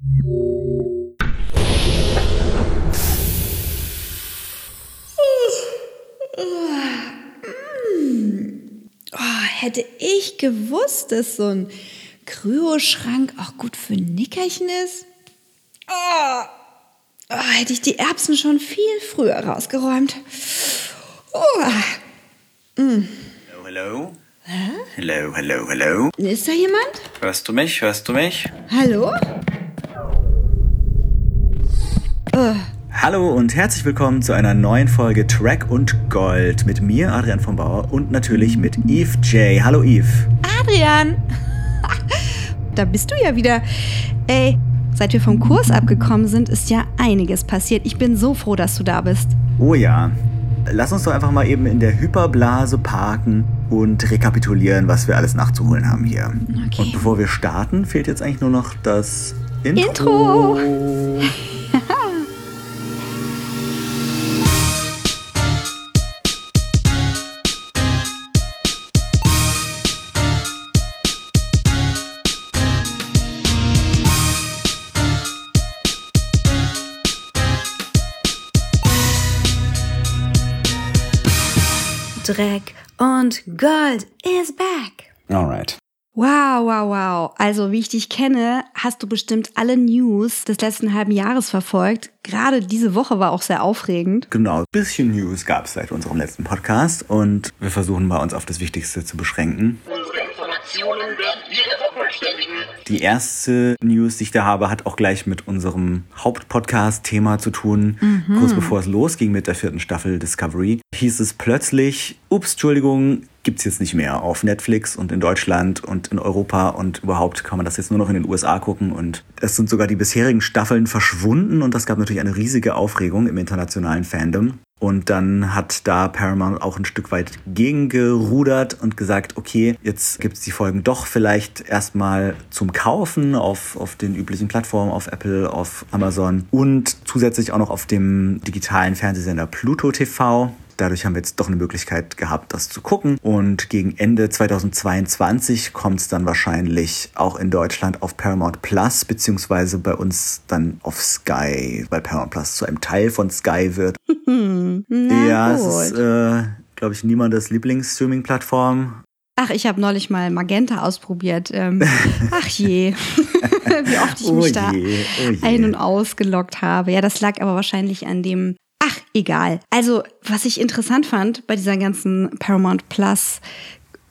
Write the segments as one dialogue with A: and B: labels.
A: Oh, hätte ich gewusst, dass so ein Kryoschrank auch gut für Nickerchen ist. Oh, oh, hätte ich die Erbsen schon viel früher rausgeräumt. Oh.
B: Mm. Hallo, hallo. Hallo, hallo, hallo.
A: Ist da jemand?
B: Hörst du mich? Hörst du mich?
A: Hallo?
B: Hallo und herzlich willkommen zu einer neuen Folge Track und Gold mit mir, Adrian von Bauer, und natürlich mit Eve J. Hallo Eve.
A: Adrian! da bist du ja wieder. Ey, seit wir vom Kurs abgekommen sind, ist ja einiges passiert. Ich bin so froh, dass du da bist.
B: Oh ja. Lass uns doch einfach mal eben in der Hyperblase parken und rekapitulieren, was wir alles nachzuholen haben hier. Okay. Und bevor wir starten, fehlt jetzt eigentlich nur noch das Intro. Intro.
A: Dreck und Gold is back.
B: Alright.
A: Wow, wow, wow. Also, wie ich dich kenne, hast du bestimmt alle News des letzten halben Jahres verfolgt. Gerade diese Woche war auch sehr aufregend.
B: Genau, ein bisschen News gab es seit unserem letzten Podcast und wir versuchen mal uns auf das Wichtigste zu beschränken. Informationen werden vervollständigen. Die erste News, die ich da habe, hat auch gleich mit unserem Hauptpodcast-Thema zu tun. Mhm. Kurz bevor es losging mit der vierten Staffel Discovery, hieß es plötzlich, ups, Entschuldigung, gibt es jetzt nicht mehr auf Netflix und in Deutschland und in Europa und überhaupt kann man das jetzt nur noch in den USA gucken und es sind sogar die bisherigen Staffeln verschwunden und das gab natürlich eine riesige Aufregung im internationalen Fandom. Und dann hat da Paramount auch ein Stück weit gegengerudert und gesagt, okay, jetzt gibt es die Folgen doch vielleicht erstmal zum Kaufen auf, auf den üblichen Plattformen, auf Apple, auf Amazon und zusätzlich auch noch auf dem digitalen Fernsehsender Pluto TV. Dadurch haben wir jetzt doch eine Möglichkeit gehabt, das zu gucken. Und gegen Ende 2022 kommt es dann wahrscheinlich auch in Deutschland auf Paramount Plus, beziehungsweise bei uns dann auf Sky, weil Paramount Plus zu einem Teil von Sky wird. ja, gut. es ist, äh, glaube ich, niemandes Lieblingsstreaming-Plattform.
A: Ach, ich habe neulich mal Magenta ausprobiert. Ähm, ach je, wie oft ich mich oh da oh ein- und ausgelockt habe. Ja, das lag aber wahrscheinlich an dem Ach, egal. Also, was ich interessant fand bei dieser ganzen Paramount Plus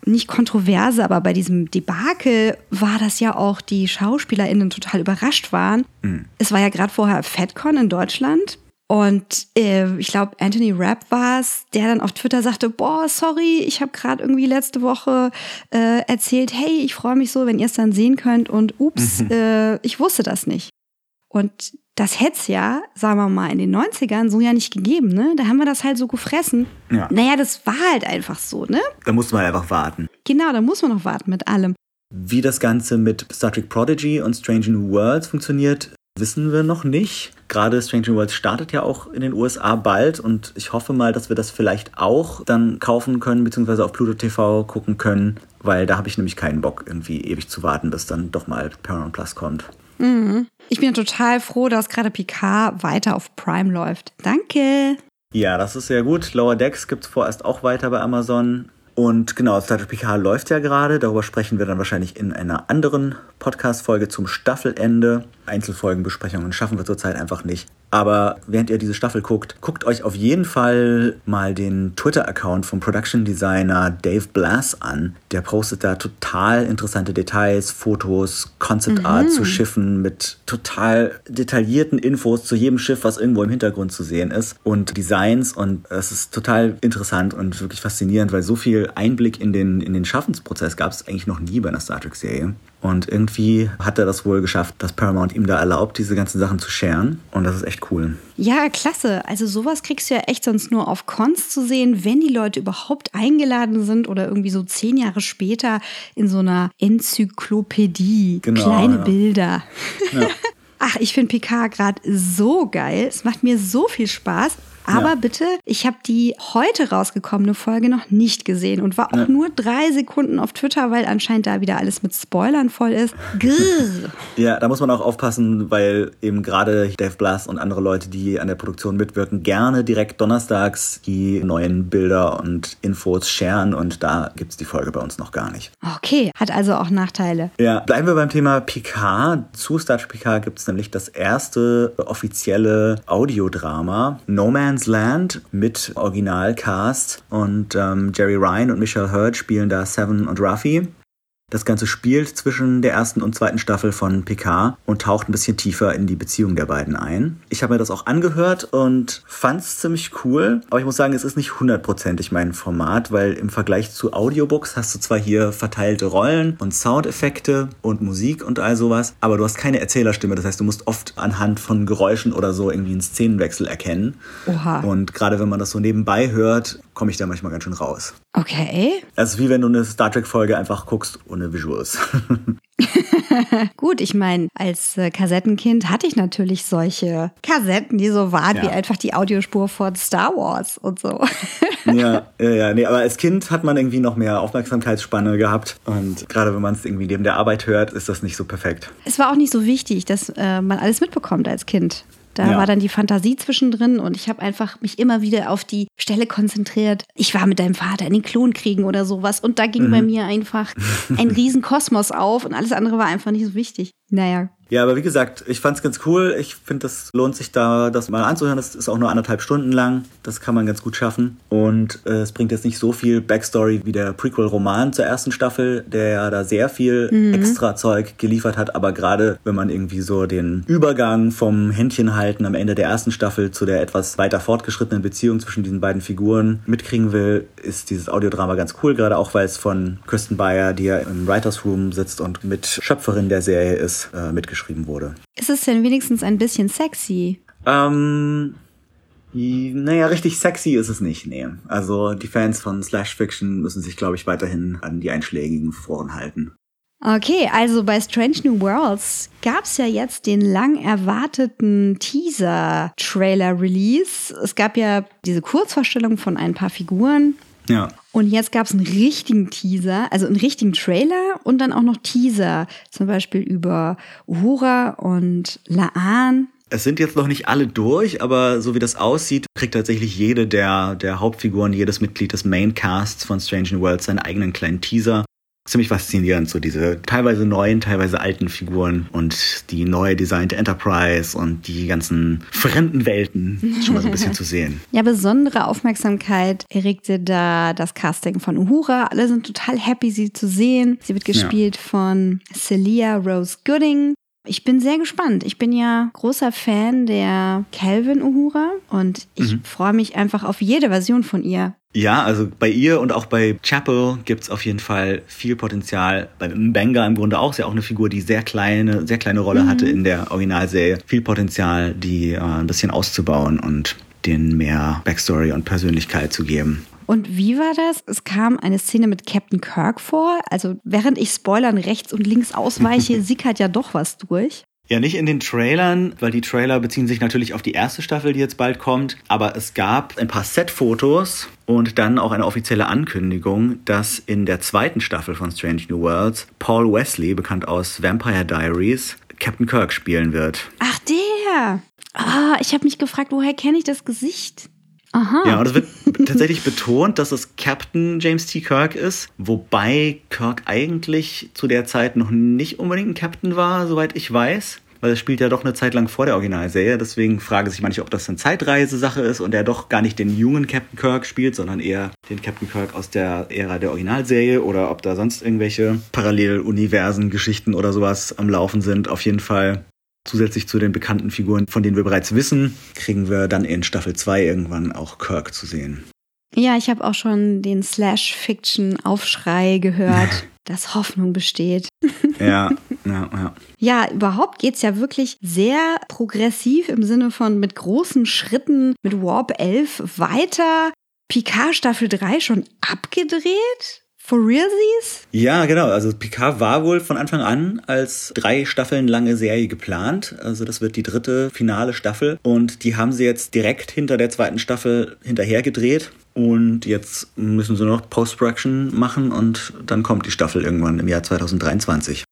A: nicht Kontroverse, aber bei diesem Debakel war das ja auch die SchauspielerInnen total überrascht waren. Mhm. Es war ja gerade vorher FedCon in Deutschland. Und äh, ich glaube, Anthony Rapp war es, der dann auf Twitter sagte, boah, sorry, ich habe gerade irgendwie letzte Woche äh, erzählt, hey, ich freue mich so, wenn ihr es dann sehen könnt. Und ups, mhm. äh, ich wusste das nicht. Und das hätte es ja, sagen wir mal, in den 90ern so ja nicht gegeben, ne? Da haben wir das halt so gefressen. Ja. Naja, das war halt einfach so, ne?
B: Da musste man einfach warten.
A: Genau, da muss man noch warten mit allem.
B: Wie das Ganze mit Star Trek Prodigy und Strange New Worlds funktioniert, wissen wir noch nicht. Gerade Strange New Worlds startet ja auch in den USA bald und ich hoffe mal, dass wir das vielleicht auch dann kaufen können, beziehungsweise auf Pluto TV gucken können, weil da habe ich nämlich keinen Bock, irgendwie ewig zu warten, bis dann doch mal Paramount Plus kommt.
A: Mhm. Ich bin total froh, dass gerade Picard weiter auf Prime läuft. Danke.
B: Ja, das ist sehr gut. Lower Decks gibt es vorerst auch weiter bei Amazon. Und genau, Star Trek Picard läuft ja gerade. Darüber sprechen wir dann wahrscheinlich in einer anderen Podcast-Folge zum Staffelende. Einzelfolgenbesprechungen schaffen wir zurzeit einfach nicht. Aber während ihr diese Staffel guckt, guckt euch auf jeden Fall mal den Twitter-Account vom Production Designer Dave Blass an. Der postet da total interessante Details, Fotos, Concept Art mhm. zu Schiffen mit total detaillierten Infos zu jedem Schiff, was irgendwo im Hintergrund zu sehen ist und Designs. Und es ist total interessant und wirklich faszinierend, weil so viel Einblick in den, in den Schaffensprozess gab es eigentlich noch nie bei einer Star Trek-Serie. Und irgendwie hat er das wohl geschafft, dass Paramount ihm da erlaubt, diese ganzen Sachen zu sharen. Und das ist echt cool.
A: Ja, klasse. Also sowas kriegst du ja echt sonst nur auf Cons zu sehen, wenn die Leute überhaupt eingeladen sind oder irgendwie so zehn Jahre später in so einer Enzyklopädie. Genau, Kleine ja. Bilder. Ja. Ach, ich finde Picard gerade so geil. Es macht mir so viel Spaß. Aber ja. bitte, ich habe die heute rausgekommene Folge noch nicht gesehen und war auch ja. nur drei Sekunden auf Twitter, weil anscheinend da wieder alles mit Spoilern voll ist. Grrr.
B: Ja, da muss man auch aufpassen, weil eben gerade Dave Blass und andere Leute, die an der Produktion mitwirken, gerne direkt donnerstags die neuen Bilder und Infos scheren und da gibt es die Folge bei uns noch gar nicht.
A: Okay, hat also auch Nachteile.
B: Ja, bleiben wir beim Thema Picard. Zu Star Trek Picard gibt es nämlich das erste offizielle Audiodrama No Man's Land mit Originalcast und ähm, Jerry Ryan und Michelle Hurd spielen da Seven und Ruffy. Das Ganze spielt zwischen der ersten und zweiten Staffel von Picard und taucht ein bisschen tiefer in die Beziehung der beiden ein. Ich habe mir das auch angehört und fand es ziemlich cool, aber ich muss sagen, es ist nicht hundertprozentig mein Format, weil im Vergleich zu Audiobooks hast du zwar hier verteilte Rollen und Soundeffekte und Musik und all sowas, aber du hast keine Erzählerstimme. Das heißt, du musst oft anhand von Geräuschen oder so irgendwie einen Szenenwechsel erkennen. Oha. Und gerade wenn man das so nebenbei hört, komme ich da manchmal ganz schön raus.
A: Okay.
B: Ist wie wenn du eine Star Trek-Folge einfach guckst ohne Visuals.
A: Gut, ich meine, als äh, Kassettenkind hatte ich natürlich solche Kassetten, die so waren ja. wie einfach die Audiospur von Star Wars und so.
B: ja, ja, ja, nee, aber als Kind hat man irgendwie noch mehr Aufmerksamkeitsspanne gehabt und gerade wenn man es irgendwie neben der Arbeit hört, ist das nicht so perfekt.
A: Es war auch nicht so wichtig, dass äh, man alles mitbekommt als Kind. Da ja. war dann die Fantasie zwischendrin und ich habe einfach mich immer wieder auf die Stelle konzentriert. Ich war mit deinem Vater in den Klonkriegen oder sowas und da ging mhm. bei mir einfach ein Riesenkosmos auf und alles andere war einfach nicht so wichtig. Naja,
B: ja, aber wie gesagt, ich fand's ganz cool. Ich finde, das lohnt sich da, das mal anzuhören. Das ist auch nur anderthalb Stunden lang. Das kann man ganz gut schaffen. Und äh, es bringt jetzt nicht so viel Backstory wie der Prequel-Roman zur ersten Staffel, der ja da sehr viel mhm. extra Zeug geliefert hat. Aber gerade wenn man irgendwie so den Übergang vom Händchenhalten am Ende der ersten Staffel zu der etwas weiter fortgeschrittenen Beziehung zwischen diesen beiden Figuren mitkriegen will, ist dieses Audiodrama ganz cool. Gerade auch, weil es von Kristen Bayer, die ja im Writers Room sitzt und mit Schöpferin der Serie ist, äh, mitgeschrieben geschrieben wurde.
A: Ist es denn wenigstens ein bisschen sexy?
B: Ähm, naja, richtig sexy ist es nicht, nee. Also die Fans von Slash Fiction müssen sich, glaube ich, weiterhin an die einschlägigen Foren halten.
A: Okay, also bei Strange New Worlds gab es ja jetzt den lang erwarteten Teaser-Trailer-Release. Es gab ja diese Kurzvorstellung von ein paar Figuren.
B: Ja.
A: Und jetzt gab es einen richtigen Teaser, also einen richtigen Trailer und dann auch noch Teaser, zum Beispiel über Uhura und Laan.
B: Es sind jetzt noch nicht alle durch, aber so wie das aussieht, kriegt tatsächlich jede der, der Hauptfiguren, jedes Mitglied des Maincasts von Strange New Worlds seinen eigenen kleinen Teaser ziemlich faszinierend, so diese teilweise neuen, teilweise alten Figuren und die neu designte Enterprise und die ganzen fremden Welten schon mal so ein bisschen zu sehen.
A: Ja, besondere Aufmerksamkeit erregte da das Casting von Uhura. Alle sind total happy, sie zu sehen. Sie wird gespielt ja. von Celia Rose Gooding. Ich bin sehr gespannt. Ich bin ja großer Fan der Calvin Uhura und ich mhm. freue mich einfach auf jede Version von ihr.
B: Ja, also bei ihr und auch bei Chapel gibt's auf jeden Fall viel Potenzial. Bei Benga im Grunde auch. Ist ja auch eine Figur, die sehr kleine, sehr kleine Rolle mhm. hatte in der Originalserie. Viel Potenzial, die äh, ein bisschen auszubauen und denen mehr Backstory und Persönlichkeit zu geben.
A: Und wie war das? Es kam eine Szene mit Captain Kirk vor. Also während ich Spoilern rechts und links ausweiche, sickert ja doch was durch.
B: Ja, nicht in den Trailern, weil die Trailer beziehen sich natürlich auf die erste Staffel, die jetzt bald kommt. Aber es gab ein paar Set-Fotos und dann auch eine offizielle Ankündigung, dass in der zweiten Staffel von Strange New Worlds Paul Wesley, bekannt aus Vampire Diaries, Captain Kirk spielen wird.
A: Ach, der! Ah, ich habe mich gefragt, woher kenne ich das Gesicht? Aha.
B: Ja, und es wird tatsächlich betont, dass es Captain James T. Kirk ist, wobei Kirk eigentlich zu der Zeit noch nicht unbedingt ein Captain war, soweit ich weiß. Weil es spielt ja doch eine Zeit lang vor der Originalserie. Deswegen frage sich manche, ob das eine Zeitreisesache ist und er doch gar nicht den jungen Captain Kirk spielt, sondern eher den Captain Kirk aus der Ära der Originalserie oder ob da sonst irgendwelche Paralleluniversen, Geschichten oder sowas am Laufen sind. Auf jeden Fall Zusätzlich zu den bekannten Figuren, von denen wir bereits wissen, kriegen wir dann in Staffel 2 irgendwann auch Kirk zu sehen.
A: Ja, ich habe auch schon den Slash-Fiction-Aufschrei gehört, dass Hoffnung besteht.
B: Ja, ja, ja.
A: Ja, überhaupt geht es ja wirklich sehr progressiv im Sinne von mit großen Schritten mit Warp 11 weiter. Picard Staffel 3 schon abgedreht? For realsies?
B: Ja, genau. Also Picard war wohl von Anfang an als drei Staffeln lange Serie geplant. Also das wird die dritte finale Staffel. Und die haben sie jetzt direkt hinter der zweiten Staffel hinterher gedreht. Und jetzt müssen sie noch Post-Production machen und dann kommt die Staffel irgendwann im Jahr 2023.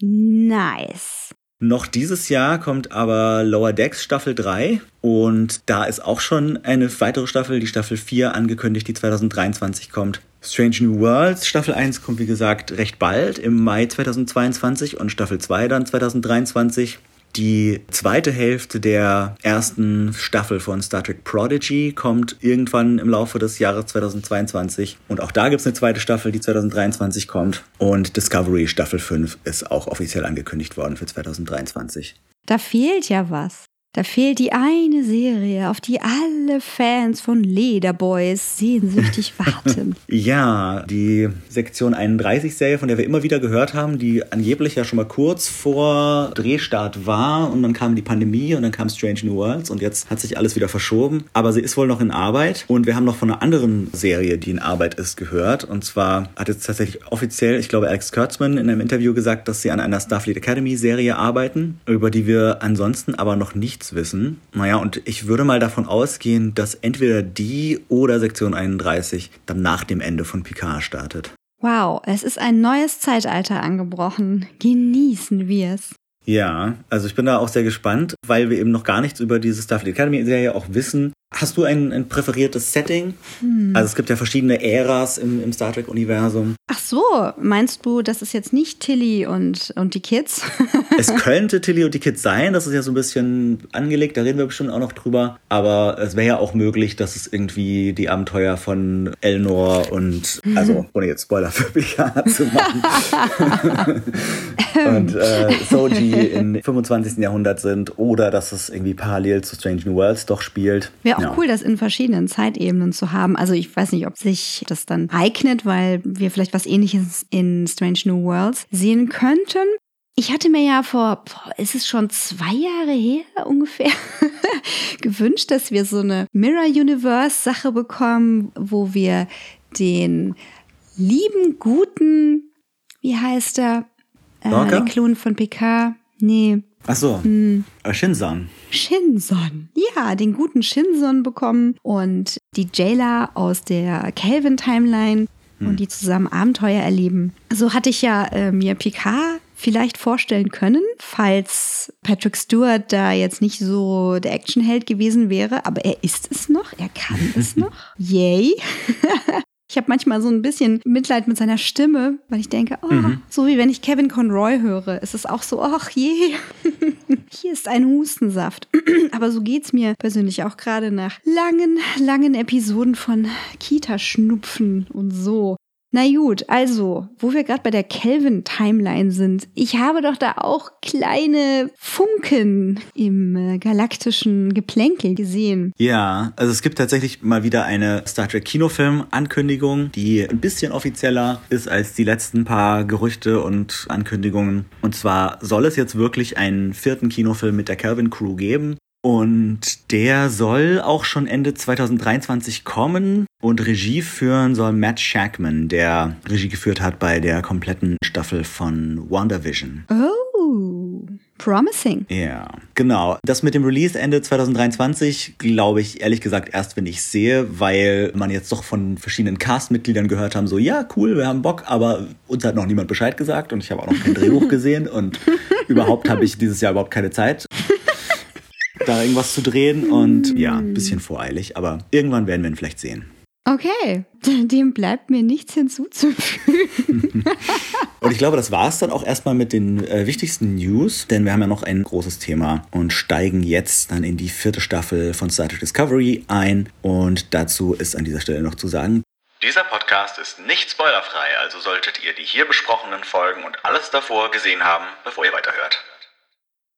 A: Nice.
B: Noch dieses Jahr kommt aber Lower Decks Staffel 3 und da ist auch schon eine weitere Staffel, die Staffel 4 angekündigt, die 2023 kommt. Strange New Worlds Staffel 1 kommt wie gesagt recht bald im Mai 2022 und Staffel 2 dann 2023. Die zweite Hälfte der ersten Staffel von Star Trek Prodigy kommt irgendwann im Laufe des Jahres 2022. Und auch da gibt es eine zweite Staffel, die 2023 kommt. Und Discovery Staffel 5 ist auch offiziell angekündigt worden für 2023.
A: Da fehlt ja was. Da fehlt die eine Serie, auf die alle Fans von Lederboys sehnsüchtig warten.
B: ja, die Sektion 31 Serie, von der wir immer wieder gehört haben, die angeblich ja schon mal kurz vor Drehstart war und dann kam die Pandemie und dann kam Strange New Worlds und jetzt hat sich alles wieder verschoben. Aber sie ist wohl noch in Arbeit und wir haben noch von einer anderen Serie, die in Arbeit ist, gehört. Und zwar hat jetzt tatsächlich offiziell, ich glaube, Alex Kurtzman in einem Interview gesagt, dass sie an einer Starfleet Academy Serie arbeiten, über die wir ansonsten aber noch nicht nichts wissen. Naja, und ich würde mal davon ausgehen, dass entweder die oder Sektion 31 dann nach dem Ende von Picard startet.
A: Wow, es ist ein neues Zeitalter angebrochen. Genießen wir es.
B: Ja, also ich bin da auch sehr gespannt, weil wir eben noch gar nichts über diese Starfleet Academy Serie auch wissen. Hast du ein, ein präferiertes Setting? Hm. Also es gibt ja verschiedene Äras im, im Star Trek-Universum.
A: Ach so, meinst du, das ist jetzt nicht Tilly und, und die Kids?
B: es könnte Tilly und die Kids sein, das ist ja so ein bisschen angelegt, da reden wir bestimmt auch noch drüber. Aber es wäre ja auch möglich, dass es irgendwie die Abenteuer von Elnor und, also ohne jetzt Spoiler für Picard zu machen, und äh, Soji im 25. Jahrhundert sind oder dass es irgendwie parallel zu Strange New Worlds doch spielt.
A: Wäre auch ja. cool, das in verschiedenen Zeitebenen zu haben. Also ich weiß nicht, ob sich das dann eignet, weil wir vielleicht was ähnliches in Strange New Worlds sehen könnten. Ich hatte mir ja vor, boah, ist es schon zwei Jahre her ungefähr, gewünscht, dass wir so eine Mirror Universe Sache bekommen, wo wir den lieben, guten, wie heißt er? Äh, der Klon von PK. Nee.
B: Ach so. Hm. Shinson.
A: Shinson. Ja, den guten Shinson bekommen und die Jayla aus der Kelvin Timeline hm. und die zusammen Abenteuer erleben. So hatte ich ja äh, mir Picard vielleicht vorstellen können, falls Patrick Stewart da jetzt nicht so der Actionheld gewesen wäre, aber er ist es noch, er kann es noch. Yay. Ich habe manchmal so ein bisschen Mitleid mit seiner Stimme, weil ich denke, oh, mhm. so wie wenn ich Kevin Conroy höre, ist es auch so, ach je, hier ist ein Hustensaft. Aber so geht's mir persönlich auch gerade nach langen, langen Episoden von Kita-Schnupfen und so. Na gut, also, wo wir gerade bei der Kelvin-Timeline sind, ich habe doch da auch kleine Funken im äh, galaktischen Geplänkel gesehen.
B: Ja, also es gibt tatsächlich mal wieder eine Star Trek Kinofilm-Ankündigung, die ein bisschen offizieller ist als die letzten paar Gerüchte und Ankündigungen. Und zwar soll es jetzt wirklich einen vierten Kinofilm mit der Kelvin Crew geben. Und der soll auch schon Ende 2023 kommen und Regie führen soll Matt Shackman, der Regie geführt hat bei der kompletten Staffel von WandaVision.
A: Oh. Promising.
B: Ja, genau. Das mit dem Release Ende 2023 glaube ich ehrlich gesagt erst, wenn ich sehe, weil man jetzt doch von verschiedenen Castmitgliedern gehört haben, so ja, cool, wir haben Bock, aber uns hat noch niemand Bescheid gesagt und ich habe auch noch kein Drehbuch gesehen und überhaupt habe ich dieses Jahr überhaupt keine Zeit da irgendwas zu drehen und ja, ein bisschen voreilig, aber irgendwann werden wir ihn vielleicht sehen.
A: Okay, dem bleibt mir nichts hinzuzufügen.
B: und ich glaube, das war es dann auch erstmal mit den äh, wichtigsten News, denn wir haben ja noch ein großes Thema und steigen jetzt dann in die vierte Staffel von Star Trek Discovery ein. Und dazu ist an dieser Stelle noch zu sagen, dieser Podcast ist nicht spoilerfrei, also solltet ihr die hier besprochenen Folgen und alles davor gesehen haben, bevor ihr weiterhört.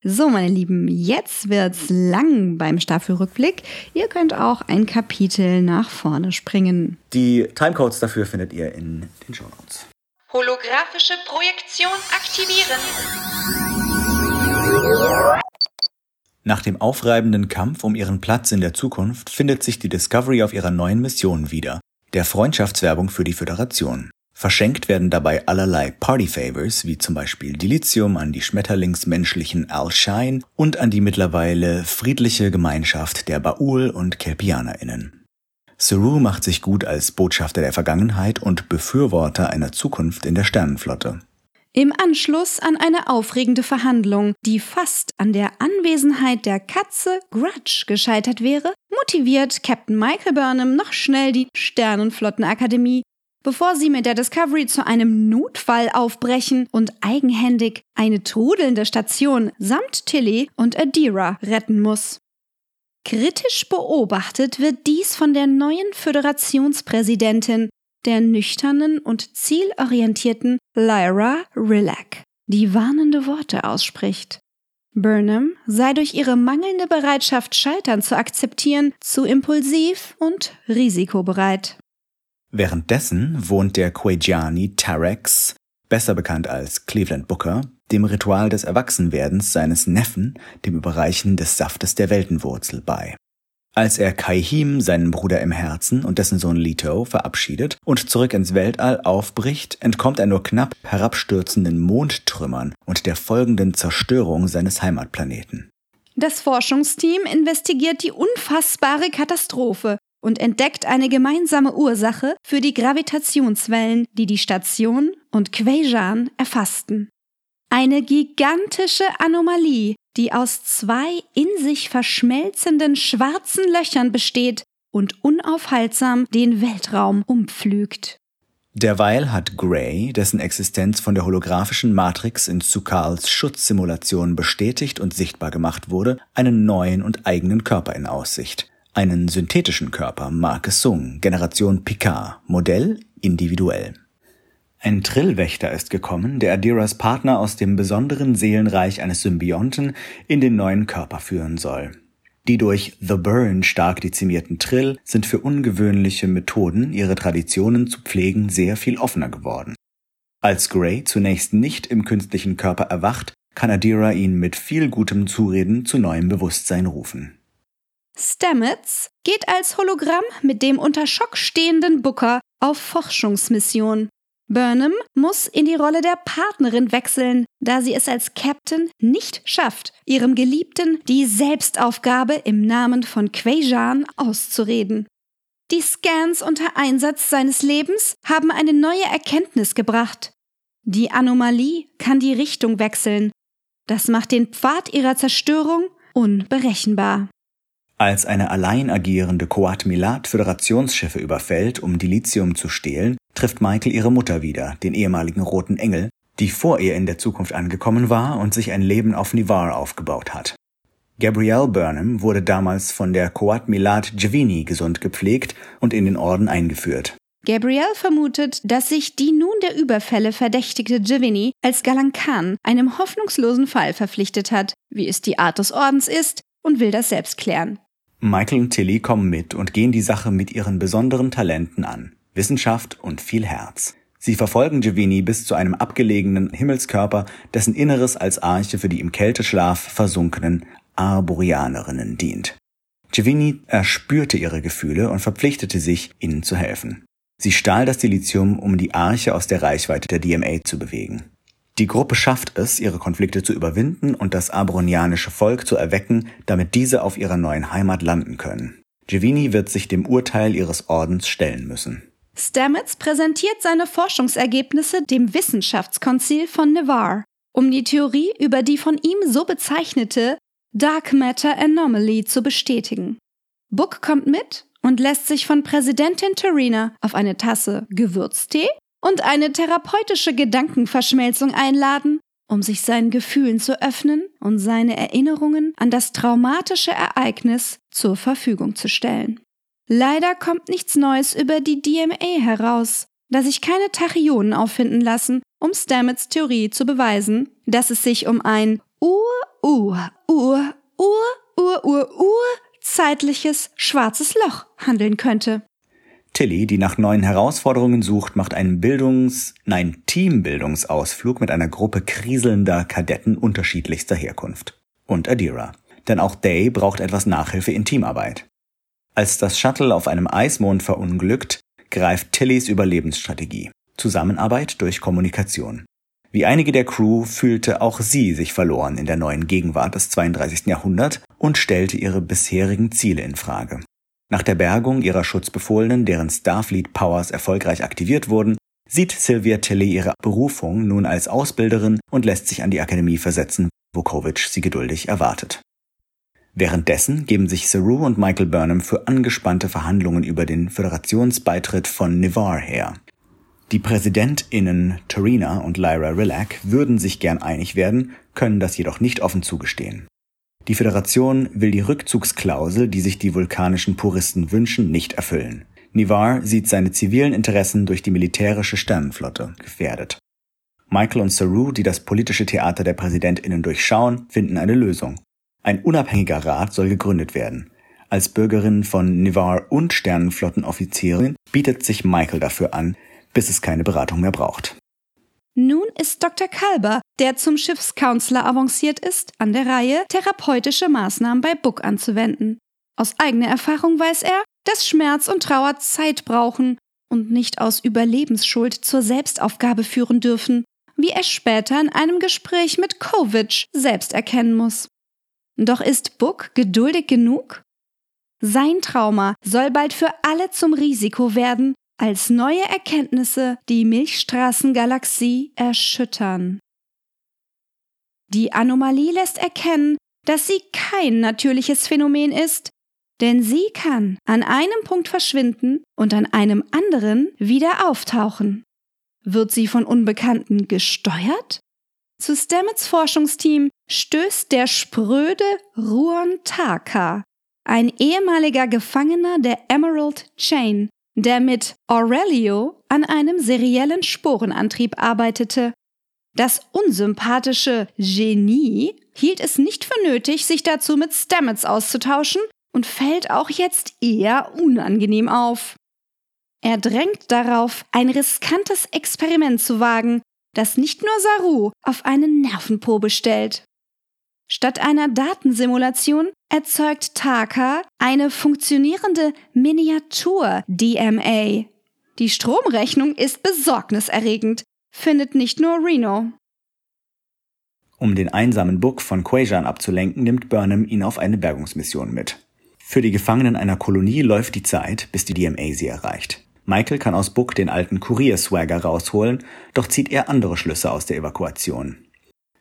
A: So, meine Lieben, jetzt wird's lang beim Staffelrückblick. Ihr könnt auch ein Kapitel nach vorne springen.
B: Die Timecodes dafür findet ihr in den Show Notes.
C: Holographische Projektion aktivieren.
B: Nach dem aufreibenden Kampf um ihren Platz in der Zukunft findet sich die Discovery auf ihrer neuen Mission wieder, der Freundschaftswerbung für die Föderation. Verschenkt werden dabei allerlei Party-Favors, wie zum Beispiel Dilithium an die schmetterlingsmenschlichen Al-Shine und an die mittlerweile friedliche Gemeinschaft der Baul- und KelpianerInnen. Saru macht sich gut als Botschafter der Vergangenheit und Befürworter einer Zukunft in der Sternenflotte.
A: Im Anschluss an eine aufregende Verhandlung, die fast an der Anwesenheit der Katze Grudge gescheitert wäre, motiviert Captain Michael Burnham noch schnell die Sternenflottenakademie bevor sie mit der Discovery zu einem Notfall aufbrechen und eigenhändig eine trudelnde Station samt Tilly und Adira retten muss. Kritisch beobachtet wird dies von der neuen Föderationspräsidentin, der nüchternen und zielorientierten Lyra Rillack, die warnende Worte ausspricht. Burnham sei durch ihre mangelnde Bereitschaft, Scheitern zu akzeptieren, zu impulsiv und risikobereit.
B: Währenddessen wohnt der Quajiani Tarex, besser bekannt als Cleveland Booker, dem Ritual des Erwachsenwerdens seines Neffen, dem Überreichen des Saftes der Weltenwurzel, bei. Als er Kaihim, seinen Bruder im Herzen, und dessen Sohn Leto verabschiedet und zurück ins Weltall aufbricht, entkommt er nur knapp herabstürzenden Mondtrümmern und der folgenden Zerstörung seines Heimatplaneten.
A: Das Forschungsteam investigiert die unfassbare Katastrophe und entdeckt eine gemeinsame Ursache für die Gravitationswellen, die die Station und Quajan erfassten. Eine gigantische Anomalie, die aus zwei in sich verschmelzenden schwarzen Löchern besteht und unaufhaltsam den Weltraum umpflügt.
B: Derweil hat Gray, dessen Existenz von der holographischen Matrix in Sukals Schutzsimulation bestätigt und sichtbar gemacht wurde, einen neuen und eigenen Körper in Aussicht einen synthetischen Körper Marke Sung, Generation Picard, Modell individuell. Ein Trillwächter ist gekommen, der Adiras Partner aus dem besonderen Seelenreich eines Symbionten in den neuen Körper führen soll. Die durch The Burn stark dezimierten Trill sind für ungewöhnliche Methoden, ihre Traditionen zu pflegen, sehr viel offener geworden. Als Grey zunächst nicht im künstlichen Körper erwacht, kann Adira ihn mit viel gutem Zureden zu neuem Bewusstsein rufen.
A: Stamets geht als Hologramm mit dem unter Schock stehenden Booker auf Forschungsmission. Burnham muss in die Rolle der Partnerin wechseln, da sie es als Captain nicht schafft, ihrem Geliebten die Selbstaufgabe im Namen von Quajan auszureden. Die Scans unter Einsatz seines Lebens haben eine neue Erkenntnis gebracht. Die Anomalie kann die Richtung wechseln. Das macht den Pfad ihrer Zerstörung unberechenbar.
B: Als eine allein agierende Coat Milat Föderationsschiffe überfällt, um Dilithium zu stehlen, trifft Michael ihre Mutter wieder, den ehemaligen Roten Engel, die vor ihr in der Zukunft angekommen war und sich ein Leben auf Nivar aufgebaut hat. Gabrielle Burnham wurde damals von der Coat Milat Giovini gesund gepflegt und in den Orden eingeführt.
A: Gabrielle vermutet, dass sich die nun der Überfälle verdächtigte Giovini als Galankan einem hoffnungslosen Fall verpflichtet hat, wie es die Art des Ordens ist, und will das selbst klären.
B: Michael und Tilly kommen mit und gehen die Sache mit ihren besonderen Talenten an. Wissenschaft und viel Herz. Sie verfolgen Giovanni bis zu einem abgelegenen Himmelskörper, dessen Inneres als Arche für die im Kälteschlaf versunkenen Arborianerinnen dient. Giovanni erspürte ihre Gefühle und verpflichtete sich, ihnen zu helfen. Sie stahl das Dilithium, um die Arche aus der Reichweite der DMA zu bewegen. Die Gruppe schafft es, ihre Konflikte zu überwinden und das abronianische Volk zu erwecken, damit diese auf ihrer neuen Heimat landen können. Giovanni wird sich dem Urteil ihres Ordens stellen müssen.
A: Stamets präsentiert seine Forschungsergebnisse dem Wissenschaftskonzil von Navarre, um die Theorie über die von ihm so bezeichnete Dark Matter Anomaly zu bestätigen. Book kommt mit und lässt sich von Präsidentin Torina auf eine Tasse Gewürztee und eine therapeutische Gedankenverschmelzung einladen, um sich seinen Gefühlen zu öffnen und seine Erinnerungen an das traumatische Ereignis zur Verfügung zu stellen. Leider kommt nichts Neues über die DMA heraus, da sich keine Tachyonen auffinden lassen, um Stamets Theorie zu beweisen, dass es sich um ein Ur, Ur, Ur, Ur, Ur, Ur, Ur zeitliches schwarzes Loch handeln könnte.
B: Tilly, die nach neuen Herausforderungen sucht, macht einen Bildungs-, nein, Teambildungsausflug mit einer Gruppe kriselnder Kadetten unterschiedlichster Herkunft. Und Adira. Denn auch Day braucht etwas Nachhilfe in Teamarbeit. Als das Shuttle auf einem Eismond verunglückt, greift Tillys Überlebensstrategie. Zusammenarbeit durch Kommunikation. Wie einige der Crew fühlte auch sie sich verloren in der neuen Gegenwart des 32. Jahrhunderts und stellte ihre bisherigen Ziele in Frage. Nach der Bergung ihrer Schutzbefohlenen, deren Starfleet Powers erfolgreich aktiviert wurden, sieht Sylvia Tilly ihre Berufung nun als Ausbilderin und lässt sich an die Akademie versetzen, wo Kovic sie geduldig erwartet. Währenddessen geben sich Saru und Michael Burnham für angespannte Verhandlungen über den Föderationsbeitritt von Nivar her. Die PräsidentInnen Tarina und Lyra Rillack würden sich gern einig werden, können das jedoch nicht offen zugestehen. Die Föderation will die Rückzugsklausel, die sich die vulkanischen Puristen wünschen, nicht erfüllen. Nivar sieht seine zivilen Interessen durch die militärische Sternenflotte gefährdet. Michael und Saru, die das politische Theater der PräsidentInnen durchschauen, finden eine Lösung. Ein unabhängiger Rat soll gegründet werden. Als Bürgerin von Nivar und Sternenflottenoffizierin bietet sich Michael dafür an, bis es keine Beratung mehr braucht.
A: Nun ist Dr. Kalber, der zum Schiffscounselor avanciert ist, an der Reihe, therapeutische Maßnahmen bei Book anzuwenden. Aus eigener Erfahrung weiß er, dass Schmerz und Trauer Zeit brauchen und nicht aus Überlebensschuld zur Selbstaufgabe führen dürfen, wie er später in einem Gespräch mit Kovic selbst erkennen muss. Doch ist Book geduldig genug? Sein Trauma soll bald für alle zum Risiko werden, als neue Erkenntnisse die Milchstraßengalaxie erschüttern. Die Anomalie lässt erkennen, dass sie kein natürliches Phänomen ist, denn sie kann an einem Punkt verschwinden und an einem anderen wieder auftauchen. Wird sie von Unbekannten gesteuert? Zu Stamets Forschungsteam stößt der spröde Ruon Taka, ein ehemaliger Gefangener der Emerald Chain, der mit Aurelio an einem seriellen Sporenantrieb arbeitete. Das unsympathische Genie hielt es nicht für nötig, sich dazu mit Stamets auszutauschen und fällt auch jetzt eher unangenehm auf. Er drängt darauf, ein riskantes Experiment zu wagen, das nicht nur Saru auf einen Nervenprobe stellt. Statt einer Datensimulation erzeugt Taka eine funktionierende Miniatur-DMA. Die Stromrechnung ist besorgniserregend, findet nicht nur Reno.
B: Um den einsamen Book von Quajan abzulenken, nimmt Burnham ihn auf eine Bergungsmission mit. Für die Gefangenen einer Kolonie läuft die Zeit, bis die DMA sie erreicht. Michael kann aus Book den alten Kurier-Swagger rausholen, doch zieht er andere Schlüsse aus der Evakuation.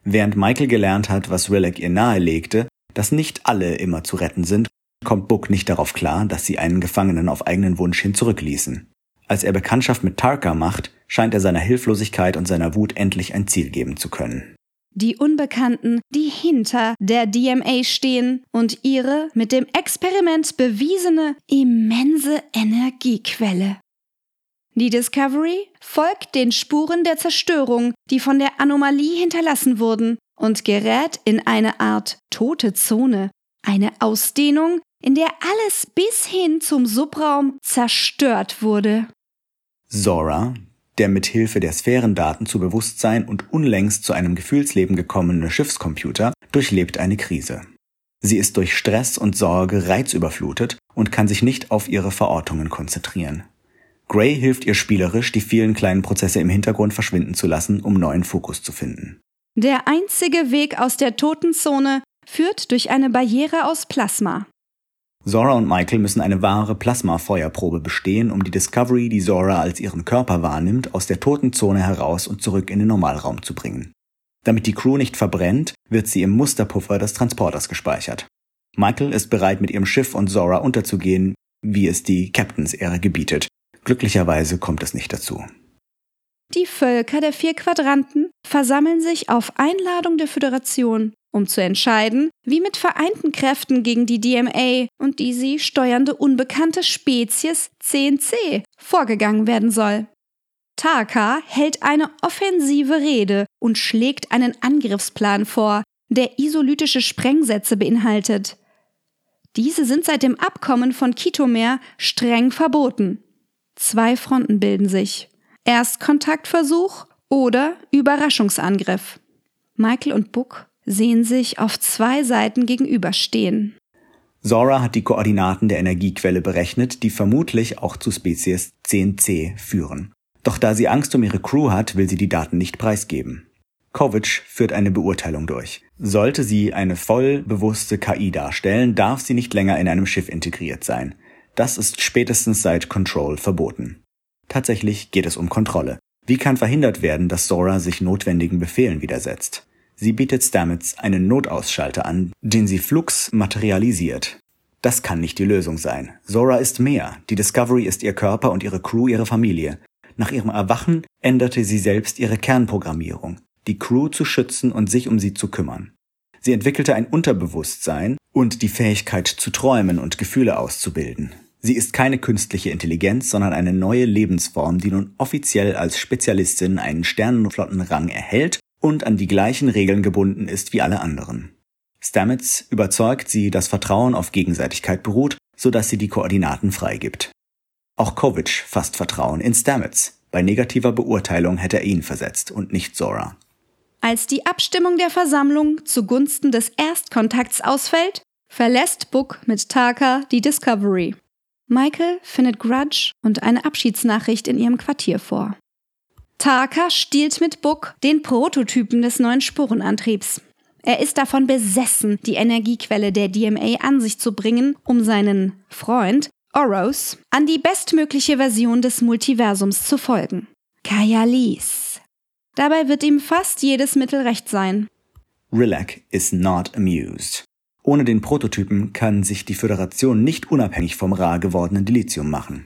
B: Während Michael gelernt hat, was Rilek ihr nahelegte, dass nicht alle immer zu retten sind, kommt Book nicht darauf klar, dass sie einen Gefangenen auf eigenen Wunsch hin zurückließen. Als er Bekanntschaft mit Tarka macht, scheint er seiner Hilflosigkeit und seiner Wut endlich ein Ziel geben zu können.
A: Die Unbekannten, die hinter der DMA stehen und ihre mit dem Experiment bewiesene immense Energiequelle. Die Discovery folgt den Spuren der Zerstörung, die von der Anomalie hinterlassen wurden, und gerät in eine Art tote Zone, eine Ausdehnung, in der alles bis hin zum Subraum zerstört wurde.
B: Zora, der mit Hilfe der Sphärendaten zu Bewusstsein und unlängst zu einem Gefühlsleben gekommene Schiffscomputer, durchlebt eine Krise. Sie ist durch Stress und Sorge reizüberflutet und kann sich nicht auf ihre Verortungen konzentrieren. Gray hilft ihr spielerisch, die vielen kleinen Prozesse im Hintergrund verschwinden zu lassen, um neuen Fokus zu finden.
A: Der einzige Weg aus der Totenzone führt durch eine Barriere aus Plasma.
B: Zora und Michael müssen eine wahre Plasmafeuerprobe bestehen, um die Discovery, die Zora als ihren Körper wahrnimmt, aus der Totenzone heraus und zurück in den Normalraum zu bringen. Damit die Crew nicht verbrennt, wird sie im Musterpuffer des Transporters gespeichert. Michael ist bereit, mit ihrem Schiff und Zora unterzugehen, wie es die Captains-Ehre gebietet, Glücklicherweise kommt es nicht dazu.
A: Die Völker der vier Quadranten versammeln sich auf Einladung der Föderation, um zu entscheiden, wie mit vereinten Kräften gegen die DMA und die sie steuernde unbekannte Spezies CNC vorgegangen werden soll. Taka hält eine offensive Rede und schlägt einen Angriffsplan vor, der isolytische Sprengsätze beinhaltet. Diese sind seit dem Abkommen von Kitomer streng verboten. Zwei Fronten bilden sich. Erstkontaktversuch oder Überraschungsangriff. Michael und Book sehen sich auf zwei Seiten gegenüberstehen.
B: Zora hat die Koordinaten der Energiequelle berechnet, die vermutlich auch zu Spezies 10c führen. Doch da sie Angst um ihre Crew hat, will sie die Daten nicht preisgeben. Kovic führt eine Beurteilung durch. Sollte sie eine voll bewusste KI darstellen, darf sie nicht länger in einem Schiff integriert sein. Das ist spätestens seit Control verboten. Tatsächlich geht es um Kontrolle. Wie kann verhindert werden, dass Sora sich notwendigen Befehlen widersetzt? Sie bietet Stamets einen Notausschalter an, den sie flugs materialisiert. Das kann nicht die Lösung sein. Zora ist mehr. Die Discovery ist ihr Körper und ihre Crew ihre Familie. Nach ihrem Erwachen änderte sie selbst ihre Kernprogrammierung, die Crew zu schützen und sich um sie zu kümmern. Sie entwickelte ein Unterbewusstsein und die Fähigkeit zu träumen und Gefühle auszubilden. Sie ist keine künstliche Intelligenz, sondern eine neue Lebensform, die nun offiziell als Spezialistin einen Sternenflottenrang erhält und an die gleichen Regeln gebunden ist wie alle anderen. Stamets überzeugt sie, dass Vertrauen auf Gegenseitigkeit beruht, sodass sie die Koordinaten freigibt. Auch Kovic fasst Vertrauen in Stamets. Bei negativer Beurteilung hätte er ihn versetzt und nicht Zora.
A: Als die Abstimmung der Versammlung zugunsten des Erstkontakts ausfällt, verlässt Book mit Taka die Discovery. Michael findet Grudge und eine Abschiedsnachricht in ihrem Quartier vor. Taka stiehlt mit Book den Prototypen des neuen Spurenantriebs. Er ist davon besessen, die Energiequelle der DMA an sich zu bringen, um seinen Freund Oros an die bestmögliche Version des Multiversums zu folgen. Kaya Lees. Dabei wird ihm fast jedes Mittel recht sein.
B: Rillac is not amused. Ohne den Prototypen kann sich die Föderation nicht unabhängig vom rar gewordenen Dilithium machen.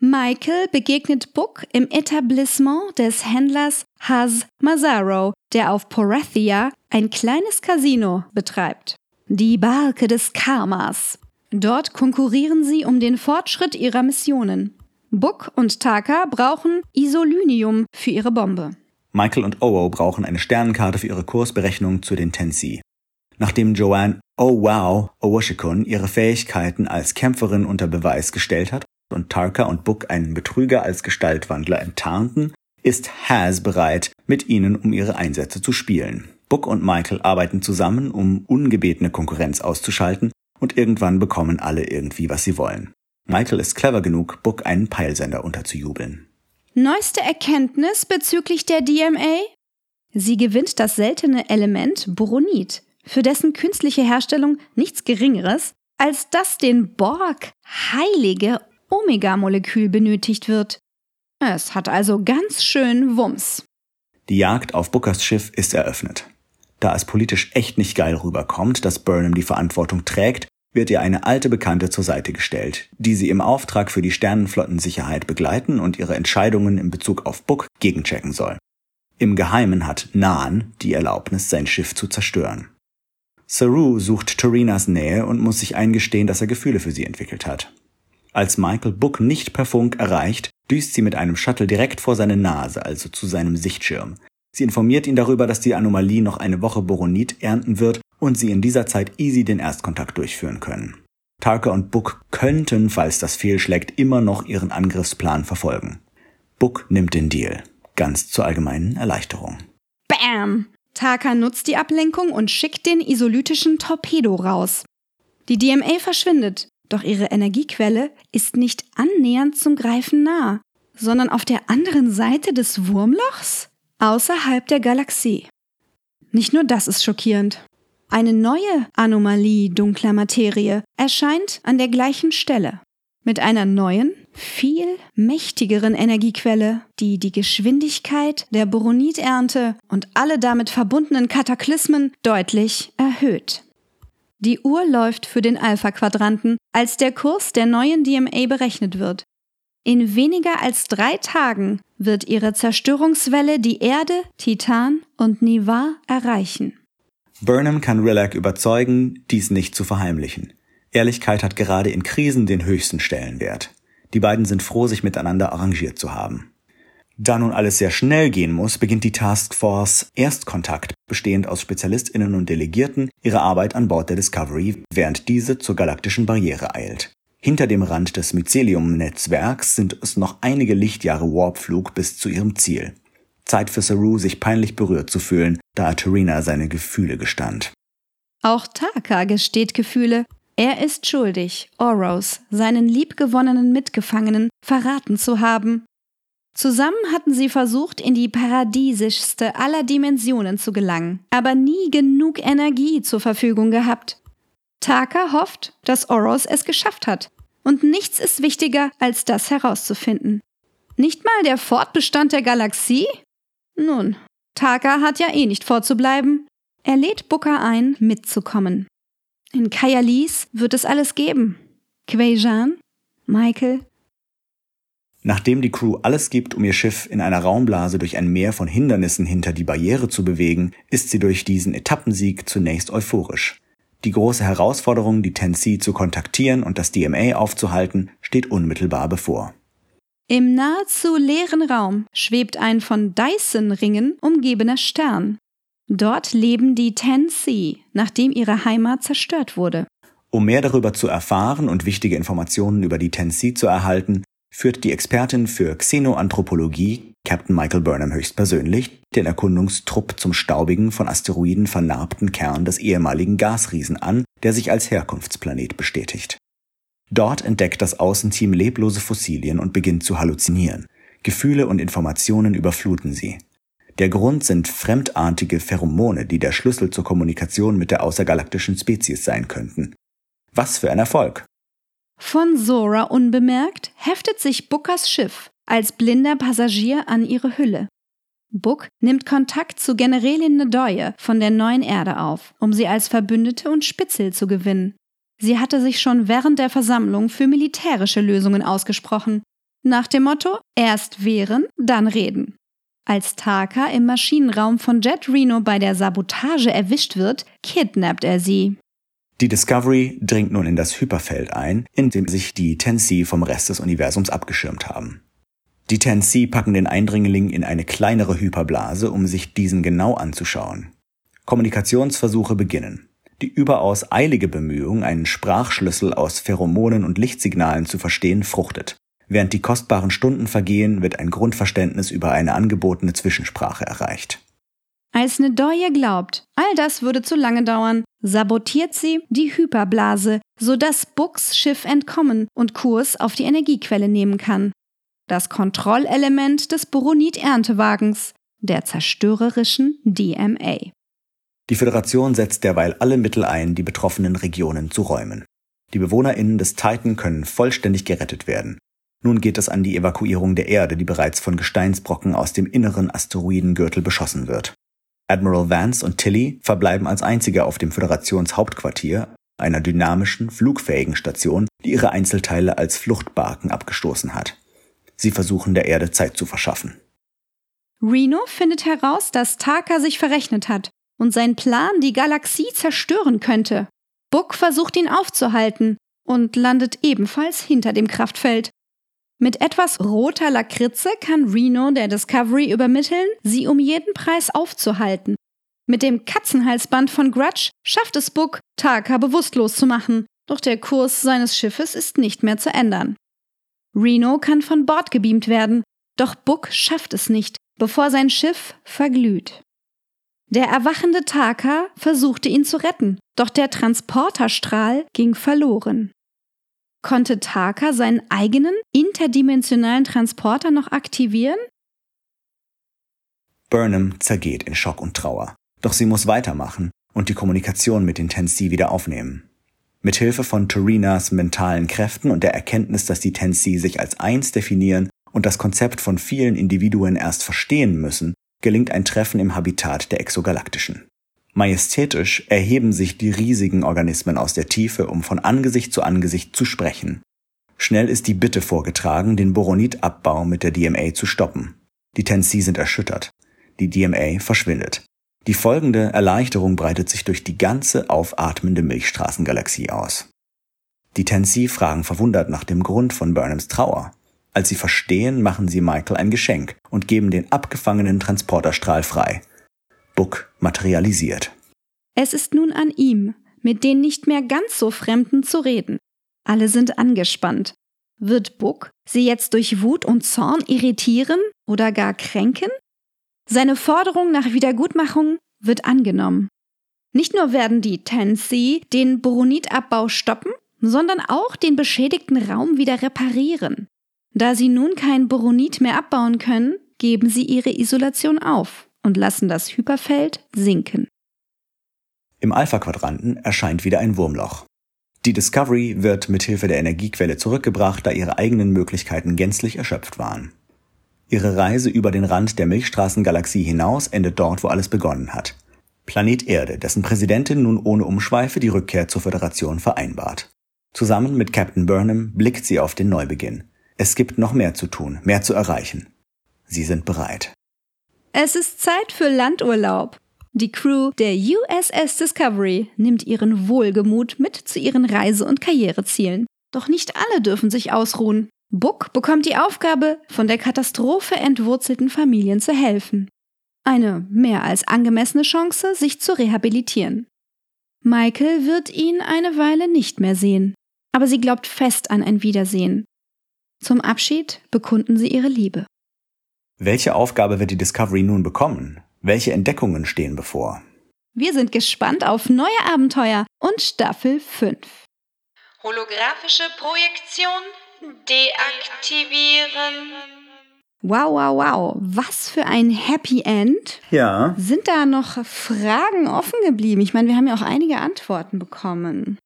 A: Michael begegnet Book im Etablissement des Händlers Haz Mazaro, der auf Porethia ein kleines Casino betreibt. Die Barke des Karmas. Dort konkurrieren sie um den Fortschritt ihrer Missionen. Book und Taka brauchen Isolynium für ihre Bombe.
B: Michael und Owo brauchen eine Sternenkarte für ihre Kursberechnung zu den Tensi. Nachdem Joanne Oh Wow Owoshikun ihre Fähigkeiten als Kämpferin unter Beweis gestellt hat und Tarka und Book einen Betrüger als Gestaltwandler enttarnten, ist Haz bereit, mit ihnen um ihre Einsätze zu spielen. Book und Michael arbeiten zusammen, um ungebetene Konkurrenz auszuschalten und irgendwann bekommen alle irgendwie, was sie wollen. Michael ist clever genug, Book einen Peilsender unterzujubeln.
A: Neueste Erkenntnis bezüglich der DMA? Sie gewinnt das seltene Element Boronit, für dessen künstliche Herstellung nichts Geringeres als das den Borg heilige Omega-Molekül benötigt wird. Es hat also ganz schön Wumms.
B: Die Jagd auf Bookers Schiff ist eröffnet. Da es politisch echt nicht geil rüberkommt, dass Burnham die Verantwortung trägt, wird ihr eine alte Bekannte zur Seite gestellt, die sie im Auftrag für die Sternenflottensicherheit begleiten und ihre Entscheidungen in Bezug auf Book gegenchecken soll. Im Geheimen hat Nahn die Erlaubnis, sein Schiff zu zerstören. Saru sucht Torinas Nähe und muss sich eingestehen, dass er Gefühle für sie entwickelt hat. Als Michael Book nicht per Funk erreicht, düst sie mit einem Shuttle direkt vor seine Nase, also zu seinem Sichtschirm. Sie informiert ihn darüber, dass die Anomalie noch eine Woche Boronit ernten wird und sie in dieser Zeit easy den Erstkontakt durchführen können. Tarker und Book könnten, falls das fehlschlägt, immer noch ihren Angriffsplan verfolgen. Book nimmt den Deal, ganz zur allgemeinen Erleichterung.
A: Bam! Tarka nutzt die Ablenkung und schickt den isolytischen Torpedo raus. Die DMA verschwindet, doch ihre Energiequelle ist nicht annähernd zum Greifen nah, sondern auf der anderen Seite des Wurmlochs, außerhalb der Galaxie. Nicht nur das ist schockierend. Eine neue Anomalie dunkler Materie erscheint an der gleichen Stelle. Mit einer neuen, viel mächtigeren Energiequelle, die die Geschwindigkeit der Boroniternte und alle damit verbundenen Kataklysmen deutlich erhöht. Die Uhr läuft für den Alpha-Quadranten, als der Kurs der neuen DMA berechnet wird. In weniger als drei Tagen wird ihre Zerstörungswelle die Erde, Titan und Niva erreichen.
B: Burnham kann Rillac überzeugen, dies nicht zu verheimlichen. Ehrlichkeit hat gerade in Krisen den höchsten Stellenwert. Die beiden sind froh, sich miteinander arrangiert zu haben. Da nun alles sehr schnell gehen muss, beginnt die Taskforce Erstkontakt, bestehend aus Spezialistinnen und Delegierten, ihre Arbeit an Bord der Discovery, während diese zur galaktischen Barriere eilt. Hinter dem Rand des Mycelium-Netzwerks sind es noch einige Lichtjahre Warpflug bis zu ihrem Ziel. Zeit für Saru, sich peinlich berührt zu fühlen, da Tarina seine Gefühle gestand.
A: Auch Taka gesteht Gefühle. Er ist schuldig, Oros, seinen liebgewonnenen Mitgefangenen, verraten zu haben Zusammen hatten sie versucht, in die paradiesischste aller Dimensionen zu gelangen, aber nie genug Energie zur Verfügung gehabt. Taka hofft, dass Oros es geschafft hat. Und nichts ist wichtiger, als das herauszufinden. Nicht mal der Fortbestand der Galaxie? Nun, Taka hat ja eh nicht vorzubleiben. Er lädt Booker ein, mitzukommen. In Kayalis wird es alles geben. Quejan, Michael,
B: Nachdem die Crew alles gibt, um ihr Schiff in einer Raumblase durch ein Meer von Hindernissen hinter die Barriere zu bewegen, ist sie durch diesen Etappensieg zunächst euphorisch. Die große Herausforderung, die Tennessee zu kontaktieren und das DMA aufzuhalten, steht unmittelbar bevor.
A: Im nahezu leeren Raum schwebt ein von Dyson-Ringen umgebener Stern. Dort leben die Tennessee, nachdem ihre Heimat zerstört wurde.
B: Um mehr darüber zu erfahren und wichtige Informationen über die Tennessee zu erhalten, führt die Expertin für Xenoanthropologie, Captain Michael Burnham höchstpersönlich, den Erkundungstrupp zum staubigen, von Asteroiden vernarbten Kern des ehemaligen Gasriesen an, der sich als Herkunftsplanet bestätigt. Dort entdeckt das Außenteam leblose Fossilien und beginnt zu halluzinieren. Gefühle und Informationen überfluten sie. Der Grund sind fremdartige Pheromone, die der Schlüssel zur Kommunikation mit der außergalaktischen Spezies sein könnten. Was für ein Erfolg!
A: Von Zora unbemerkt heftet sich Bookers Schiff als blinder Passagier an ihre Hülle. Book nimmt Kontakt zu Generälin Nedoye von der neuen Erde auf, um sie als Verbündete und Spitzel zu gewinnen. Sie hatte sich schon während der Versammlung für militärische Lösungen ausgesprochen, nach dem Motto erst wehren, dann reden. Als Taka im Maschinenraum von Jet Reno bei der Sabotage erwischt wird, kidnappt er sie.
B: Die Discovery dringt nun in das Hyperfeld ein, in dem sich die Tennessee vom Rest des Universums abgeschirmt haben. Die Tennessee packen den Eindringling in eine kleinere Hyperblase, um sich diesen genau anzuschauen. Kommunikationsversuche beginnen. Die überaus eilige Bemühung, einen Sprachschlüssel aus Pheromonen und Lichtsignalen zu verstehen, fruchtet. Während die kostbaren Stunden vergehen, wird ein Grundverständnis über eine angebotene Zwischensprache erreicht.
A: Als Nedoye glaubt, all das würde zu lange dauern, sabotiert sie die Hyperblase, sodass Books Schiff entkommen und Kurs auf die Energiequelle nehmen kann. Das Kontrollelement des Boronit-Erntewagens, der zerstörerischen DMA.
B: Die Föderation setzt derweil alle Mittel ein, die betroffenen Regionen zu räumen. Die BewohnerInnen des Titan können vollständig gerettet werden. Nun geht es an die Evakuierung der Erde, die bereits von Gesteinsbrocken aus dem inneren Asteroidengürtel beschossen wird. Admiral Vance und Tilly verbleiben als einzige auf dem Föderationshauptquartier, einer dynamischen, flugfähigen Station, die ihre Einzelteile als Fluchtbarken abgestoßen hat. Sie versuchen der Erde Zeit zu verschaffen.
A: Reno findet heraus, dass Taka sich verrechnet hat und sein Plan die Galaxie zerstören könnte. Book versucht ihn aufzuhalten und landet ebenfalls hinter dem Kraftfeld. Mit etwas roter Lakritze kann Reno der Discovery übermitteln, sie um jeden Preis aufzuhalten. Mit dem Katzenhalsband von Grudge schafft es Book, Taka bewusstlos zu machen, doch der Kurs seines Schiffes ist nicht mehr zu ändern. Reno kann von Bord gebeamt werden, doch Book schafft es nicht, bevor sein Schiff verglüht. Der erwachende Taka versuchte ihn zu retten, doch der Transporterstrahl ging verloren. Konnte Taka seinen eigenen interdimensionalen Transporter noch aktivieren?
B: Burnham zergeht in Schock und Trauer. Doch sie muss weitermachen und die Kommunikation mit den Tennessee wieder aufnehmen. Mit Hilfe von Torinas mentalen Kräften und der Erkenntnis, dass die Tennessee sich als eins definieren und das Konzept von vielen Individuen erst verstehen müssen, gelingt ein Treffen im Habitat der Exogalaktischen. Majestätisch erheben sich die riesigen Organismen aus der Tiefe, um von Angesicht zu Angesicht zu sprechen. Schnell ist die Bitte vorgetragen, den Boronitabbau mit der DMA zu stoppen. Die Tennessee sind erschüttert. Die DMA verschwindet. Die folgende Erleichterung breitet sich durch die ganze aufatmende Milchstraßengalaxie aus. Die Tennessee fragen verwundert nach dem Grund von Burnhams Trauer. Als sie verstehen, machen sie Michael ein Geschenk und geben den abgefangenen Transporterstrahl frei. Book materialisiert.
A: Es ist nun an ihm, mit den nicht mehr ganz so Fremden zu reden. Alle sind angespannt. Wird Book sie jetzt durch Wut und Zorn irritieren oder gar kränken? Seine Forderung nach Wiedergutmachung wird angenommen. Nicht nur werden die Tennessee den Boronitabbau stoppen, sondern auch den beschädigten Raum wieder reparieren. Da sie nun kein Boronit mehr abbauen können, geben sie ihre Isolation auf und lassen das Hyperfeld sinken.
B: Im Alpha-Quadranten erscheint wieder ein Wurmloch. Die Discovery wird mithilfe der Energiequelle zurückgebracht, da ihre eigenen Möglichkeiten gänzlich erschöpft waren. Ihre Reise über den Rand der Milchstraßengalaxie hinaus endet dort, wo alles begonnen hat. Planet Erde, dessen Präsidentin nun ohne Umschweife die Rückkehr zur Föderation vereinbart. Zusammen mit Captain Burnham blickt sie auf den Neubeginn. Es gibt noch mehr zu tun, mehr zu erreichen. Sie sind bereit.
A: Es ist Zeit für Landurlaub. Die Crew der USS Discovery nimmt ihren Wohlgemut mit zu ihren Reise- und Karrierezielen. Doch nicht alle dürfen sich ausruhen. Book bekommt die Aufgabe, von der Katastrophe entwurzelten Familien zu helfen. Eine mehr als angemessene Chance, sich zu rehabilitieren. Michael wird ihn eine Weile nicht mehr sehen, aber sie glaubt fest an ein Wiedersehen. Zum Abschied bekunden sie ihre Liebe.
B: Welche Aufgabe wird die Discovery nun bekommen? Welche Entdeckungen stehen bevor?
A: Wir sind gespannt auf neue Abenteuer und Staffel 5.
C: Holographische Projektion deaktivieren.
A: Wow, wow, wow. Was für ein Happy End.
B: Ja.
A: Sind da noch Fragen offen geblieben? Ich meine, wir haben ja auch einige Antworten bekommen.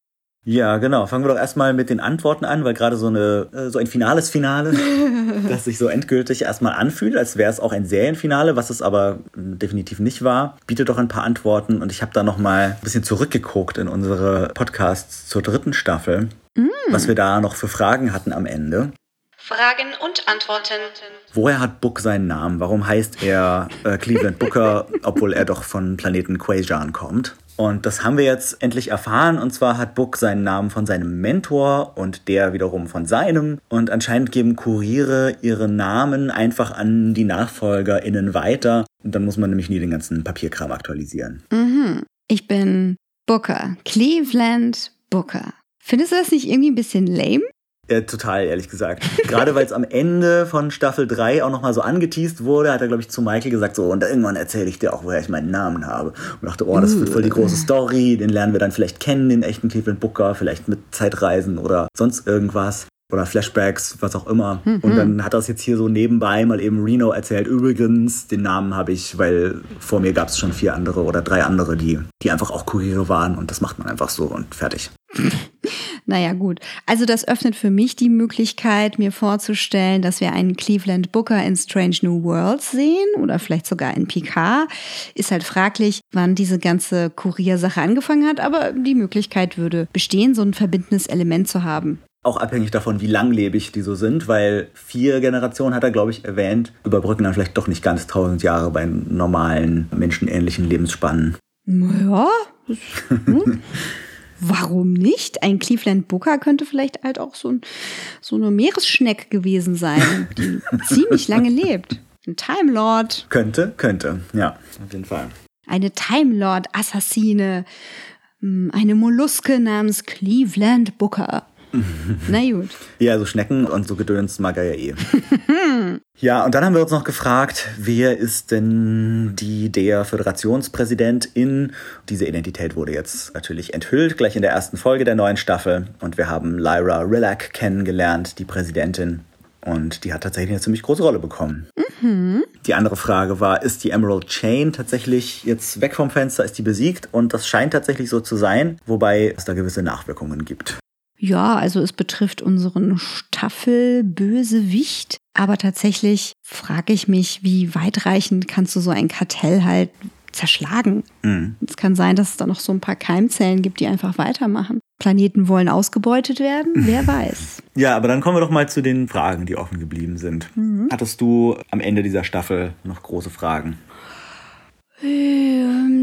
B: Ja, genau. Fangen wir doch erstmal mit den Antworten an, weil gerade so eine äh, so ein finales Finale, das sich so endgültig erstmal anfühlt, als wäre es auch ein Serienfinale, was es aber definitiv nicht war, bietet doch ein paar Antworten und ich habe da noch mal ein bisschen zurückgeguckt in unsere Podcasts zur dritten Staffel, mm. was wir da noch für Fragen hatten am Ende.
C: Fragen und Antworten.
B: Woher hat Book seinen Namen? Warum heißt er äh, Cleveland Booker, obwohl er doch von Planeten Quajan kommt? Und das haben wir jetzt endlich erfahren. Und zwar hat Book seinen Namen von seinem Mentor und der wiederum von seinem. Und anscheinend geben Kuriere ihre Namen einfach an die NachfolgerInnen weiter. Und dann muss man nämlich nie den ganzen Papierkram aktualisieren.
A: Mhm. Ich bin Booker. Cleveland Booker. Findest du das nicht irgendwie ein bisschen lame?
B: Ja, total, ehrlich gesagt. Gerade weil es am Ende von Staffel 3 auch nochmal so angeteased wurde, hat er, glaube ich, zu Michael gesagt, so, und irgendwann erzähle ich dir auch, woher ich meinen Namen habe. Und dachte, oh, das wird voll die große Story, den lernen wir dann vielleicht kennen, den echten Cleveland Booker, vielleicht mit Zeitreisen oder sonst irgendwas. Oder Flashbacks, was auch immer. Mhm. Und dann hat er es jetzt hier so nebenbei mal eben Reno erzählt. Übrigens, den Namen habe ich, weil vor mir gab es schon vier andere oder drei andere, die, die einfach auch Kuriere waren. Und das macht man einfach so und fertig.
A: Naja, gut. Also das öffnet für mich die Möglichkeit, mir vorzustellen, dass wir einen Cleveland Booker in Strange New Worlds sehen oder vielleicht sogar in PK. Ist halt fraglich, wann diese ganze Kuriersache angefangen hat, aber die Möglichkeit würde bestehen, so ein verbindendes Element zu haben.
B: Auch abhängig davon, wie langlebig die so sind, weil vier Generationen hat er, glaube ich, erwähnt, überbrücken dann vielleicht doch nicht ganz tausend Jahre bei normalen, menschenähnlichen Lebensspannen.
A: Ja, hm. Warum nicht? Ein Cleveland Booker könnte vielleicht halt auch so, ein, so eine Meeresschnecke gewesen sein, die ziemlich lange lebt. Ein Time Lord.
B: Könnte, könnte, ja, auf jeden Fall.
A: Eine Time Lord Assassine, hm, eine Molluske namens Cleveland Booker. Na gut.
B: Ja, so Schnecken und so Gedöns mag er ja eh. ja, und dann haben wir uns noch gefragt, wer ist denn die der Föderationspräsidentin? Diese Identität wurde jetzt natürlich enthüllt, gleich in der ersten Folge der neuen Staffel. Und wir haben Lyra Rillack kennengelernt, die Präsidentin. Und die hat tatsächlich eine ziemlich große Rolle bekommen. Mhm. Die andere Frage war, ist die Emerald Chain tatsächlich jetzt weg vom Fenster? Ist die besiegt? Und das scheint tatsächlich so zu sein, wobei es da gewisse Nachwirkungen gibt.
A: Ja, also es betrifft unseren Staffelbösewicht. Aber tatsächlich frage ich mich, wie weitreichend kannst du so ein Kartell halt zerschlagen? Mhm. Es kann sein, dass es da noch so ein paar Keimzellen gibt, die einfach weitermachen. Planeten wollen ausgebeutet werden, wer weiß.
B: Ja, aber dann kommen wir doch mal zu den Fragen, die offen geblieben sind. Mhm. Hattest du am Ende dieser Staffel noch große Fragen?
A: Ähm,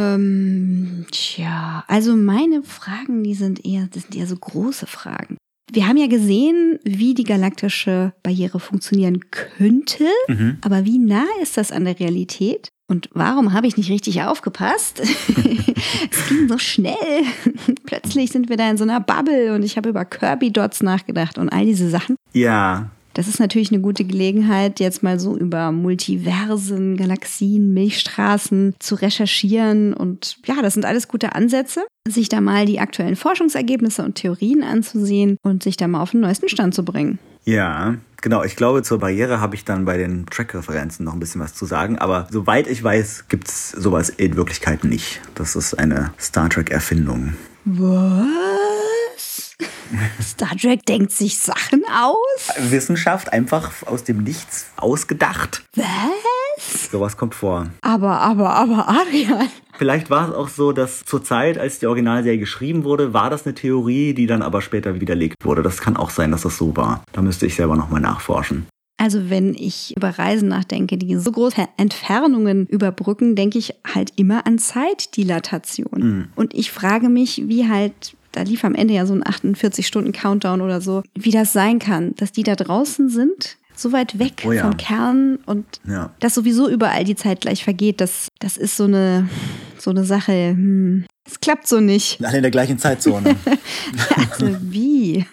A: ähm, tja, also meine Fragen, die sind eher, das sind eher so große Fragen. Wir haben ja gesehen, wie die galaktische Barriere funktionieren könnte, mhm. aber wie nah ist das an der Realität? Und warum habe ich nicht richtig aufgepasst? es ging so schnell. Plötzlich sind wir da in so einer Bubble und ich habe über Kirby Dots nachgedacht und all diese Sachen.
B: Ja,
A: das ist natürlich eine gute Gelegenheit, jetzt mal so über Multiversen, Galaxien, Milchstraßen zu recherchieren. Und ja, das sind alles gute Ansätze, sich da mal die aktuellen Forschungsergebnisse und Theorien anzusehen und sich da mal auf den neuesten Stand zu bringen.
B: Ja, Genau, ich glaube, zur Barriere habe ich dann bei den Track-Referenzen noch ein bisschen was zu sagen. Aber soweit ich weiß, gibt es sowas in Wirklichkeit nicht. Das ist eine Star Trek-Erfindung.
A: Was? Star Trek denkt sich Sachen aus?
B: Wissenschaft einfach aus dem Nichts ausgedacht.
A: Was?
B: Sowas kommt vor.
A: Aber, aber, aber, Adrian.
B: Vielleicht war es auch so, dass zur Zeit, als die Originalserie geschrieben wurde, war das eine Theorie, die dann aber später widerlegt wurde. Das kann auch sein, dass das so war. Da müsste ich selber nochmal nachforschen.
A: Also wenn ich über Reisen nachdenke, die so große Entfernungen überbrücken, denke ich halt immer an Zeitdilatation.
B: Mhm.
A: Und ich frage mich, wie halt, da lief am Ende ja so ein 48-Stunden-Countdown oder so, wie das sein kann, dass die da draußen sind, so weit weg
B: Oh ja.
A: vom Kern und
B: Ja.
A: dass sowieso überall die Zeit gleich vergeht. Das, das ist so eine, so eine Sache. Hm, es klappt so nicht.
B: Alle in der gleichen Zeitzone.
A: Also wie?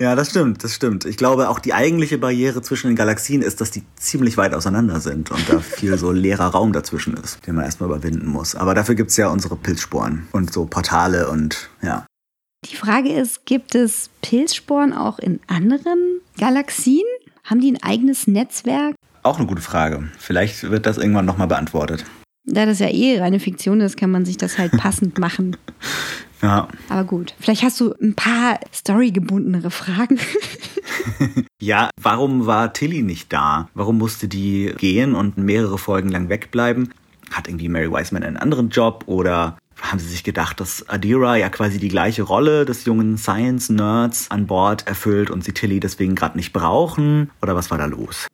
B: Ja, das stimmt, das stimmt. Ich glaube, auch die eigentliche Barriere zwischen den Galaxien ist, dass die ziemlich weit auseinander sind und da viel so leerer Raum dazwischen ist, den man erstmal überwinden muss. Aber dafür gibt's ja unsere Pilzsporen und so Portale und ja.
A: Die Frage ist, gibt es Pilzsporen auch in anderen Galaxien? Haben die ein eigenes Netzwerk?
B: Auch eine gute Frage. Vielleicht wird das irgendwann nochmal beantwortet.
A: Da das ja eh reine Fiktion ist, kann man sich das halt passend machen.
B: Ja.
A: Aber gut, vielleicht hast du ein paar storygebundenere Fragen.
B: Ja, warum war Tilly nicht da? Warum musste die gehen und mehrere Folgen lang wegbleiben? Hat irgendwie Mary Wiseman einen anderen Job oder haben sie sich gedacht, dass Adira ja quasi die gleiche Rolle des jungen Science-Nerds an Bord erfüllt und sie Tilly deswegen gerade nicht brauchen? Oder was war da los?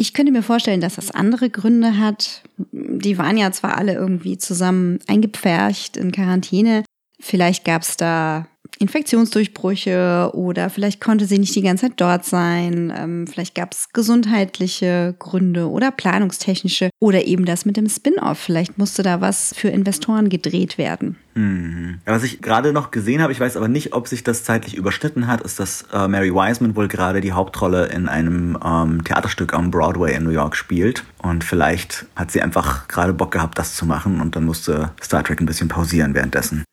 A: Ich könnte mir vorstellen, dass das andere Gründe hat. Die waren ja zwar alle irgendwie zusammen eingepfercht in Quarantäne. Vielleicht gab es da Infektionsdurchbrüche oder vielleicht konnte sie nicht die ganze Zeit dort sein. Ähm, vielleicht gab es gesundheitliche Gründe oder planungstechnische oder eben das mit dem Spin-off. Vielleicht musste da was für Investoren gedreht werden.
B: Mhm. Was ich gerade noch gesehen habe, ich weiß aber nicht, ob sich das zeitlich überschnitten hat, ist, dass äh, Mary Wiseman wohl gerade die Hauptrolle in einem ähm, Theaterstück am Broadway in New York spielt. Und vielleicht hat sie einfach gerade Bock gehabt, das zu machen und dann musste Star Trek ein bisschen pausieren währenddessen.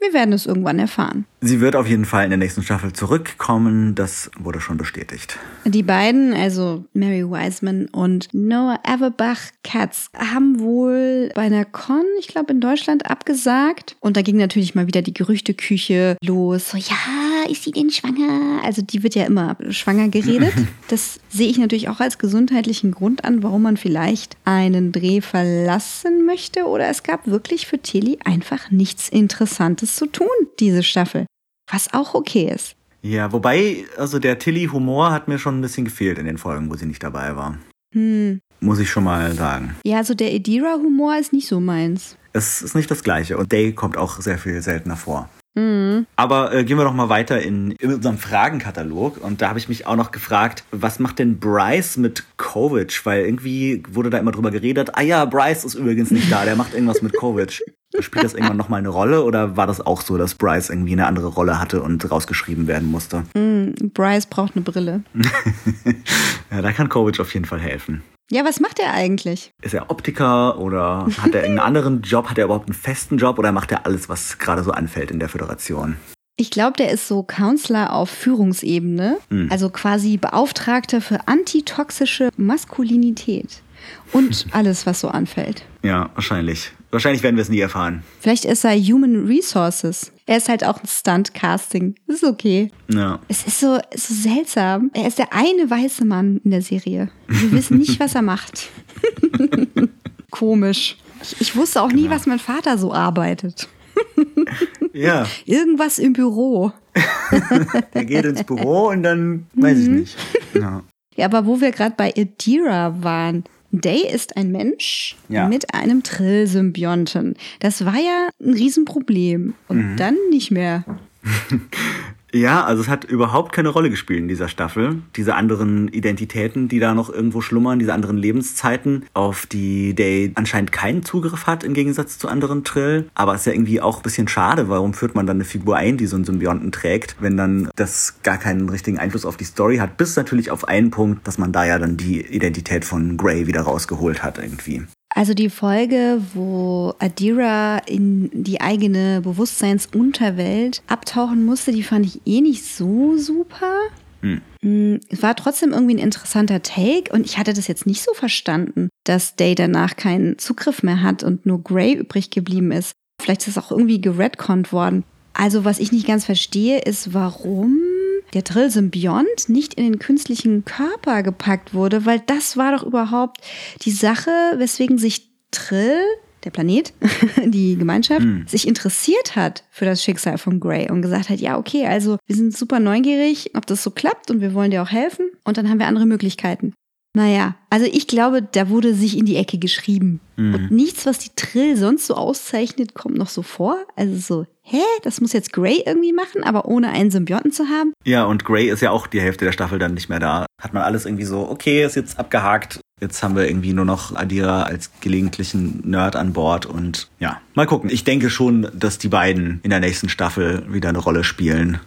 A: Wir werden es irgendwann erfahren.
B: Sie wird auf jeden Fall in der nächsten Staffel zurückkommen, das wurde schon bestätigt.
A: Die beiden, also Mary Wiseman und Noah Averbach Katz, haben wohl bei einer Con, ich glaube in Deutschland, abgesagt. Und da ging natürlich mal wieder die Gerüchteküche los. So, ja, ist sie denn schwanger? Also die wird ja immer schwanger geredet. Das sehe ich natürlich auch als gesundheitlichen Grund an, warum man vielleicht einen Dreh verlassen möchte. Oder es gab wirklich für Tilly einfach nichts Interessantes zu tun, diese Staffel. Was auch okay ist.
B: Ja, wobei, also der Tilly-Humor hat mir schon ein bisschen gefehlt in den Folgen, wo sie nicht dabei war.
A: Hm.
B: Muss ich schon mal sagen.
A: Ja, also der Edira-Humor ist nicht so meins.
B: Es ist nicht das Gleiche und Day kommt auch sehr viel seltener vor.
A: Mhm.
B: Aber äh, gehen wir doch mal weiter in, in unserem Fragenkatalog. Und da habe ich mich auch noch gefragt, was macht denn Bryce mit Kovic? Weil irgendwie wurde da immer drüber geredet, ah ja, Bryce ist übrigens nicht da, der macht irgendwas mit Kovic. Spielt das irgendwann nochmal eine Rolle oder war das auch so, dass Bryce irgendwie eine andere Rolle hatte und rausgeschrieben werden musste?
A: Hm, Bryce braucht eine Brille.
B: Ja, da kann Kovic auf jeden Fall helfen.
A: Ja, was macht er eigentlich?
B: Ist er Optiker oder hat er irgendeinen anderen Job? Hat er überhaupt einen festen Job oder macht er alles, was gerade so anfällt in der Föderation?
A: Ich glaube, der ist so Counselor auf Führungsebene,
B: Mhm.
A: also quasi Beauftragter für antitoxische Maskulinität und alles, was so anfällt.
B: Ja, wahrscheinlich. Wahrscheinlich werden wir es nie erfahren.
A: Vielleicht ist er Human Resources. Er ist halt auch ein Stunt-Casting. Das ist okay.
B: Ja.
A: Es ist so, so seltsam. Er ist der eine weiße Mann in der Serie. Wir wissen nicht, was er macht. Komisch. Ich, ich wusste auch nie,
B: Genau.
A: was mein Vater so arbeitet.
B: Ja,
A: Irgendwas im Büro.
B: er geht ins Büro und dann weiß ich nicht. Ja.
A: Ja, aber wo wir gerade bei Adira waren. Day ist ein Mensch
B: Ja.
A: mit einem Trill-Symbionten. Das war ja ein Riesenproblem. Und
B: Mhm.
A: dann nicht mehr.
B: ja, also es hat überhaupt keine Rolle gespielt in dieser Staffel. Diese anderen Identitäten, die da noch irgendwo schlummern, diese anderen Lebenszeiten, auf die Day anscheinend keinen Zugriff hat im Gegensatz zu anderen Trill. Aber es ist ja irgendwie auch ein bisschen schade. Warum führt man dann eine Figur ein, die so einen Symbionten trägt, wenn dann das gar keinen richtigen Einfluss auf die Story hat? Bis natürlich auf einen Punkt, dass man da ja dann die Identität von Grey wieder rausgeholt hat irgendwie.
A: Also die Folge, wo Adira in die eigene Bewusstseinsunterwelt abtauchen musste, die fand ich eh nicht so super. Hm. Es war trotzdem irgendwie ein interessanter Take und ich hatte das jetzt nicht so verstanden, dass Day danach keinen Zugriff mehr hat und nur Grey übrig geblieben ist. Vielleicht ist es auch irgendwie geredconnt worden. Also was ich nicht ganz verstehe, ist, warum der Trill-Symbiont nicht in den künstlichen Körper gepackt wurde, weil das war doch überhaupt die Sache, weswegen sich Trill der Planet, die Gemeinschaft, mhm. sich interessiert hat für das Schicksal von Grey und gesagt hat, ja, okay, also wir sind super neugierig, ob das so klappt und wir wollen dir auch helfen und dann haben wir andere Möglichkeiten. Naja, also ich glaube, da wurde sich in die Ecke geschrieben. Mhm. Und nichts, was die Trill sonst so auszeichnet, kommt noch so vor. Also so, hä, das muss jetzt Grey irgendwie machen, aber ohne einen Symbionten zu haben.
B: Ja, und Grey ist ja auch die Hälfte der Staffel dann nicht mehr da. Hat man alles irgendwie so, okay, ist jetzt abgehakt. Jetzt haben wir irgendwie nur noch Adira als gelegentlichen Nerd an Bord und ja, mal gucken. Ich denke schon, dass die beiden in der nächsten Staffel wieder eine Rolle spielen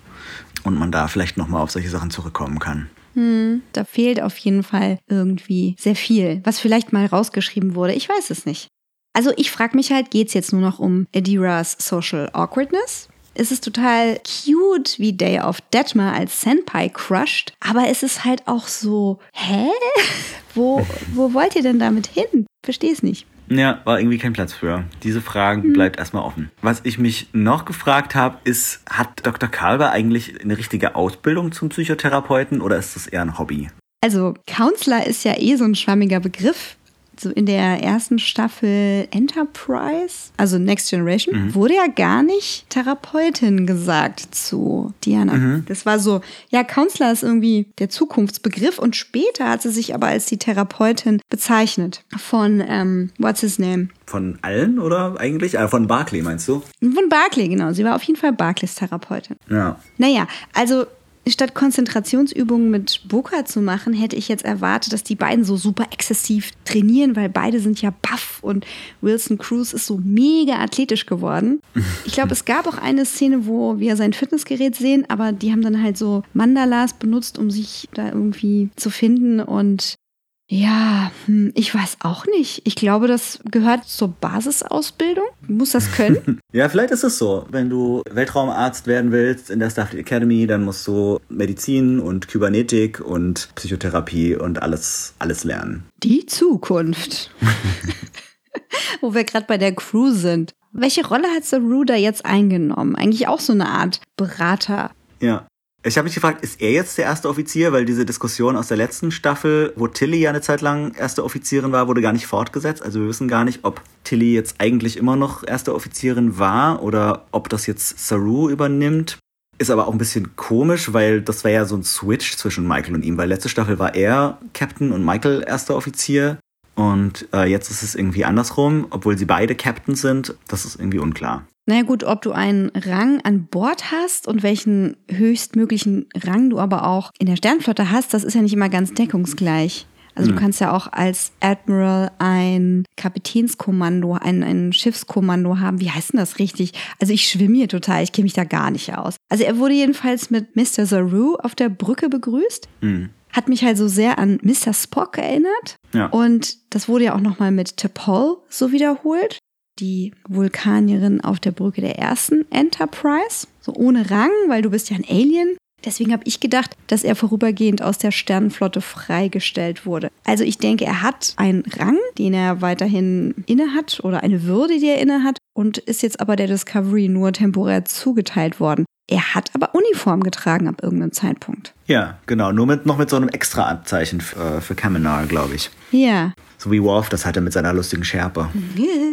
B: und man da vielleicht nochmal auf solche Sachen zurückkommen kann.
A: Hm, da fehlt auf jeden Fall irgendwie sehr viel, was vielleicht mal rausgeschrieben wurde. Ich weiß es nicht. Also ich frage mich halt, geht es jetzt nur noch um Adiras Social Awkwardness? Es ist total cute, wie Day of Detmer als Senpai crushed, aber es ist halt auch so, hä? wo, wo wollt ihr denn damit hin? Verstehe es nicht.
B: Ja, war irgendwie kein Platz für. Diese Fragen hm. bleibt erstmal offen. Was ich mich noch gefragt habe, ist, hat Dr. Kalber eigentlich eine richtige Ausbildung zum Psychotherapeuten oder ist das eher ein Hobby?
A: Also, Counselor ist ja eh so ein schwammiger Begriff so in der ersten Staffel Enterprise, also Next Generation, mhm. wurde ja gar nicht Therapeutin gesagt zu Diana. Mhm. Das war so, ja, Counselor ist irgendwie der Zukunftsbegriff und später hat sie sich aber als die Therapeutin bezeichnet von, ähm, what's his name?
B: Von allen oder eigentlich? Äh, von Barclay meinst du?
A: Von Barclay, genau. Sie war auf jeden Fall Barclays Therapeutin.
B: Ja.
A: Naja, also statt Konzentrationsübungen mit Boca zu machen, hätte ich jetzt erwartet, dass die beiden so super exzessiv trainieren, weil beide sind ja buff und Wilson Cruz ist so mega athletisch geworden. Ich glaube, es gab auch eine Szene, wo wir sein Fitnessgerät sehen, aber die haben dann halt so Mandalas benutzt, um sich da irgendwie zu finden und ja, hm, ich weiß auch nicht. Ich glaube, das gehört zur Basisausbildung. Muss das können?
B: ja, vielleicht ist es so. Wenn du Weltraumarzt werden willst in der Starfleet Academy, dann musst du Medizin und Kybernetik und Psychotherapie und alles, alles lernen.
A: Die Zukunft. Wo wir gerade bei der Crew sind. Welche Rolle hat Saru da jetzt eingenommen? Eigentlich auch so eine Art Berater.
B: Ja, ich habe mich gefragt, ist er jetzt der erste Offizier? Weil diese Diskussion aus der letzten Staffel, wo Tilly ja eine Zeit lang erste Offizierin war, wurde gar nicht fortgesetzt. Also wir wissen gar nicht, ob Tilly jetzt eigentlich immer noch erste Offizierin war oder ob das jetzt Saru übernimmt. Ist aber auch ein bisschen komisch, weil das wäre ja so ein Switch zwischen Michael und ihm. Weil letzte Staffel war er Captain und Michael erster Offizier. Und äh, jetzt ist es irgendwie andersrum, obwohl sie beide Captain sind. Das ist irgendwie unklar.
A: Naja gut, ob du einen Rang an Bord hast und welchen höchstmöglichen Rang du aber auch in der Sternflotte hast, das ist ja nicht immer ganz deckungsgleich. Also mhm. du kannst ja auch als Admiral ein Kapitänskommando, ein, ein Schiffskommando haben. Wie heißt denn das richtig? Also ich schwimme hier total, ich kenne mich da gar nicht aus. Also er wurde jedenfalls mit Mr. Zaru auf der Brücke begrüßt. Mhm. Hat mich halt so sehr an Mr. Spock erinnert.
B: Ja.
A: Und das wurde ja auch nochmal mit T'Pol so wiederholt die Vulkanierin auf der Brücke der ersten Enterprise. So ohne Rang, weil du bist ja ein Alien. Deswegen habe ich gedacht, dass er vorübergehend aus der Sternenflotte freigestellt wurde. Also ich denke, er hat einen Rang, den er weiterhin innehat oder eine Würde, die er innehat und ist jetzt aber der Discovery nur temporär zugeteilt worden. Er hat aber Uniform getragen ab irgendeinem Zeitpunkt.
B: Ja, genau. Nur mit, noch mit so einem extra Abzeichen für, für Kaminar, glaube ich.
A: Ja.
B: So wie Worf das hatte mit seiner lustigen Schärpe.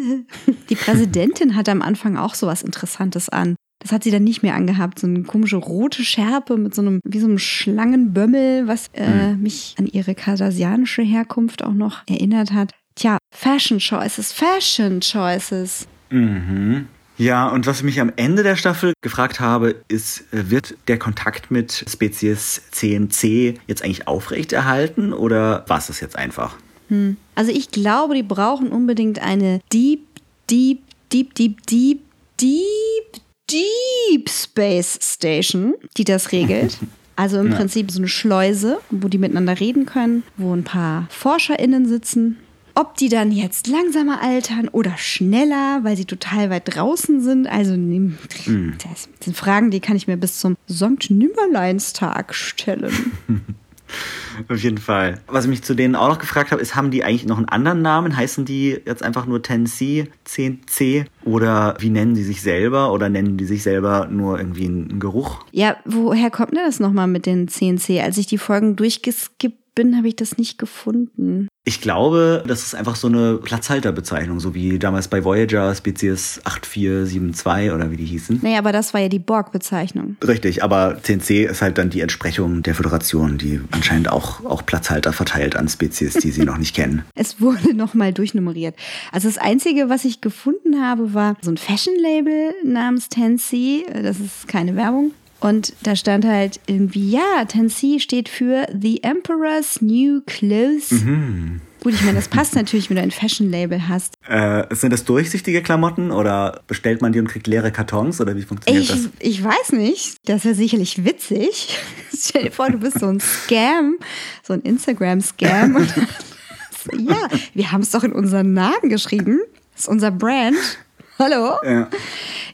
A: Die Präsidentin hatte am Anfang auch so was Interessantes an. Das hat sie dann nicht mehr angehabt. So eine komische rote Schärpe mit so einem, wie so einem Schlangenbömmel, was äh, mhm. mich an ihre kardasianische Herkunft auch noch erinnert hat. Tja, Fashion Choices, Fashion Choices.
B: Mhm. Ja, und was ich mich am Ende der Staffel gefragt habe, ist, äh, wird der Kontakt mit Spezies CNC jetzt eigentlich aufrechterhalten oder war es das jetzt einfach?
A: Hm. Also ich glaube, die brauchen unbedingt eine Deep, Deep, Deep, Deep, Deep, Deep, Deep Space Station, die das regelt. Also im ja. Prinzip so eine Schleuse, wo die miteinander reden können, wo ein paar ForscherInnen sitzen ob die dann jetzt langsamer altern oder schneller, weil sie total weit draußen sind. Also mm. das sind Fragen, die kann ich mir bis zum Sankt Nimmerleinstag stellen.
B: Auf jeden Fall. Was ich mich zu denen auch noch gefragt habe, ist, haben die eigentlich noch einen anderen Namen? Heißen die jetzt einfach nur 10C, 10C? Oder wie nennen die sich selber? Oder nennen die sich selber nur irgendwie einen Geruch?
A: Ja, woher kommt denn das nochmal mit den 10C? Als ich die Folgen durchgeskippt bin, habe ich das nicht gefunden.
B: Ich glaube, das ist einfach so eine Platzhalterbezeichnung, so wie damals bei Voyager Spezies 8472 oder wie die hießen.
A: Naja, aber das war ja die Borg-Bezeichnung.
B: Richtig, aber 10C ist halt dann die Entsprechung der Föderation, die anscheinend auch, auch Platzhalter verteilt an Spezies, die sie noch nicht kennen.
A: Es wurde nochmal durchnummeriert. Also das Einzige, was ich gefunden habe, war so ein Fashion-Label namens 10C. Das ist keine Werbung. Und da stand halt irgendwie, ja, Tennessee steht für The Emperor's New Clothes. Mhm. Gut, ich meine, das passt natürlich, wenn du ein Fashion-Label hast.
B: Äh, sind das durchsichtige Klamotten oder bestellt man die und kriegt leere Kartons oder wie funktioniert
A: ich,
B: das?
A: Ich weiß nicht. Das wäre sicherlich witzig. Stell dir vor, du bist so ein Scam, so ein Instagram-Scam. ja, wir haben es doch in unseren Namen geschrieben. Das ist unser Brand. Hallo? Ja.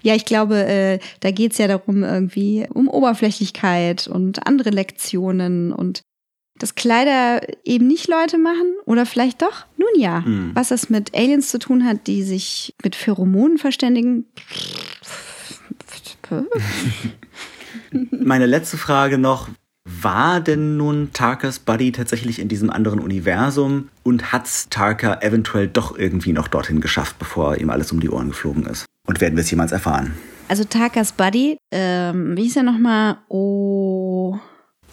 A: Ja, ich glaube, äh, da geht's ja darum, irgendwie um Oberflächlichkeit und andere Lektionen und dass Kleider eben nicht Leute machen oder vielleicht doch? Nun ja. Mhm. Was das mit Aliens zu tun hat, die sich mit Pheromonen verständigen.
B: Meine letzte Frage noch. War denn nun Tarkers Buddy tatsächlich in diesem anderen Universum und hat's Tarker eventuell doch irgendwie noch dorthin geschafft, bevor ihm alles um die Ohren geflogen ist? Und werden wir es jemals erfahren?
A: Also Tarkas Buddy, ähm, wie hieß er nochmal? Oh.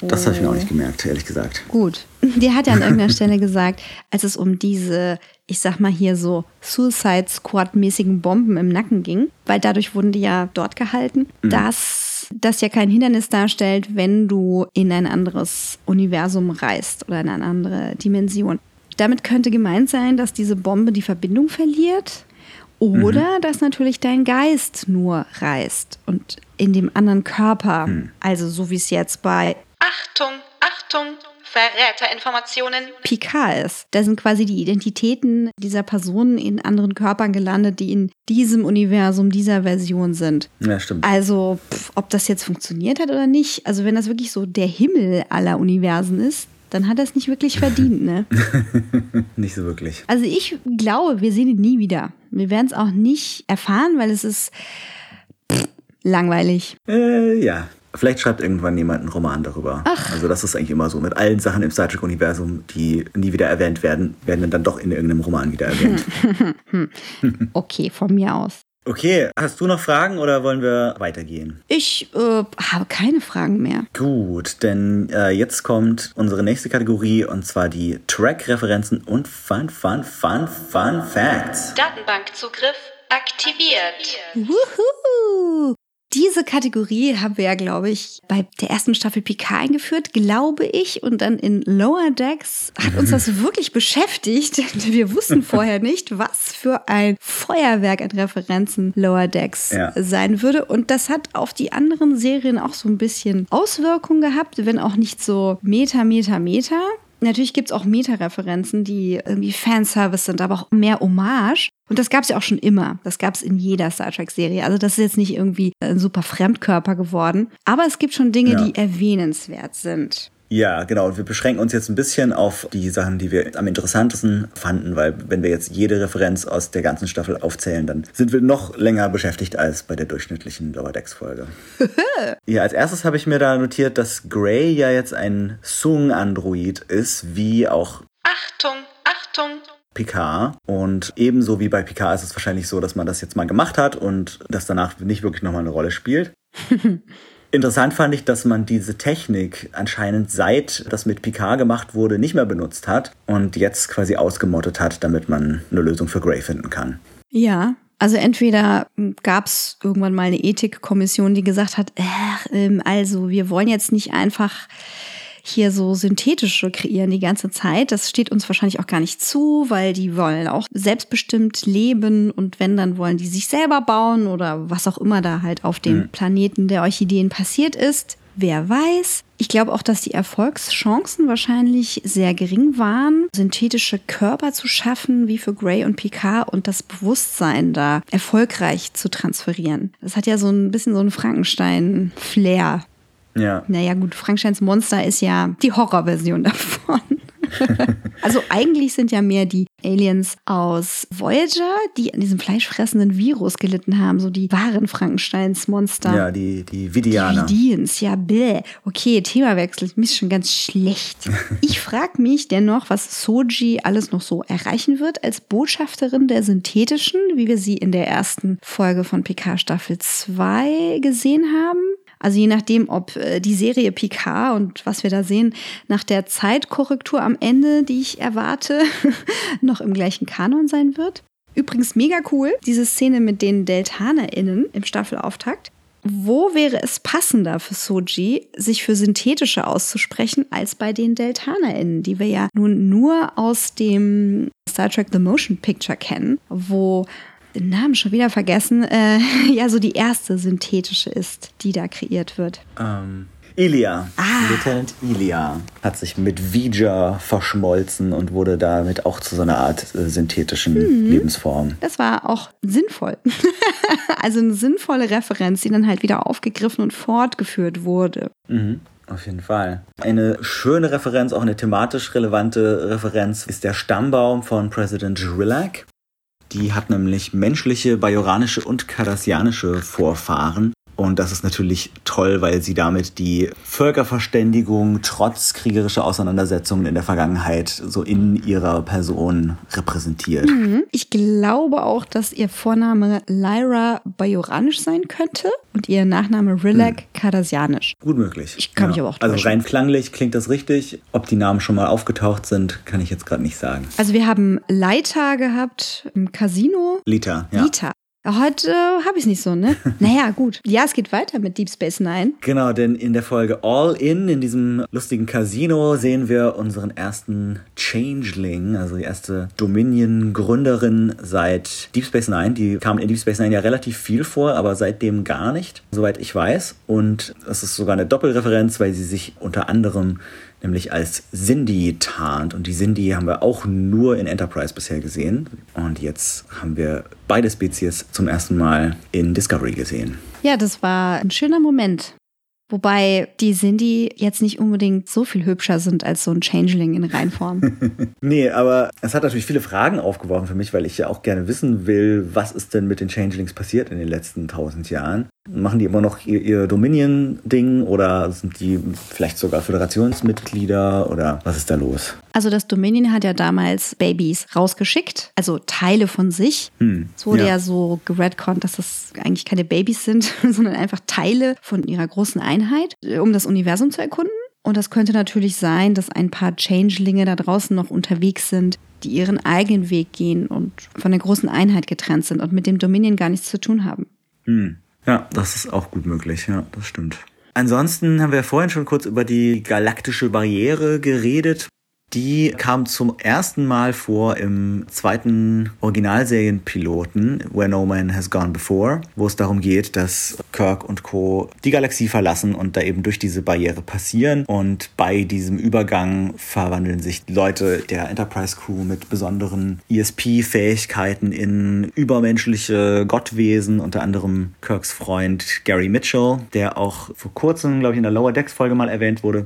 B: Das habe ich mir auch nicht gemerkt, ehrlich gesagt.
A: Gut. Der hat ja an irgendeiner Stelle gesagt, als es um diese, ich sag mal hier so Suicide Squad-mäßigen Bomben im Nacken ging, weil dadurch wurden die ja dort gehalten, mhm. dass das ja kein Hindernis darstellt, wenn du in ein anderes Universum reist oder in eine andere Dimension. Damit könnte gemeint sein, dass diese Bombe die Verbindung verliert oder mhm. dass natürlich dein Geist nur reist und in dem anderen Körper, mhm. also so wie es jetzt bei
C: Achtung, Achtung, Verräterinformationen.
A: Picard ist. Da sind quasi die Identitäten dieser Personen in anderen Körpern gelandet, die in diesem Universum, dieser Version sind.
B: Ja, stimmt.
A: Also, pff, ob das jetzt funktioniert hat oder nicht, also wenn das wirklich so der Himmel aller Universen ist, dann hat er es nicht wirklich verdient, ne?
B: nicht so wirklich.
A: Also ich glaube, wir sehen ihn nie wieder. Wir werden es auch nicht erfahren, weil es ist pff, langweilig.
B: Äh, ja. Vielleicht schreibt irgendwann jemand einen Roman darüber. Ach. Also das ist eigentlich immer so. Mit allen Sachen im Star Trek-Universum, die nie wieder erwähnt werden, werden dann doch in irgendeinem Roman wieder erwähnt.
A: okay, von mir aus.
B: Okay, hast du noch Fragen oder wollen wir weitergehen?
A: Ich äh, habe keine Fragen mehr.
B: Gut, denn äh, jetzt kommt unsere nächste Kategorie und zwar die Track-Referenzen und Fun, Fun, Fun, Fun Facts.
C: Datenbankzugriff aktiviert.
A: Wuhu! Diese Kategorie haben wir ja, glaube ich, bei der ersten Staffel Picard eingeführt, glaube ich. Und dann in Lower Decks hat uns das wirklich beschäftigt. Wir wussten vorher nicht, was für ein Feuerwerk an Referenzen Lower Decks ja. sein würde. Und das hat auf die anderen Serien auch so ein bisschen Auswirkungen gehabt, wenn auch nicht so Meta, Meta, Meta. Natürlich gibt's auch Meta-Referenzen, die irgendwie Fanservice sind, aber auch mehr Hommage. Und das gab's ja auch schon immer. Das gab's in jeder Star Trek-Serie. Also das ist jetzt nicht irgendwie ein super Fremdkörper geworden. Aber es gibt schon Dinge, ja. die erwähnenswert sind.
B: Ja, genau. wir beschränken uns jetzt ein bisschen auf die Sachen, die wir am interessantesten fanden, weil wenn wir jetzt jede Referenz aus der ganzen Staffel aufzählen, dann sind wir noch länger beschäftigt als bei der durchschnittlichen Lower Decks Folge. ja, als erstes habe ich mir da notiert, dass Gray ja jetzt ein Sung-Android ist, wie auch
C: Achtung, Achtung,
B: Picard. Und ebenso wie bei Picard ist es wahrscheinlich so, dass man das jetzt mal gemacht hat und das danach nicht wirklich nochmal eine Rolle spielt. Interessant fand ich, dass man diese Technik anscheinend seit das mit Picard gemacht wurde, nicht mehr benutzt hat und jetzt quasi ausgemottet hat, damit man eine Lösung für Grey finden kann.
A: Ja, also entweder gab es irgendwann mal eine Ethikkommission, die gesagt hat, äh, also wir wollen jetzt nicht einfach hier so synthetische kreieren die ganze Zeit. Das steht uns wahrscheinlich auch gar nicht zu, weil die wollen auch selbstbestimmt leben und wenn, dann wollen die sich selber bauen oder was auch immer da halt auf dem mhm. Planeten der Orchideen passiert ist. Wer weiß. Ich glaube auch, dass die Erfolgschancen wahrscheinlich sehr gering waren, synthetische Körper zu schaffen, wie für Gray und Picard und das Bewusstsein da erfolgreich zu transferieren. Das hat ja so ein bisschen so einen Frankenstein-Flair.
B: Ja.
A: Naja, gut, Frankensteins Monster ist ja die Horrorversion davon. also eigentlich sind ja mehr die Aliens aus Voyager, die an diesem fleischfressenden Virus gelitten haben, so die wahren Frankensteins Monster.
B: Ja, die, die Vidianer.
A: Die Vidians, ja, bäh. Okay, Themawechsel, mir ist schon ganz schlecht. Ich frage mich dennoch, was Soji alles noch so erreichen wird als Botschafterin der synthetischen, wie wir sie in der ersten Folge von PK Staffel 2 gesehen haben. Also je nachdem, ob äh, die Serie Picard und was wir da sehen, nach der Zeitkorrektur am Ende, die ich erwarte, noch im gleichen Kanon sein wird. Übrigens mega cool, diese Szene mit den DeltanerInnen im Staffelauftakt. Wo wäre es passender für Soji, sich für synthetische auszusprechen, als bei den DeltanerInnen, die wir ja nun nur aus dem Star Trek The Motion Picture kennen, wo den Namen schon wieder vergessen, äh, ja, so die erste synthetische ist, die da kreiert wird.
B: Ähm, Ilia.
A: Ah.
B: Lieutenant Ilia hat sich mit Vija verschmolzen und wurde damit auch zu so einer Art äh, synthetischen
A: Mhm.
B: Lebensform.
A: Das war auch sinnvoll. also eine sinnvolle Referenz, die dann halt wieder aufgegriffen und fortgeführt wurde.
B: Mhm. Auf jeden Fall. Eine schöne Referenz, auch eine thematisch relevante Referenz, ist der Stammbaum von President Drilak. Die hat nämlich menschliche, bajoranische und kardassianische Vorfahren. Und das ist natürlich toll, weil sie damit die Völkerverständigung trotz kriegerischer Auseinandersetzungen in der Vergangenheit so in ihrer Person repräsentiert.
A: Mhm. Ich glaube auch, dass ihr Vorname Lyra bajoranisch sein könnte und ihr Nachname Rilak kardassianisch.
B: Gut möglich.
A: Ich kann mich aber auch
B: Also
A: täuschen.
B: rein klanglich klingt das richtig. Ob die Namen schon mal aufgetaucht sind, kann ich jetzt gerade nicht sagen.
A: Also wir haben Leita gehabt im Casino.
B: Lita, ja.
A: Lita. Heute äh, habe ich es nicht so, ne? naja, gut. Ja, es geht weiter mit Deep Space Nine.
B: Genau, denn in der Folge All In, in diesem lustigen Casino, sehen wir unseren ersten Changeling, also die erste Dominion-Gründerin seit Deep Space Nine. Die kam in Deep Space Nine ja relativ viel vor, aber seitdem gar nicht, soweit ich weiß. Und es ist sogar eine Doppelreferenz, weil sie sich unter anderem nämlich als Cindy tarnt. Und die Cindy haben wir auch nur in Enterprise bisher gesehen. Und jetzt haben wir beide Spezies zum ersten Mal in Discovery gesehen.
A: Ja, das war ein schöner Moment. Wobei die Cindy jetzt nicht unbedingt so viel hübscher sind als so ein Changeling in Reinform.
B: Nee, aber es hat natürlich viele Fragen aufgeworfen für mich, weil ich ja auch gerne wissen will, was ist denn mit den Changelings passiert in den letzten tausend Jahren? Machen die immer noch ihr, ihr Dominion-Ding oder sind die vielleicht sogar Föderationsmitglieder oder was ist da los?
A: Also das Dominion hat ja damals Babys rausgeschickt, also Teile von sich.
B: Hm,
A: Es wurde
B: ja.
A: ja. so geredconnt, dass das eigentlich keine Babys sind, sondern einfach Teile von ihrer großen Einheit, um das Universum zu erkunden. Und das könnte natürlich sein, dass ein paar Changelinge da draußen noch unterwegs sind, die ihren eigenen Weg gehen und von der großen Einheit getrennt sind und mit dem Dominion gar nichts zu tun haben.
B: Hm. Ja, das ist auch gut möglich, ja, das stimmt. Ansonsten haben wir vorhin schon kurz über die galaktische Barriere geredet. Die kam zum ersten Mal vor im zweiten Originalserienpiloten Where No Man Has Gone Before, wo es darum geht, dass Kirk und Co. die Galaxie verlassen und da eben durch diese Barriere passieren. Und bei diesem Übergang verwandeln sich Leute der Enterprise Crew mit besonderen ESP-Fähigkeiten in übermenschliche Gottwesen, unter anderem Kirks Freund Gary Mitchell, der auch vor kurzem, glaube ich, in der Lower Decks-Folge mal erwähnt wurde.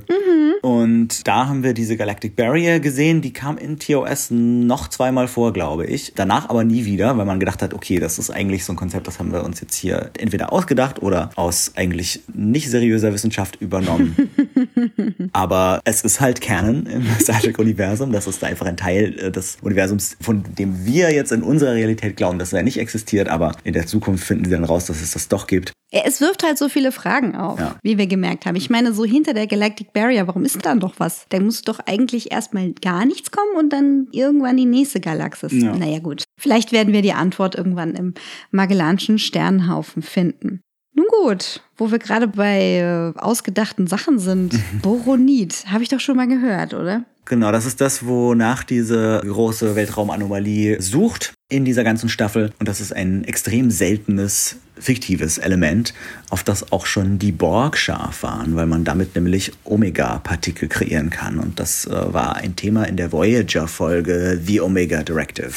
B: Und da haben wir diese Galactic Barrier gesehen, die kam in TOS noch zweimal vor, glaube ich. Danach aber nie wieder, weil man gedacht hat, okay, das ist eigentlich so ein Konzept, das haben wir uns jetzt hier entweder ausgedacht oder aus eigentlich nicht seriöser Wissenschaft übernommen. aber es ist halt Canon im Star Trek-Universum. Das ist einfach ein Teil äh, des Universums, von dem wir jetzt in unserer Realität glauben, dass er nicht existiert, aber in der Zukunft finden sie dann raus, dass es das doch gibt.
A: Es wirft halt so viele Fragen auf,
B: Ja.
A: wie wir gemerkt haben. Ich meine, so hinter der Galactic Barrier, warum ist dann doch was? Da muss doch eigentlich erstmal gar nichts kommen und dann irgendwann die nächste Galaxis.
B: Ja.
A: Naja, gut. Vielleicht werden wir die Antwort irgendwann im Magellanischen Sternenhaufen finden. Nun gut, wo wir gerade bei äh, ausgedachten Sachen sind. Boronit, habe ich doch schon mal gehört, oder?
B: Genau, das ist das, wonach diese große Weltraumanomalie sucht in dieser ganzen Staffel. Und das ist ein extrem seltenes, fiktives Element, auf das auch schon die Borg scharf waren, weil man damit nämlich Omega-Partikel kreieren kann. Und das äh, war ein Thema in der Voyager-Folge The Omega Directive.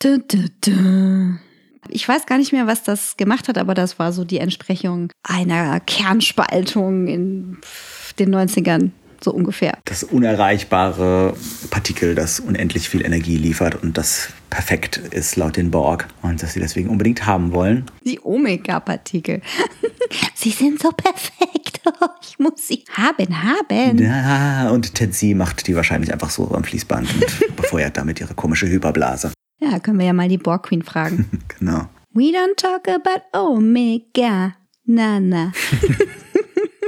A: Du, du, du. Ich weiß gar nicht mehr, was das gemacht hat, aber das war so die Entsprechung einer Kernspaltung in den 90ern so ungefähr.
B: Das unerreichbare Partikel, das unendlich viel Energie liefert und das perfekt ist laut den Borg und dass sie deswegen unbedingt haben wollen.
A: Die Omega-Partikel. sie sind so perfekt. Ich muss sie haben, haben.
B: Ja, und Tensi macht die wahrscheinlich einfach so am Fließband und befeuert damit ihre komische Hyperblase.
A: Ja, können wir ja mal die Borg Queen fragen.
B: genau.
A: We don't talk about Omega. Na, na.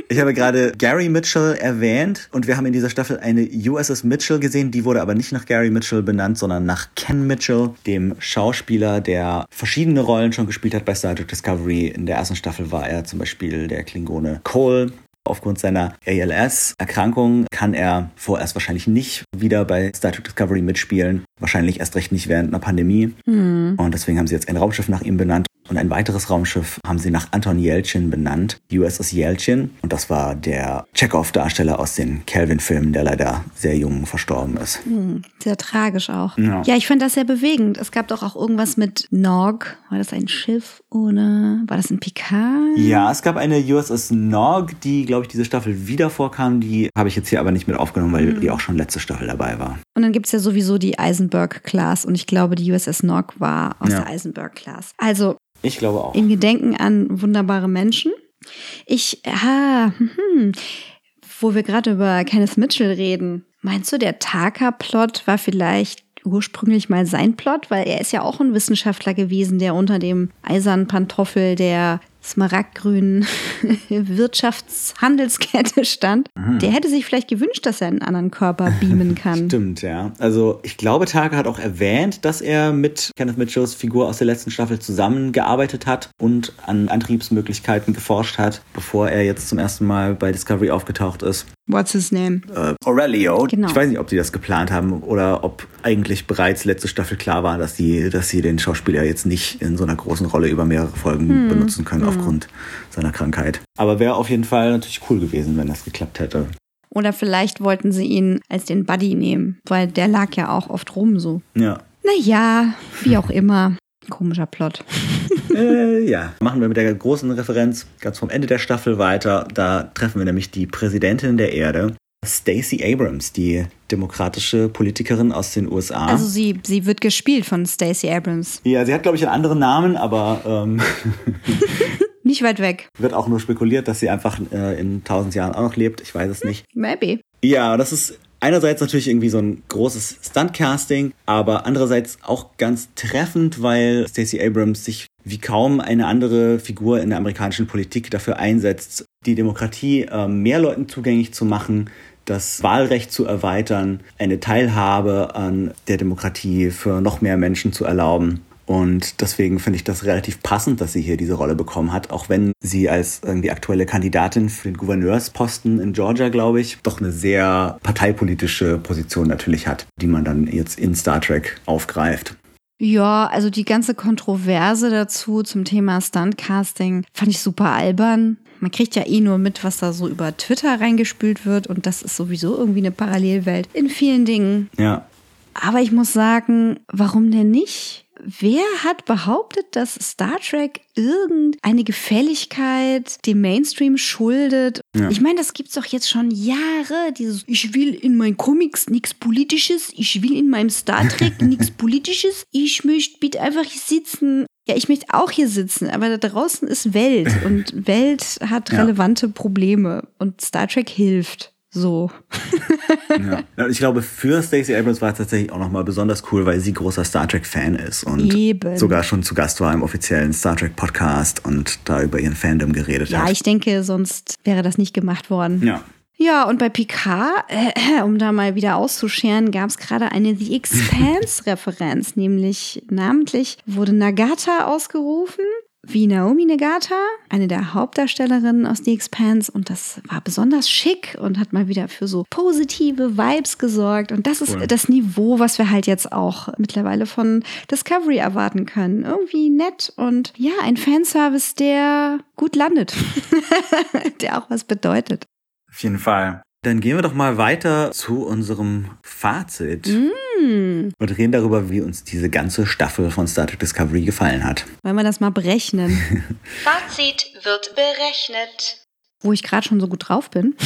B: Ich habe gerade Gary Mitchell erwähnt und wir haben in dieser Staffel eine USS Mitchell gesehen. Die wurde aber nicht nach Gary Mitchell benannt, sondern nach Ken Mitchell, dem Schauspieler, der verschiedene Rollen schon gespielt hat bei Star Trek Discovery. In der ersten Staffel war er zum Beispiel der Klingone Cole. Aufgrund seiner ALS-Erkrankung kann er vorerst wahrscheinlich nicht wieder bei Star Trek Discovery mitspielen. Wahrscheinlich erst recht nicht während einer Pandemie. Mhm. Und deswegen haben sie jetzt ein Raumschiff nach ihm benannt. Und ein weiteres Raumschiff haben sie nach Anton Yelchin benannt, USS Yelchin. Und das war der Chekhov-Darsteller aus den Kelvin-Filmen, der leider sehr jung verstorben ist.
A: Hm, sehr tragisch auch. Ja. ja, ich fand das sehr bewegend. Es gab doch auch irgendwas mit Nog. War das ein Schiff oder war das ein Picard?
B: Ja, es gab eine USS Nog, die, glaube ich, diese Staffel wieder vorkam. Die habe ich jetzt hier aber nicht mit aufgenommen, weil hm. die auch schon letzte Staffel dabei war.
A: Und dann gibt es ja sowieso die Eisenberg-Class. Und ich glaube, die USS Nog war aus ja. der Eisenberg-Class. Also
B: ich glaube auch.
A: In Gedenken an wunderbare Menschen. Ich, ah, hm, wo wir gerade über Kenneth Mitchell reden. Meinst du, der Taka-Plot war vielleicht ursprünglich mal sein Plot? Weil er ist ja auch ein Wissenschaftler gewesen, der unter dem eisernen Pantoffel der smaragdgrünen Wirtschaftshandelskette stand, mhm. der hätte sich vielleicht gewünscht, dass er einen anderen Körper beamen kann.
B: Stimmt, ja. Also ich glaube, Tage hat auch erwähnt, dass er mit Kenneth Mitchells Figur aus der letzten Staffel zusammengearbeitet hat und an Antriebsmöglichkeiten geforscht hat, bevor er jetzt zum ersten Mal bei Discovery aufgetaucht ist.
A: What's his name?
B: Äh, Aurelio. Genau. Ich weiß nicht, ob sie das geplant haben oder ob eigentlich bereits letzte Staffel klar war, dass sie, dass sie den Schauspieler jetzt nicht in so einer großen Rolle über mehrere Folgen hm. benutzen können hm. aufgrund seiner Krankheit. Aber wäre auf jeden Fall natürlich cool gewesen, wenn das geklappt hätte.
A: Oder vielleicht wollten sie ihn als den Buddy nehmen, weil der lag ja auch oft rum so.
B: Ja.
A: Naja, wie auch immer. Komischer Plot.
B: äh, ja, machen wir mit der großen Referenz ganz vom Ende der Staffel weiter. Da treffen wir nämlich die Präsidentin der Erde, Stacey Abrams, die demokratische Politikerin aus den USA.
A: Also sie, sie wird gespielt von Stacey Abrams.
B: Ja, sie hat, glaube ich, einen anderen Namen, aber ähm
A: nicht weit weg.
B: Wird auch nur spekuliert, dass sie einfach äh, in tausend Jahren auch noch lebt. Ich weiß es nicht.
A: Maybe.
B: Ja, das ist einerseits natürlich irgendwie so ein großes Stuntcasting, aber andererseits auch ganz treffend, weil Stacey Abrams sich wie kaum eine andere Figur in der amerikanischen Politik dafür einsetzt, die Demokratie äh, mehr Leuten zugänglich zu machen, das Wahlrecht zu erweitern, eine Teilhabe an der Demokratie für noch mehr Menschen zu erlauben. Und deswegen finde ich das relativ passend, dass sie hier diese Rolle bekommen hat, auch wenn sie als irgendwie aktuelle Kandidatin für den Gouverneursposten in Georgia, glaube ich, doch eine sehr parteipolitische Position natürlich hat, die man dann jetzt in Star Trek aufgreift.
A: Ja, also die ganze Kontroverse dazu zum Thema Stuntcasting fand ich super albern. Man kriegt ja eh nur mit, was da so über Twitter reingespült wird und das ist sowieso irgendwie eine Parallelwelt in vielen Dingen.
B: Ja.
A: Aber ich muss sagen, warum denn nicht? Wer hat behauptet, dass Star Trek irgendeine Gefälligkeit dem Mainstream schuldet? Ja. Ich meine, das gibt's doch jetzt schon Jahre. Dieses, ich will in meinen Comics nichts Politisches, ich will in meinem Star Trek nichts Politisches, ich möchte bitte einfach hier sitzen. Ja, ich möchte auch hier sitzen, aber da draußen ist Welt und Welt hat relevante ja. Probleme und Star Trek hilft. So.
B: ja. Ich glaube, für Stacey Abrams war es tatsächlich auch nochmal besonders cool, weil sie großer Star Trek-Fan ist und Eben. sogar schon zu Gast war im offiziellen Star Trek-Podcast und da über ihren Fandom geredet
A: ja,
B: hat.
A: Ja, ich denke, sonst wäre das nicht gemacht worden.
B: Ja.
A: Ja, und bei Picard, äh, um da mal wieder auszuscheren, gab es gerade eine The Expanse-Referenz, nämlich namentlich wurde Nagata ausgerufen wie Naomi Negata, eine der Hauptdarstellerinnen aus The Expanse. Und das war besonders schick und hat mal wieder für so positive Vibes gesorgt. Und das ist cool. das Niveau, was wir halt jetzt auch mittlerweile von Discovery erwarten können. Irgendwie nett und ja, ein Fanservice, der gut landet, der auch was bedeutet.
B: Auf jeden Fall. Dann gehen wir doch mal weiter zu unserem Fazit. Mm. Und reden darüber, wie uns diese ganze Staffel von Star Trek Discovery gefallen hat.
A: Wollen wir das mal berechnen?
C: Fazit wird berechnet.
A: Wo ich gerade schon so gut drauf bin.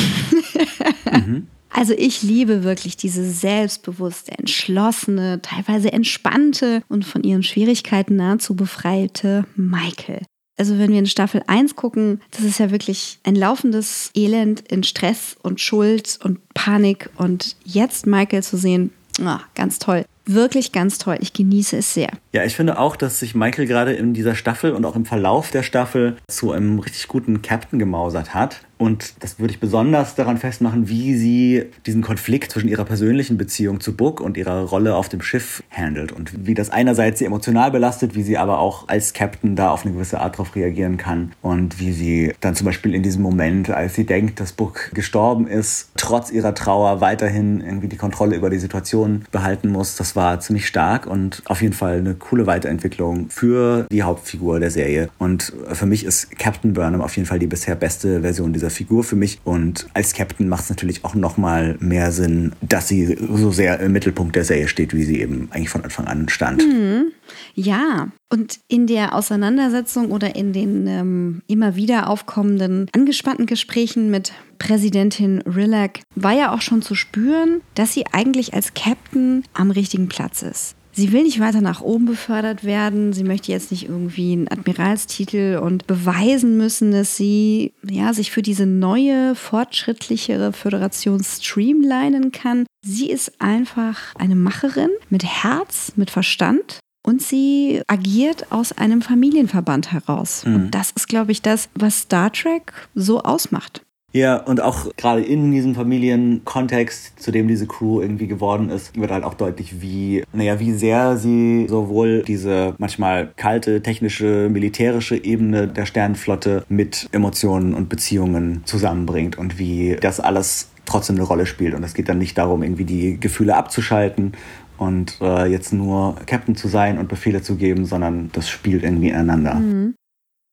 A: mhm. Also ich liebe wirklich diese selbstbewusste, entschlossene, teilweise entspannte und von ihren Schwierigkeiten nahezu befreite Michael. Also wenn wir in Staffel 1 gucken, das ist ja wirklich ein laufendes Elend in Stress und Schuld und Panik. Und jetzt Michael zu sehen, oh, ganz toll. Wirklich ganz toll. Ich genieße es sehr.
B: Ja, ich finde auch, dass sich Michael gerade in dieser Staffel und auch im Verlauf der Staffel zu einem richtig guten Captain gemausert hat. Und das würde ich besonders daran festmachen, wie sie diesen Konflikt zwischen ihrer persönlichen Beziehung zu Book und ihrer Rolle auf dem Schiff handelt. Und wie das einerseits sie emotional belastet, wie sie aber auch als Captain da auf eine gewisse Art darauf reagieren kann. Und wie sie dann zum Beispiel in diesem Moment, als sie denkt, dass Book gestorben ist, trotz ihrer Trauer weiterhin irgendwie die Kontrolle über die Situation behalten muss. Das war ziemlich stark und auf jeden Fall eine coole Weiterentwicklung für die Hauptfigur der Serie. Und für mich ist Captain Burnham auf jeden Fall die bisher beste Version dieser Figur für mich. Und als Captain macht es natürlich auch nochmal mehr Sinn, dass sie so sehr im Mittelpunkt der Serie steht, wie sie eben eigentlich von Anfang an stand.
A: Mhm. Ja, und in der Auseinandersetzung oder in den ähm, immer wieder aufkommenden angespannten Gesprächen mit Präsidentin Rillac war ja auch schon zu spüren, dass sie eigentlich als Captain am richtigen Platz ist. Sie will nicht weiter nach oben befördert werden. Sie möchte jetzt nicht irgendwie einen Admiralstitel und beweisen müssen, dass sie ja, sich für diese neue, fortschrittlichere Föderation streamlinen kann. Sie ist einfach eine Macherin mit Herz, mit Verstand und sie agiert aus einem Familienverband heraus. Mhm. Und das ist, glaube ich, das, was Star Trek so ausmacht.
B: Ja, und auch gerade in diesem Familienkontext, zu dem diese Crew irgendwie geworden ist, wird halt auch deutlich, wie, naja, wie sehr sie sowohl diese manchmal kalte, technische, militärische Ebene der Sternenflotte mit Emotionen und Beziehungen zusammenbringt und wie das alles trotzdem eine Rolle spielt. Und es geht dann nicht darum, irgendwie die Gefühle abzuschalten und äh, jetzt nur Captain zu sein und Befehle zu geben, sondern das spielt irgendwie ineinander. Mhm.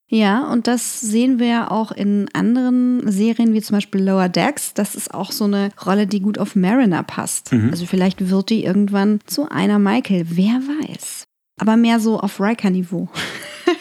A: Ja, und das sehen wir ja auch in anderen Serien, wie zum Beispiel Lower Decks. Das ist auch so eine Rolle, die gut auf Mariner passt. Mhm. Also vielleicht wird die irgendwann zu einer Michael. Wer weiß. Aber mehr so auf Riker-Niveau.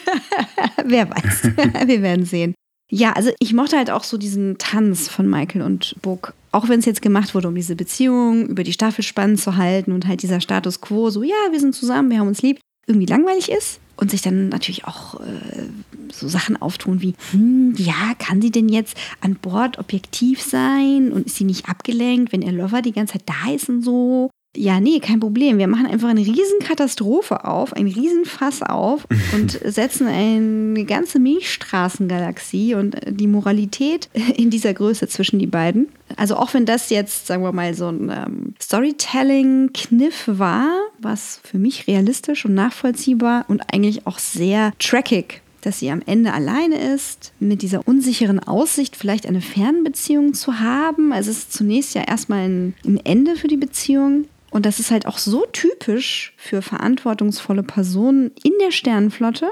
A: Wer weiß. wir werden sehen. Ja, also ich mochte halt auch so diesen Tanz von Michael und Book. Auch wenn es jetzt gemacht wurde, um diese Beziehung über die Staffel spannend zu halten und halt dieser Status quo, so ja, wir sind zusammen, wir haben uns lieb, irgendwie langweilig ist und sich dann natürlich auch äh, so Sachen auftun wie, hm, ja, kann sie denn jetzt an Bord objektiv sein und ist sie nicht abgelenkt, wenn ihr Lover die ganze Zeit da ist und so? Ja, nee, kein Problem. Wir machen einfach eine Riesenkatastrophe auf, ein Riesenfass auf und setzen eine ganze Milchstraßengalaxie und die Moralität in dieser Größe zwischen die beiden. Also auch wenn das jetzt, sagen wir mal, so ein ähm, Storytelling-Kniff war, was für mich realistisch und nachvollziehbar und eigentlich auch sehr trackig dass sie am Ende alleine ist, mit dieser unsicheren Aussicht vielleicht eine Fernbeziehung zu haben. Also es ist zunächst ja erstmal ein, ein Ende für die Beziehung. Und das ist halt auch so typisch für verantwortungsvolle Personen in der Sternenflotte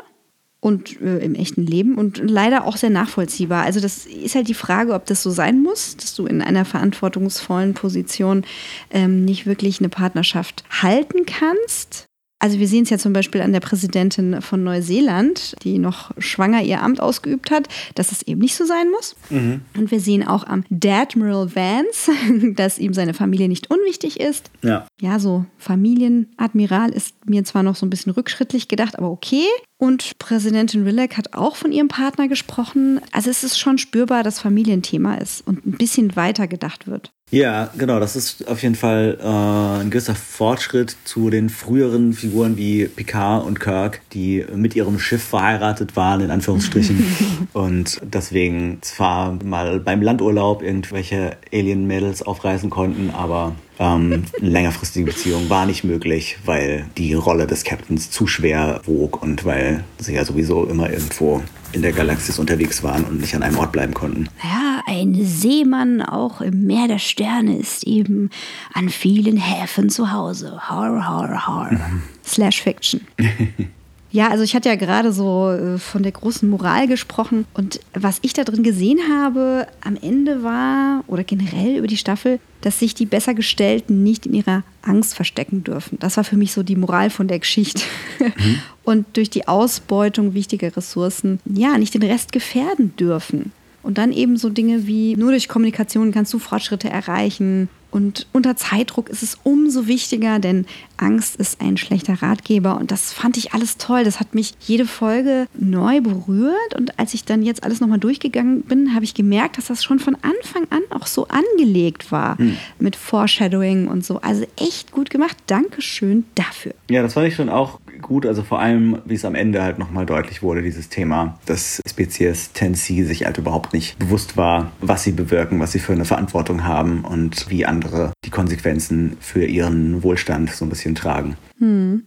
A: und äh, im echten Leben und leider auch sehr nachvollziehbar. Also das ist halt die Frage, ob das so sein muss, dass du in einer verantwortungsvollen Position ähm, nicht wirklich eine Partnerschaft halten kannst also wir sehen es ja zum Beispiel an der Präsidentin von Neuseeland, die noch schwanger ihr Amt ausgeübt hat, dass es eben nicht so sein muss. Mhm. Und wir sehen auch am Admiral Vance, dass ihm seine Familie nicht unwichtig ist. Ja. Ja, so Familienadmiral ist mir zwar noch so ein bisschen rückschrittlich gedacht, aber okay. Und Präsidentin Rilek hat auch von ihrem Partner gesprochen. Also es ist schon spürbar, dass Familienthema ist und ein bisschen weiter gedacht wird.
B: Ja, genau, das ist auf jeden Fall äh, ein gewisser Fortschritt zu den früheren Figuren wie Picard und Kirk, die mit ihrem Schiff verheiratet waren, in Anführungsstrichen. und deswegen zwar mal beim Landurlaub irgendwelche Alien-Mädels aufreißen konnten, aber Ähm, längerfristige Beziehung war nicht möglich, weil die Rolle des Captains zu schwer wog und weil sie ja sowieso immer irgendwo in der Galaxis unterwegs waren und nicht an einem Ort bleiben konnten.
A: Ja, ein Seemann auch im Meer der Sterne ist eben an vielen Häfen zu Hause. Har, har, har. Mhm. Slash Fiction. Ja, also ich hatte ja gerade so äh, von der großen Moral gesprochen und was ich da drin gesehen habe am Ende war oder generell über die Staffel, dass sich die Bessergestellten nicht in ihrer Angst verstecken dürfen. Das war für mich so die Moral von der Geschichte. Mhm. Und durch die Ausbeutung wichtiger Ressourcen, ja, nicht den Rest gefährden dürfen. Und dann eben so Dinge wie, nur durch Kommunikation kannst du Fortschritte erreichen und unter Zeitdruck ist es umso wichtiger, denn Angst ist ein schlechter Ratgeber. Und das fand ich alles toll. Das hat mich jede Folge neu berührt. Und als ich dann jetzt alles nochmal durchgegangen bin, habe ich gemerkt, dass das schon von Anfang an auch so angelegt war. Hm. Mit Foreshadowing und so. Also echt gut gemacht. Dankeschön dafür.
B: Ja, das fand ich schon auch gut. Also vor allem, wie es am Ende halt nochmal deutlich wurde, dieses Thema, dass Spezies Tennessee sich halt überhaupt nicht bewusst war, was sie bewirken, was sie für eine Verantwortung haben und wie andere die Konsequenzen für ihren Wohlstand so ein bisschen tragen. Hm.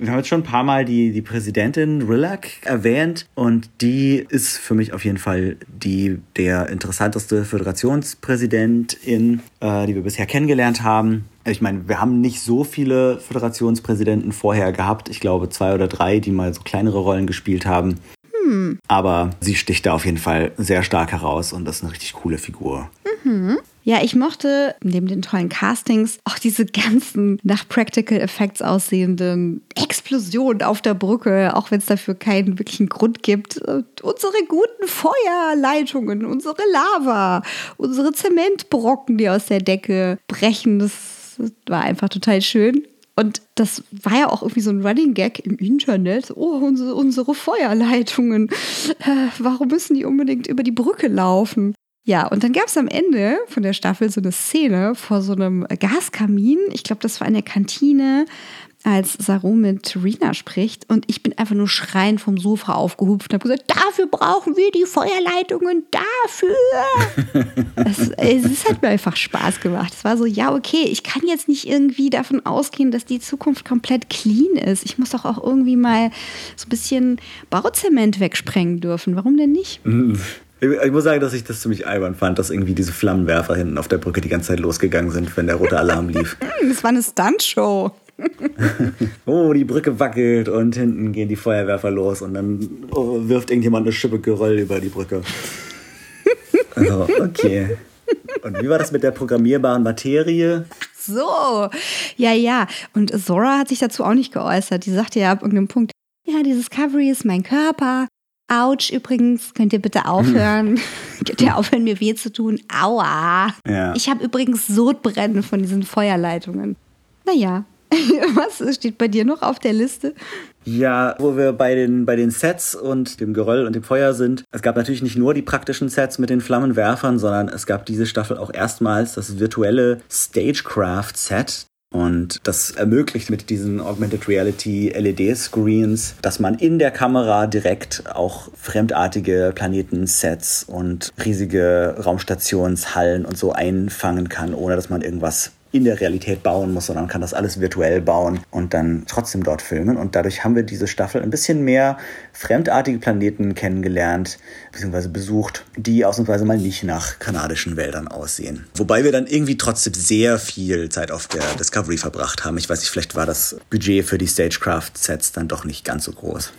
B: Wir haben jetzt schon ein paar Mal die, die Präsidentin Rillac erwähnt und die ist für mich auf jeden Fall die der interessanteste Föderationspräsidentin, äh, die wir bisher kennengelernt haben. Ich meine, wir haben nicht so viele Föderationspräsidenten vorher gehabt. Ich glaube zwei oder drei, die mal so kleinere Rollen gespielt haben. Hm. Aber sie sticht da auf jeden Fall sehr stark heraus und das ist eine richtig coole Figur.
A: Mhm. Ja, ich mochte neben den tollen Castings auch diese ganzen nach Practical Effects aussehenden Explosionen auf der Brücke, auch wenn es dafür keinen wirklichen Grund gibt. Und unsere guten Feuerleitungen, unsere Lava, unsere Zementbrocken, die aus der Decke brechen, das war einfach total schön. Und das war ja auch irgendwie so ein Running Gag im Internet. Oh, unsere, unsere Feuerleitungen. Äh, warum müssen die unbedingt über die Brücke laufen? Ja, und dann gab es am Ende von der Staffel so eine Szene vor so einem Gaskamin. Ich glaube, das war in der Kantine als Saru mit Rina spricht und ich bin einfach nur schreiend vom Sofa aufgehupft und habe gesagt, dafür brauchen wir die Feuerleitungen, dafür. es, es hat mir einfach Spaß gemacht. Es war so, ja, okay, ich kann jetzt nicht irgendwie davon ausgehen, dass die Zukunft komplett clean ist. Ich muss doch auch irgendwie mal so ein bisschen Bauzement wegsprengen dürfen. Warum denn nicht?
B: Ich muss sagen, dass ich das ziemlich albern fand, dass irgendwie diese Flammenwerfer hinten auf der Brücke die ganze Zeit losgegangen sind, wenn der rote Alarm lief.
A: das war eine Stuntshow.
B: oh, die Brücke wackelt und hinten gehen die Feuerwerfer los und dann oh, wirft irgendjemand eine Schippe Geröll über die Brücke. Also, okay. Und wie war das mit der programmierbaren Materie?
A: So, ja, ja. Und Zora hat sich dazu auch nicht geäußert. Die sagte ja ab irgendeinem Punkt, ja, die Discovery ist mein Körper. Autsch, übrigens, könnt ihr bitte aufhören? könnt ihr aufhören, mir weh zu tun? Aua. Ja. Ich habe übrigens Sodbrennen von diesen Feuerleitungen. Naja, Was steht bei dir noch auf der Liste?
B: Ja, wo wir bei den, bei den Sets und dem Geröll und dem Feuer sind. Es gab natürlich nicht nur die praktischen Sets mit den Flammenwerfern, sondern es gab diese Staffel auch erstmals das virtuelle Stagecraft-Set. Und das ermöglicht mit diesen Augmented Reality LED-Screens, dass man in der Kamera direkt auch fremdartige Planetensets und riesige Raumstationshallen und so einfangen kann, ohne dass man irgendwas in der Realität bauen muss, sondern kann das alles virtuell bauen und dann trotzdem dort filmen. Und dadurch haben wir diese Staffel ein bisschen mehr fremdartige Planeten kennengelernt, beziehungsweise besucht, die ausnahmsweise mal nicht nach kanadischen Wäldern aussehen. Wobei wir dann irgendwie trotzdem sehr viel Zeit auf der Discovery verbracht haben. Ich weiß nicht, vielleicht war das Budget für die Stagecraft-Sets dann doch nicht ganz so groß.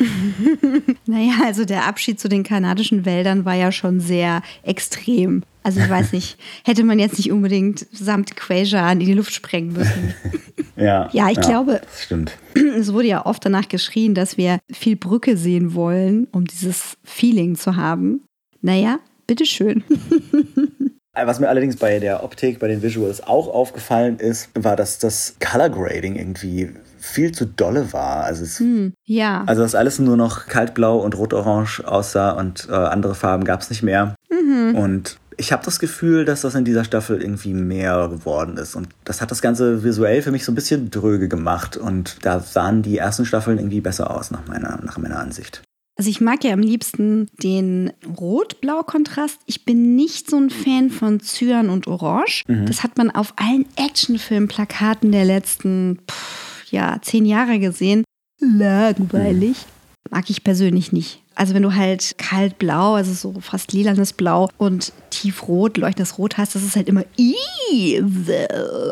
A: naja, also der Abschied zu den kanadischen Wäldern war ja schon sehr extrem. Also ich weiß nicht, hätte man jetzt nicht unbedingt samt Quasar in die Luft sprengen müssen.
B: ja,
A: ja, ich ja, glaube,
B: stimmt.
A: es wurde ja oft danach geschrien, dass wir viel Brücke sehen wollen, um dieses Feeling zu haben. Naja, bitteschön.
B: Was mir allerdings bei der Optik, bei den Visuals auch aufgefallen ist, war, dass das Color Grading irgendwie viel zu dolle war. Also es,
A: hm, ja.
B: Also dass alles nur noch kaltblau und rot-orange aussah und äh, andere Farben gab es nicht mehr. Mhm. Und ich habe das Gefühl, dass das in dieser Staffel irgendwie mehr geworden ist. Und das hat das Ganze visuell für mich so ein bisschen dröge gemacht. Und da sahen die ersten Staffeln irgendwie besser aus, nach meiner, nach meiner Ansicht.
A: Also ich mag ja am liebsten den Rot-Blau-Kontrast. Ich bin nicht so ein Fan von Cyan und Orange. Mhm. Das hat man auf allen Actionfilm-Plakaten der letzten pff, ja, zehn Jahre gesehen. Langweilig. Mhm. Mag ich persönlich nicht. Also wenn du halt kalt blau, also so fast lilanes Blau und tiefrot, leuchtendes Rot hast, das ist halt immer.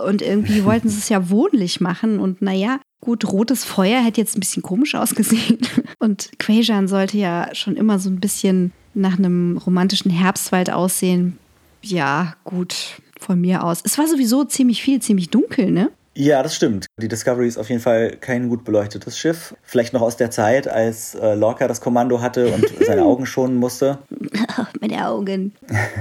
A: Und irgendwie wollten sie es ja wohnlich machen. Und naja, gut, rotes Feuer hätte jetzt ein bisschen komisch ausgesehen. Und Quajan sollte ja schon immer so ein bisschen nach einem romantischen Herbstwald aussehen. Ja, gut, von mir aus. Es war sowieso ziemlich viel, ziemlich dunkel, ne?
B: Ja, das stimmt. Die Discovery ist auf jeden Fall kein gut beleuctetes Schiff. Vielleicht noch aus der Zeit, als äh, Lorca das Kommando hatte und seine Augen schonen musste.
A: Meine Augen.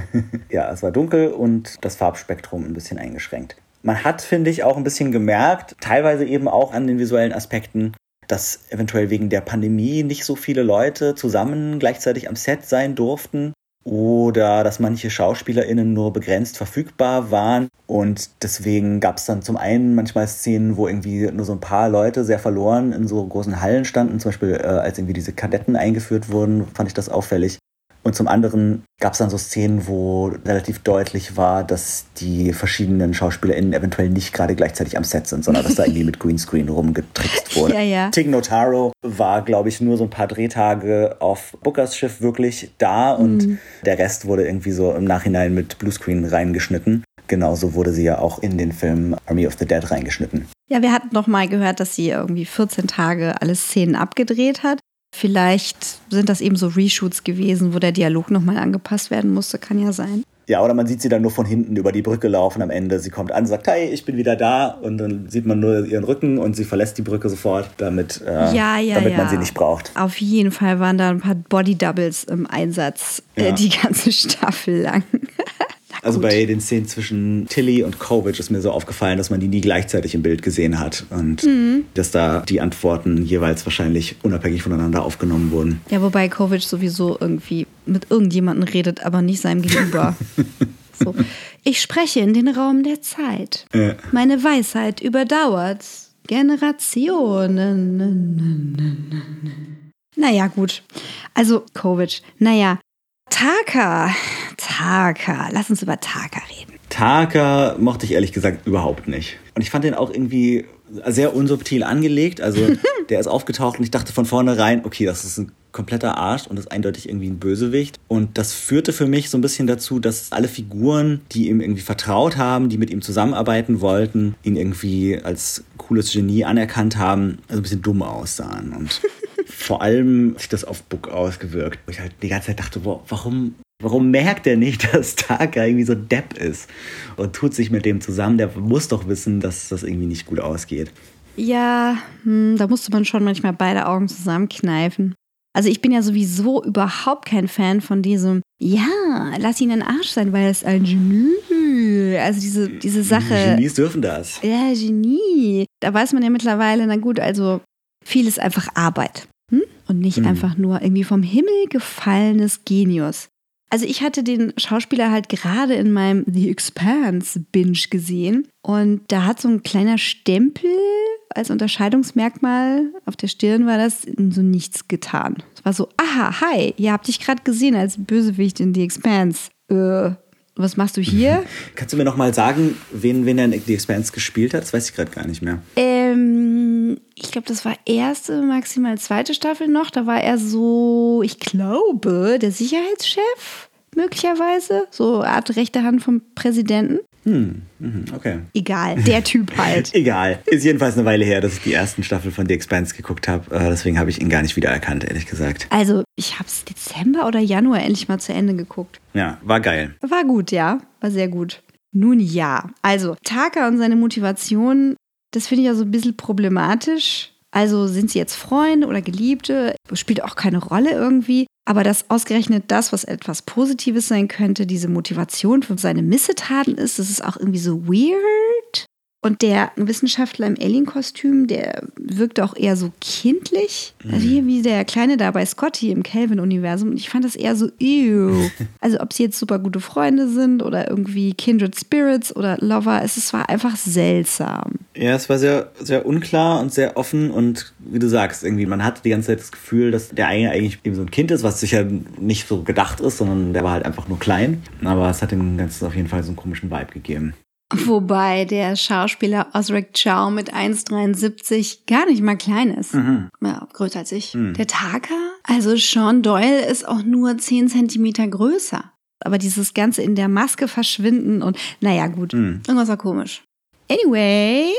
B: ja, es war dunkel und das Farbspektrum ein bisschen eingeschränkt. Man hat, finde ich, auch ein bisschen gemerkt, teilweise eben auch an den visuellen Aspekten, dass eventuell wegen der Pandemie nicht so viele Leute zusammen gleichzeitig am Set sein durften oder dass manche SchauspielerInnen nur begrenzt verfügbar waren. Und deswegen gab es dann zum einen manchmal Szenen, wo irgendwie nur so ein paar Leute sehr verloren in so großen Hallen standen. Zum Beispiel, äh, als irgendwie diese Kadetten eingeführt wurden, fand ich das auffällig. Und zum anderen gab es dann so Szenen, wo relativ deutlich war, dass die verschiedenen SchauspielerInnen eventuell nicht gerade gleichzeitig am Set sind, sondern dass da irgendwie mit Greenscreen rumgetrickst wurde.
A: Ja, ja.
B: Tig Notaro war, glaube ich, nur so ein paar Drehtage auf Bookers Schiff wirklich da und mhm. der Rest wurde irgendwie so im Nachhinein mit Bluescreen reingeschnitten. Genauso wurde sie ja auch in den Film Army of the Dead reingeschnitten.
A: Ja, wir hatten noch mal gehört, dass sie irgendwie 14 Tage alle Szenen abgedreht hat. Vielleicht sind das eben so Reshoots gewesen, wo der Dialog nochmal angepasst werden musste, kann ja sein.
B: Ja, oder man sieht sie dann nur von hinten über die Brücke laufen am Ende. Sie kommt an, sagt, hey, ich bin wieder da. Und dann sieht man nur ihren Rücken und sie verlässt die Brücke sofort, damit, äh, ja, ja, damit ja. man sie nicht braucht.
A: Auf jeden Fall waren da ein paar Body Doubles im Einsatz äh, die ganze Staffel lang.
B: Also bei den Szenen zwischen Tilly und Kovic ist mir so aufgefallen, dass man die nie gleichzeitig im Bild gesehen hat und mhm. dass da die Antworten jeweils wahrscheinlich unabhängig voneinander aufgenommen wurden.
A: Ja, wobei Kovic sowieso irgendwie mit irgendjemandem redet, aber nicht seinem Gegenüber. so. Ich spreche in den Raum der Zeit. Ja. Meine Weisheit überdauert Generationen. Naja, gut. Also, Kovic. Naja, Taka. Taka. Lass uns über Taka reden.
B: Taka mochte ich ehrlich gesagt überhaupt nicht. Und ich fand den auch irgendwie sehr unsubtil angelegt. Also der ist aufgetaucht und ich dachte von vornherein, okay, das ist ein kompletter Arsch und ist eindeutig irgendwie ein Bösewicht. Und das führte für mich so ein bisschen dazu, dass alle Figuren, die ihm irgendwie vertraut haben, die mit ihm zusammenarbeiten wollten, ihn irgendwie als cooles Genie anerkannt haben, also ein bisschen dumm aussahen. Und vor allem sich das auf Book ausgewirkt. Wo ich halt die ganze Zeit dachte, boah, warum, warum merkt er nicht, dass Taka irgendwie so Depp ist und tut sich mit dem zusammen? Der muss doch wissen, dass das irgendwie nicht gut ausgeht.
A: Ja, hm, da musste man schon manchmal beide Augen zusammenkneifen. Also ich bin ja sowieso überhaupt kein Fan von diesem, ja, lass ihn ein Arsch sein, weil er ist ein Genie. Also diese, diese Sache.
B: Genies dürfen das.
A: Ja, Genie. Da weiß man ja mittlerweile, na gut, also viel ist einfach Arbeit hm? und nicht mhm. einfach nur irgendwie vom Himmel gefallenes Genius. Also ich hatte den Schauspieler halt gerade in meinem The Expanse Binge gesehen und da hat so ein kleiner Stempel als Unterscheidungsmerkmal auf der Stirn war das so nichts getan. Es war so, aha, hi, ihr habt dich gerade gesehen als Bösewicht in The Expanse. Äh, was machst du hier?
B: Kannst du mir noch mal sagen, wen, wen er in The Expanse gespielt hat? Das weiß ich gerade gar nicht mehr.
A: Ähm, ich glaube, das war erste, maximal zweite Staffel noch. Da war er so, ich glaube, der Sicherheitschef möglicherweise. So eine Art rechte Hand vom Präsidenten.
B: Hm, mhm, okay.
A: Egal, der Typ halt.
B: Egal. Ist jedenfalls eine Weile her, dass ich die ersten Staffel von The Expanse geguckt habe. Äh, deswegen habe ich ihn gar nicht wiedererkannt, ehrlich gesagt.
A: Also, ich habe es Dezember oder Januar endlich mal zu Ende geguckt.
B: Ja, war geil.
A: War gut, ja. War sehr gut. Nun ja. Also, Taka und seine Motivation, das finde ich ja so ein bisschen problematisch. Also sind sie jetzt Freunde oder Geliebte, spielt auch keine Rolle irgendwie. Aber dass ausgerechnet das, was etwas Positives sein könnte, diese Motivation für seine Missetaten ist, das ist auch irgendwie so weird. Und der Wissenschaftler im Alien-Kostüm, der wirkt auch eher so kindlich. Also hier wie der Kleine da bei Scotty im Kelvin-Universum. Und ich fand das eher so, ew. Also ob sie jetzt super gute Freunde sind oder irgendwie Kindred Spirits oder Lover, es, es war einfach seltsam.
B: Ja, es war sehr, sehr unklar und sehr offen und wie du sagst, irgendwie, man hatte die ganze Zeit das Gefühl, dass der eine eigentlich eben so ein Kind ist, was sicher nicht so gedacht ist, sondern der war halt einfach nur klein. Aber es hat dem Ganzen auf jeden Fall so einen komischen Vibe gegeben.
A: Wobei der Schauspieler Osric Chow mit 1,73 gar nicht mal klein ist. Mhm. Ja, größer als ich. Mhm. Der Taka, also Sean Doyle ist auch nur 10 Zentimeter größer. Aber dieses Ganze in der Maske verschwinden und naja, gut, mhm. irgendwas war komisch. Anyway,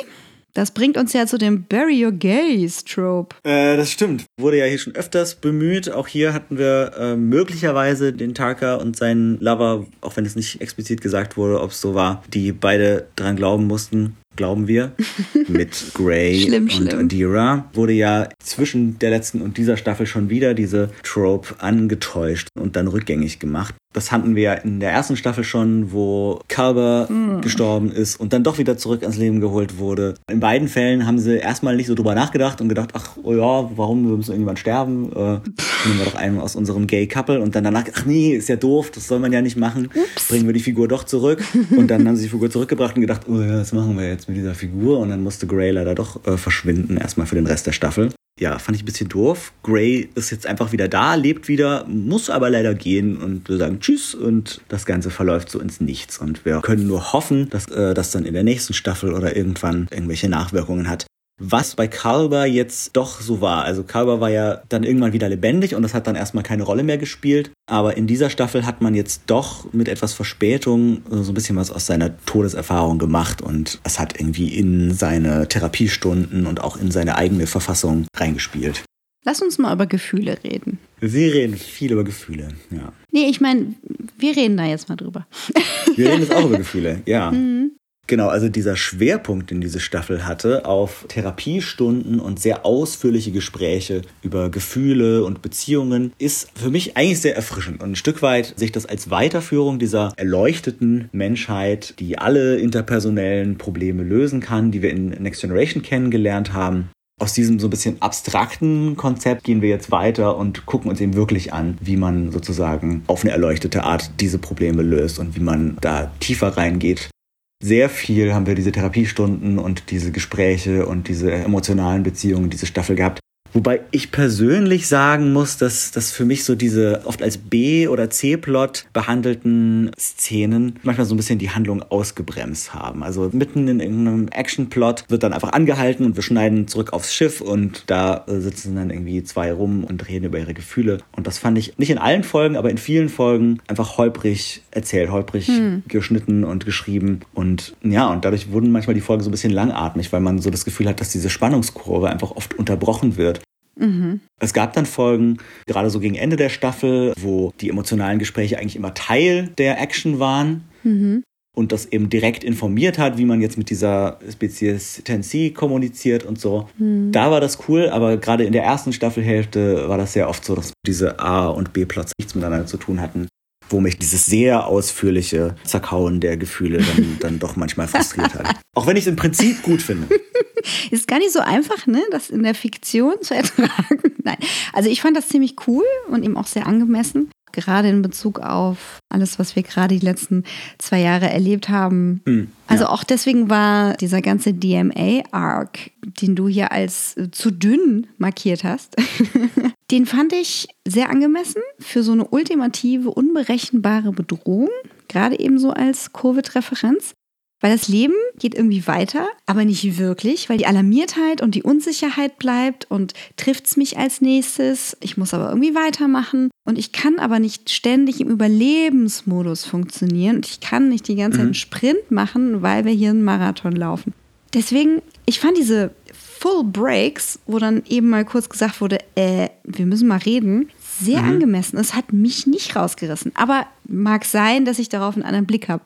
A: das bringt uns ja zu dem Bury Your Gays Trope.
B: Äh, das stimmt. Wurde ja hier schon öfters bemüht. Auch hier hatten wir äh, möglicherweise den Tarka und seinen Lover, auch wenn es nicht explizit gesagt wurde, ob es so war, die beide dran glauben mussten, glauben wir, mit Gray schlimm, und schlimm. Adira, wurde ja zwischen der letzten und dieser Staffel schon wieder diese Trope angetäuscht und dann rückgängig gemacht. Das hatten wir ja in der ersten Staffel schon, wo Calber mm. gestorben ist und dann doch wieder zurück ans Leben geholt wurde. In beiden Fällen haben sie erstmal nicht so drüber nachgedacht und gedacht, ach oh ja, warum wir müssen irgendjemand sterben? Äh, nehmen wir doch einen aus unserem Gay Couple und dann danach, ach nee, ist ja doof, das soll man ja nicht machen. Ups. Bringen wir die Figur doch zurück. Und dann haben sie die Figur zurückgebracht und gedacht, oh ja, was machen wir jetzt mit dieser Figur? Und dann musste Grey leider doch äh, verschwinden, erstmal für den Rest der Staffel ja, fand ich ein bisschen doof. Gray ist jetzt einfach wieder da, lebt wieder, muss aber leider gehen und wir sagen Tschüss und das Ganze verläuft so ins Nichts. Und wir können nur hoffen, dass äh, das dann in der nächsten Staffel oder irgendwann irgendwelche Nachwirkungen hat was bei Kalber jetzt doch so war. Also Kalber war ja dann irgendwann wieder lebendig und das hat dann erstmal keine Rolle mehr gespielt. Aber in dieser Staffel hat man jetzt doch mit etwas Verspätung so ein bisschen was aus seiner Todeserfahrung gemacht und es hat irgendwie in seine Therapiestunden und auch in seine eigene Verfassung reingespielt.
A: Lass uns mal über Gefühle reden.
B: Wir reden viel über Gefühle, ja.
A: Nee, ich meine, wir reden da jetzt mal drüber.
B: Wir reden jetzt auch über Gefühle, ja. Mhm. Genau, also dieser Schwerpunkt, den diese Staffel hatte, auf Therapiestunden und sehr ausführliche Gespräche über Gefühle und Beziehungen, ist für mich eigentlich sehr erfrischend und ein Stück weit sich das als Weiterführung dieser erleuchteten Menschheit, die alle interpersonellen Probleme lösen kann, die wir in Next Generation kennengelernt haben, aus diesem so ein bisschen abstrakten Konzept gehen wir jetzt weiter und gucken uns eben wirklich an, wie man sozusagen auf eine erleuchtete Art diese Probleme löst und wie man da tiefer reingeht sehr viel haben wir diese Therapiestunden und diese Gespräche und diese emotionalen Beziehungen, diese Staffel gehabt, Wobei ich persönlich sagen muss, dass das für mich so diese oft als B- oder C-Plot behandelten Szenen manchmal so ein bisschen die Handlung ausgebremst haben. Also mitten in irgendeinem Action-Plot wird dann einfach angehalten und wir schneiden zurück aufs Schiff und da sitzen dann irgendwie zwei rum und reden über ihre Gefühle. Und das fand ich nicht in allen Folgen, aber in vielen Folgen einfach holprig erzählt, holprig hm. geschnitten und geschrieben. Und ja, und dadurch wurden manchmal die Folgen so ein bisschen langatmig, weil man so das Gefühl hat, dass diese Spannungskurve einfach oft unterbrochen wird Mhm. Es gab dann Folgen, gerade so gegen Ende der Staffel, wo die emotionalen Gespräche eigentlich immer Teil der Action waren. Mhm. Und das eben direkt informiert hat, wie man jetzt mit dieser Spezies Tennessee kommuniziert und so. Mhm. Da war das cool, aber gerade in der ersten Staffelhälfte war das sehr oft so, dass diese A- und B-Plots nichts miteinander zu tun hatten wo mich dieses sehr ausführliche Zerkauen der Gefühle dann, dann doch manchmal frustriert hat. Auch wenn ich es im Prinzip gut finde.
A: Ist gar nicht so einfach, ne, das in der Fiktion zu ertragen. Nein, also ich fand das ziemlich cool und eben auch sehr angemessen gerade in Bezug auf alles, was wir gerade die letzten zwei Jahre erlebt haben. Mhm, also auch deswegen war dieser ganze DMA-Arc, den du hier als zu dünn markiert hast, den fand ich sehr angemessen für so eine ultimative, unberechenbare Bedrohung, gerade eben so als Covid-Referenz. Weil das Leben geht irgendwie weiter, aber nicht wirklich, weil die Alarmiertheit und die Unsicherheit bleibt und trifft es mich als nächstes. Ich muss aber irgendwie weitermachen und ich kann aber nicht ständig im Überlebensmodus funktionieren und ich kann nicht die ganze Zeit einen mhm. Sprint machen, weil wir hier einen Marathon laufen. Deswegen, ich fand diese Full Breaks, wo dann eben mal kurz gesagt wurde, äh, wir müssen mal reden, sehr mhm. angemessen. Es hat mich nicht rausgerissen. Aber mag sein, dass ich darauf einen anderen Blick habe.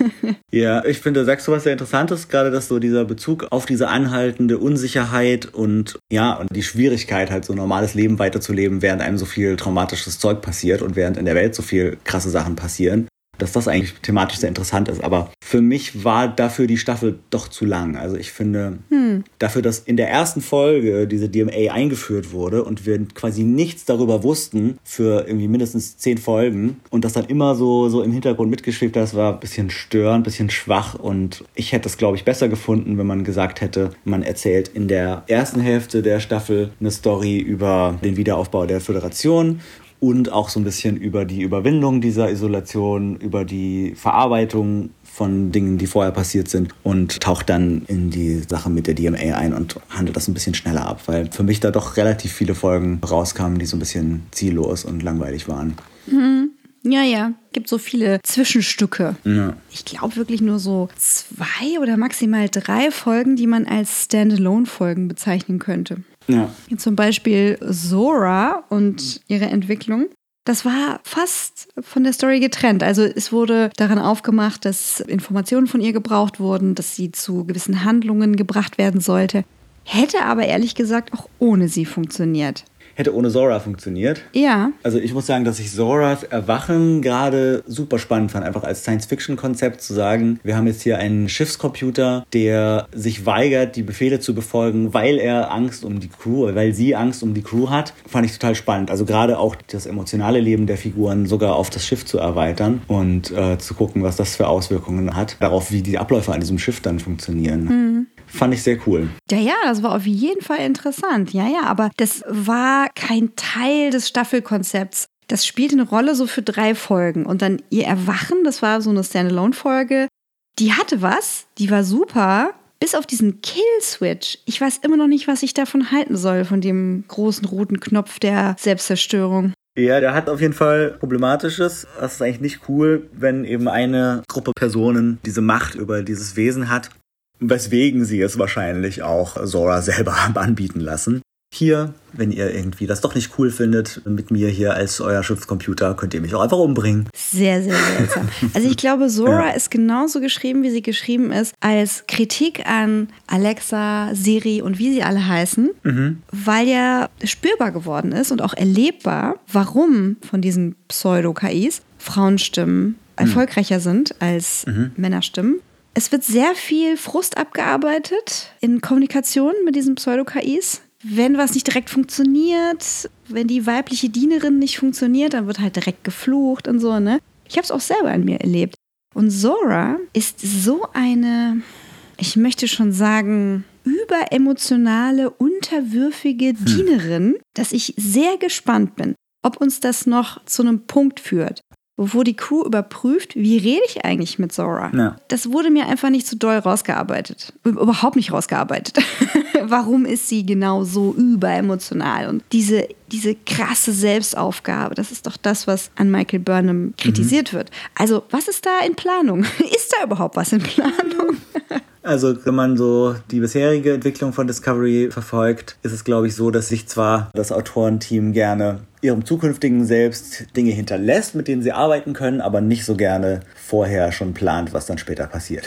B: ja, ich finde, sagst du was sehr Interessantes, gerade dass so dieser Bezug auf diese anhaltende Unsicherheit und ja, und die Schwierigkeit, halt so ein normales Leben weiterzuleben, während einem so viel traumatisches Zeug passiert und während in der Welt so viel krasse Sachen passieren. Dass das eigentlich thematisch sehr interessant ist. Aber für mich war dafür die Staffel doch zu lang. Also ich finde, hm. dafür, dass in der ersten Folge diese DMA eingeführt wurde und wir quasi nichts darüber wussten für irgendwie mindestens zehn Folgen und das dann immer so, so im Hintergrund mitgeschwebt hat, das war ein bisschen störend, ein bisschen schwach und ich hätte es, glaube ich, besser gefunden, wenn man gesagt hätte, man erzählt in der ersten Hälfte der Staffel eine Story über den Wiederaufbau der Föderation und auch so ein bisschen über die Überwindung dieser Isolation, über die Verarbeitung von Dingen, die vorher passiert sind und taucht dann in die Sache mit der DMA ein und handelt das ein bisschen schneller ab, weil für mich da doch relativ viele Folgen rauskamen, die so ein bisschen ziellos und langweilig waren.
A: Mhm. Ja, ja. Gibt so viele Zwischenstücke. Ja. Ich glaube wirklich nur so zwei oder maximal drei Folgen, die man als Standalone-Folgen bezeichnen könnte. Ja. Zum Beispiel Zora und ihre Entwicklung. Das war fast von der Story getrennt. Also es wurde daran aufgemacht, dass Informationen von ihr gebraucht wurden, dass sie zu gewissen Handlungen gebracht werden sollte. Hätte aber ehrlich gesagt auch ohne sie funktioniert
B: hätte ohne Zora funktioniert.
A: Ja.
B: Also ich muss sagen, dass ich Zoras Erwachen gerade super spannend fand, einfach als Science-Fiction-Konzept zu sagen, wir haben jetzt hier einen Schiffscomputer, der sich weigert, die Befehle zu befolgen, weil er Angst um die Crew, weil sie Angst um die Crew hat, fand ich total spannend. Also gerade auch das emotionale Leben der Figuren sogar auf das Schiff zu erweitern und äh, zu gucken, was das für Auswirkungen hat, darauf, wie die Abläufe an diesem Schiff dann funktionieren. Mhm. Fand ich sehr cool.
A: Ja, ja, das war auf jeden Fall interessant. Ja, ja, aber das war kein Teil des Staffelkonzepts. Das spielte eine Rolle so für drei Folgen. Und dann ihr Erwachen, das war so eine Standalone-Folge, die hatte was, die war super. Bis auf diesen Kill-Switch. Ich weiß immer noch nicht, was ich davon halten soll, von dem großen roten Knopf der Selbstzerstörung.
B: Ja, der hat auf jeden Fall Problematisches. Das ist eigentlich nicht cool, wenn eben eine Gruppe Personen diese Macht über dieses Wesen hat weswegen sie es wahrscheinlich auch Sora selber anbieten lassen. Hier, wenn ihr irgendwie das doch nicht cool findet, mit mir hier als euer Schiffscomputer, könnt ihr mich auch einfach umbringen.
A: Sehr, sehr seltsam. Also ich glaube, Sora ja. ist genauso geschrieben, wie sie geschrieben ist, als Kritik an Alexa, Siri und wie sie alle heißen, mhm. weil ja spürbar geworden ist und auch erlebbar, warum von diesen Pseudo-KIs Frauenstimmen mhm. erfolgreicher sind als mhm. Männerstimmen. Es wird sehr viel Frust abgearbeitet in Kommunikation mit diesen Pseudo-KIs. Wenn was nicht direkt funktioniert, wenn die weibliche Dienerin nicht funktioniert, dann wird halt direkt geflucht und so, ne? Ich habe es auch selber an mir erlebt. Und Zora ist so eine, ich möchte schon sagen, überemotionale, unterwürfige hm. Dienerin, dass ich sehr gespannt bin, ob uns das noch zu einem Punkt führt, wo die Crew überprüft, wie rede ich eigentlich mit Zora. Ja. Das wurde mir einfach nicht so doll rausgearbeitet. Überhaupt nicht rausgearbeitet. Warum ist sie genau so überemotional? Und diese, diese krasse Selbstaufgabe, das ist doch das, was an Michael Burnham kritisiert mhm. wird. Also, was ist da in Planung? ist da überhaupt was in Planung?
B: Also wenn man so die bisherige Entwicklung von Discovery verfolgt, ist es, glaube ich, so, dass sich zwar das Autorenteam gerne ihrem zukünftigen Selbst Dinge hinterlässt, mit denen sie arbeiten können, aber nicht so gerne vorher schon plant, was dann später passiert.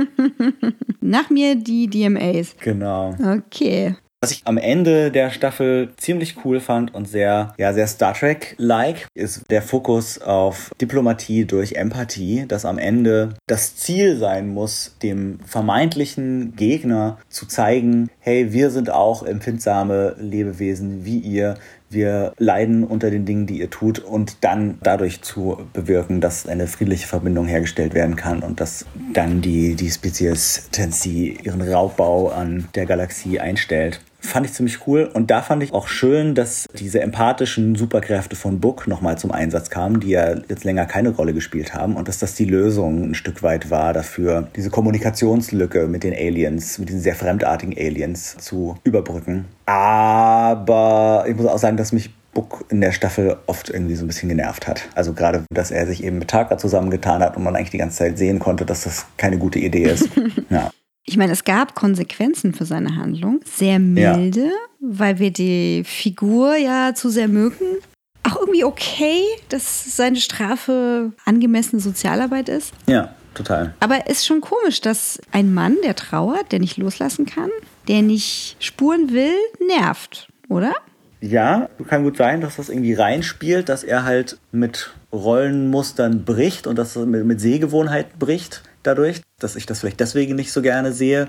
A: Nach mir die DMAs.
B: Genau.
A: Okay.
B: Was ich am Ende der Staffel ziemlich cool fand und sehr, ja, sehr Star Trek-like, ist der Fokus auf Diplomatie durch Empathie, dass am Ende das Ziel sein muss, dem vermeintlichen Gegner zu zeigen, hey, wir sind auch empfindsame Lebewesen wie ihr wir leiden unter den Dingen, die ihr tut und dann dadurch zu bewirken, dass eine friedliche Verbindung hergestellt werden kann und dass dann die, die Spezies Tensi ihren Raubbau an der Galaxie einstellt. Fand ich ziemlich cool. Und da fand ich auch schön, dass diese empathischen Superkräfte von Book nochmal zum Einsatz kamen, die ja jetzt länger keine Rolle gespielt haben. Und dass das die Lösung ein Stück weit war dafür, diese Kommunikationslücke mit den Aliens, mit diesen sehr fremdartigen Aliens zu überbrücken. Aber ich muss auch sagen, dass mich Book in der Staffel oft irgendwie so ein bisschen genervt hat. Also gerade, dass er sich eben mit Taka zusammengetan hat und man eigentlich die ganze Zeit sehen konnte, dass das keine gute Idee ist. ja.
A: Ich meine, es gab Konsequenzen für seine Handlung, sehr milde, ja. weil wir die Figur ja zu sehr mögen. Auch irgendwie okay, dass seine Strafe angemessene Sozialarbeit ist.
B: Ja, total.
A: Aber es ist schon komisch, dass ein Mann, der trauert, der nicht loslassen kann, der nicht spuren will, nervt, oder?
B: ja, kann gut sein, dass das irgendwie reinspielt, dass er halt mit Rollenmustern bricht und dass er mit, mit Sehgewohnheiten bricht dadurch, dass ich das vielleicht deswegen nicht so gerne sehe.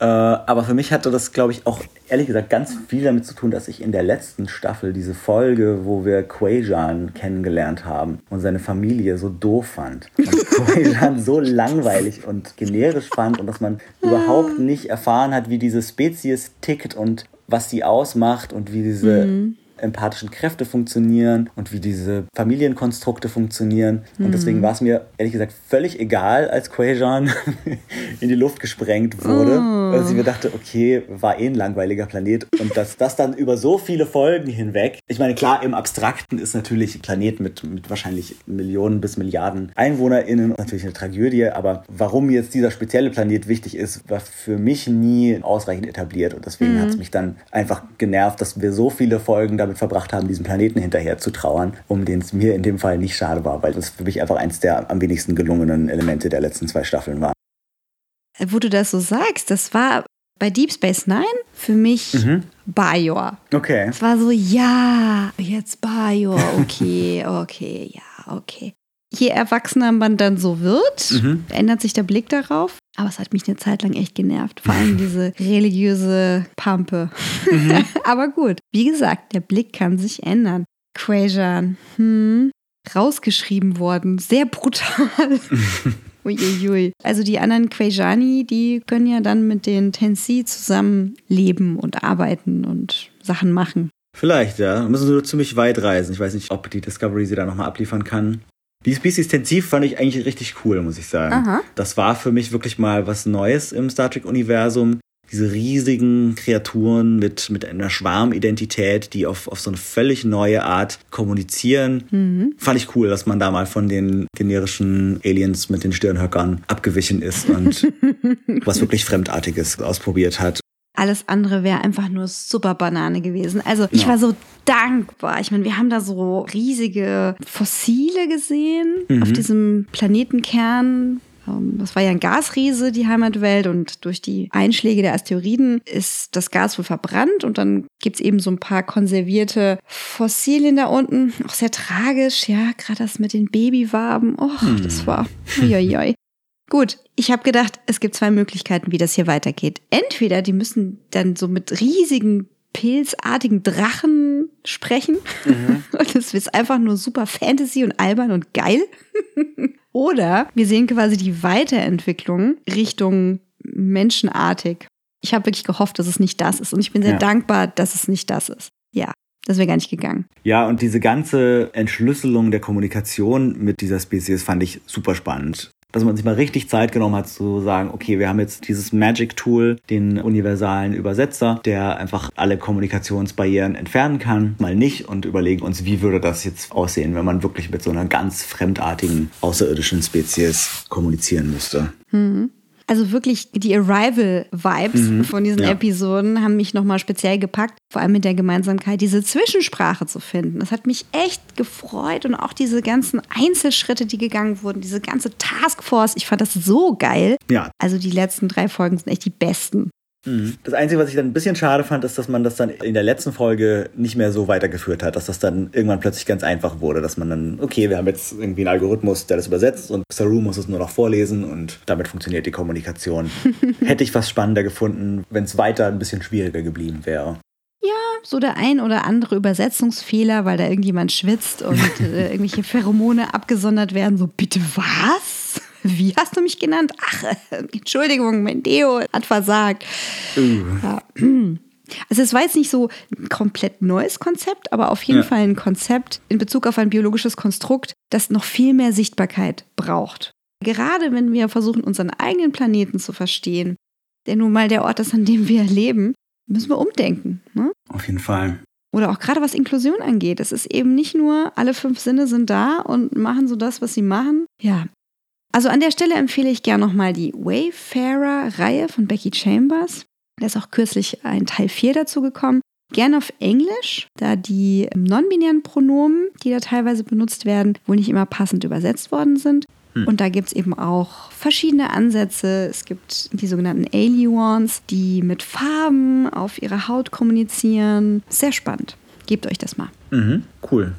B: Äh, aber für mich hatte das, glaube ich, auch ehrlich gesagt ganz viel damit zu tun, dass ich in der letzten Staffel diese Folge, wo wir Quajan kennengelernt haben und seine Familie so doof fand und Quajan so langweilig und generisch fand und dass man überhaupt nicht erfahren hat, wie diese Spezies tickt und was sie ausmacht und wie diese mhm empathischen Kräfte funktionieren und wie diese Familienkonstrukte funktionieren. Und mhm. deswegen war es mir ehrlich gesagt völlig egal, als Quajan in die Luft gesprengt wurde. Oh. Weil ich mir dachte, okay, war eh ein langweiliger Planet. Und dass das dann über so viele Folgen hinweg, ich meine, klar, im Abstrakten ist natürlich ein Planet mit, mit wahrscheinlich Millionen bis Milliarden EinwohnerInnen natürlich eine Tragödie, aber warum jetzt dieser spezielle Planet wichtig ist, war für mich nie ausreichend etabliert. Und deswegen mhm. hat es mich dann einfach genervt, dass wir so viele Folgen damit damit verbracht haben, diesem Planeten hinterher zu trauern, um den es mir in dem Fall nicht schade war, weil das für mich einfach eins der am wenigsten gelungenen Elemente der letzten zwei Staffeln war.
A: Wo du das so sagst, das war bei Deep Space Nine für mich mhm. Bajor.
B: Okay.
A: Es war so, ja, jetzt Bajor, okay, okay, ja, okay. Je erwachsener man dann so wird, mhm. ändert sich der Blick darauf. Aber es hat mich eine Zeit lang echt genervt. Vor allem diese religiöse Pampe. Mhm. Aber gut, wie gesagt, der Blick kann sich ändern. Quajan, hm, rausgeschrieben worden. Sehr brutal. Uiuiui. Also die anderen Quajani, die können ja dann mit den Tensi zusammen leben und arbeiten und Sachen machen.
B: Vielleicht, ja. Müssen sie nur ziemlich weit reisen. Ich weiß nicht, ob die Discovery sie da nochmal abliefern kann. Die Species Tensiv fand ich eigentlich richtig cool, muss ich sagen. Aha. Das war für mich wirklich mal was Neues im Star Trek-Universum. Diese riesigen Kreaturen mit, mit einer Schwarmidentität, die auf, auf so eine völlig neue Art kommunizieren. Mhm. Fand ich cool, dass man da mal von den generischen Aliens mit den Stirnhöckern abgewichen ist und was wirklich Fremdartiges ausprobiert hat.
A: Alles andere wäre einfach nur super Banane gewesen. Also ich ja. war so dankbar. Ich meine, wir haben da so riesige Fossile gesehen mhm. auf diesem Planetenkern. Ähm, das war ja ein Gasriese, die Heimatwelt, und durch die Einschläge der Asteroiden ist das Gas wohl verbrannt und dann gibt's eben so ein paar konservierte Fossilien da unten. Auch sehr tragisch, ja, gerade das mit den Babywaben. Oh, hm. das war. Uiuiui. Gut, ich habe gedacht, es gibt zwei Möglichkeiten, wie das hier weitergeht. Entweder die müssen dann so mit riesigen pilzartigen Drachen sprechen mhm. und es ist einfach nur super Fantasy und albern und geil. Oder wir sehen quasi die Weiterentwicklung Richtung menschenartig. Ich habe wirklich gehofft, dass es nicht das ist und ich bin sehr ja. dankbar, dass es nicht das ist. Ja. Das wäre gar nicht gegangen.
B: Ja, und diese ganze Entschlüsselung der Kommunikation mit dieser Spezies fand ich super spannend dass man sich mal richtig Zeit genommen hat zu sagen, okay, wir haben jetzt dieses Magic Tool, den universalen Übersetzer, der einfach alle Kommunikationsbarrieren entfernen kann, mal nicht und überlegen uns, wie würde das jetzt aussehen, wenn man wirklich mit so einer ganz fremdartigen außerirdischen Spezies kommunizieren müsste.
A: Mhm. Also wirklich die Arrival-Vibes mhm, von diesen ja. Episoden haben mich nochmal speziell gepackt, vor allem mit der Gemeinsamkeit, diese Zwischensprache zu finden. Das hat mich echt gefreut und auch diese ganzen Einzelschritte, die gegangen wurden, diese ganze Taskforce, ich fand das so geil.
B: Ja.
A: Also die letzten drei Folgen sind echt die besten.
B: Mhm. Das Einzige, was ich dann ein bisschen schade fand, ist, dass man das dann in der letzten Folge nicht mehr so weitergeführt hat, dass das dann irgendwann plötzlich ganz einfach wurde, dass man dann, okay, wir haben jetzt irgendwie einen Algorithmus, der das übersetzt und Saru muss es nur noch vorlesen und damit funktioniert die Kommunikation. Hätte ich fast spannender gefunden, wenn es weiter ein bisschen schwieriger geblieben wäre.
A: Ja, so der ein oder andere Übersetzungsfehler, weil da irgendjemand schwitzt und äh, irgendwelche Pheromone abgesondert werden. So, bitte was? Wie hast du mich genannt? Ach, äh, Entschuldigung, mein Deo hat versagt. Uh. Ja. Also es war jetzt nicht so ein komplett neues Konzept, aber auf jeden ja. Fall ein Konzept in Bezug auf ein biologisches Konstrukt, das noch viel mehr Sichtbarkeit braucht. Gerade wenn wir versuchen, unseren eigenen Planeten zu verstehen, der nun mal der Ort ist, an dem wir leben, müssen wir umdenken. Ne?
B: Auf jeden Fall.
A: Oder auch gerade was Inklusion angeht. Es ist eben nicht nur, alle fünf Sinne sind da und machen so das, was sie machen. Ja. Also an der Stelle empfehle ich gerne nochmal die Wayfarer-Reihe von Becky Chambers. Da ist auch kürzlich ein Teil 4 dazu gekommen. Gerne auf Englisch, da die non-binären Pronomen, die da teilweise benutzt werden, wohl nicht immer passend übersetzt worden sind. Hm. Und da gibt es eben auch verschiedene Ansätze. Es gibt die sogenannten Aliens, die mit Farben auf ihrer Haut kommunizieren. Sehr spannend. Gebt euch das mal.
B: Mhm, cool.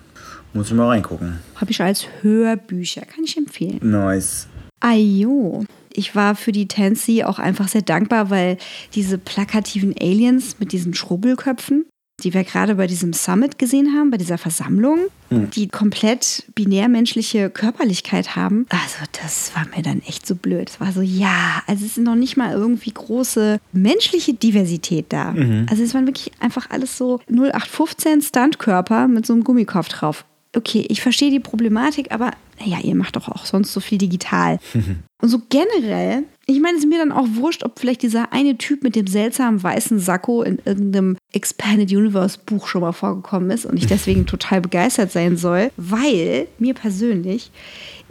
B: Muss ich mal reingucken.
A: Habe ich als Hörbücher, kann ich empfehlen.
B: Nice.
A: Ayo. Ich war für die Tansy auch einfach sehr dankbar, weil diese plakativen Aliens mit diesen Schrubbelköpfen, die wir gerade bei diesem Summit gesehen haben, bei dieser Versammlung,
B: Hm.
A: die komplett binärmenschliche Körperlichkeit haben. Also das war mir dann echt so blöd. Es war so, ja, also es ist noch nicht mal irgendwie große menschliche Diversität da. Also es waren wirklich einfach alles so 0815 Stuntkörper mit so einem Gummikopf drauf. Okay, ich verstehe die Problematik, aber naja, ihr macht doch auch sonst so viel digital. Und so generell, ich meine, es ist mir dann auch wurscht, ob vielleicht dieser eine Typ mit dem seltsamen weißen Sakko in irgendeinem Expanded Universe Buch schon mal vorgekommen ist und ich deswegen total begeistert sein soll, weil mir persönlich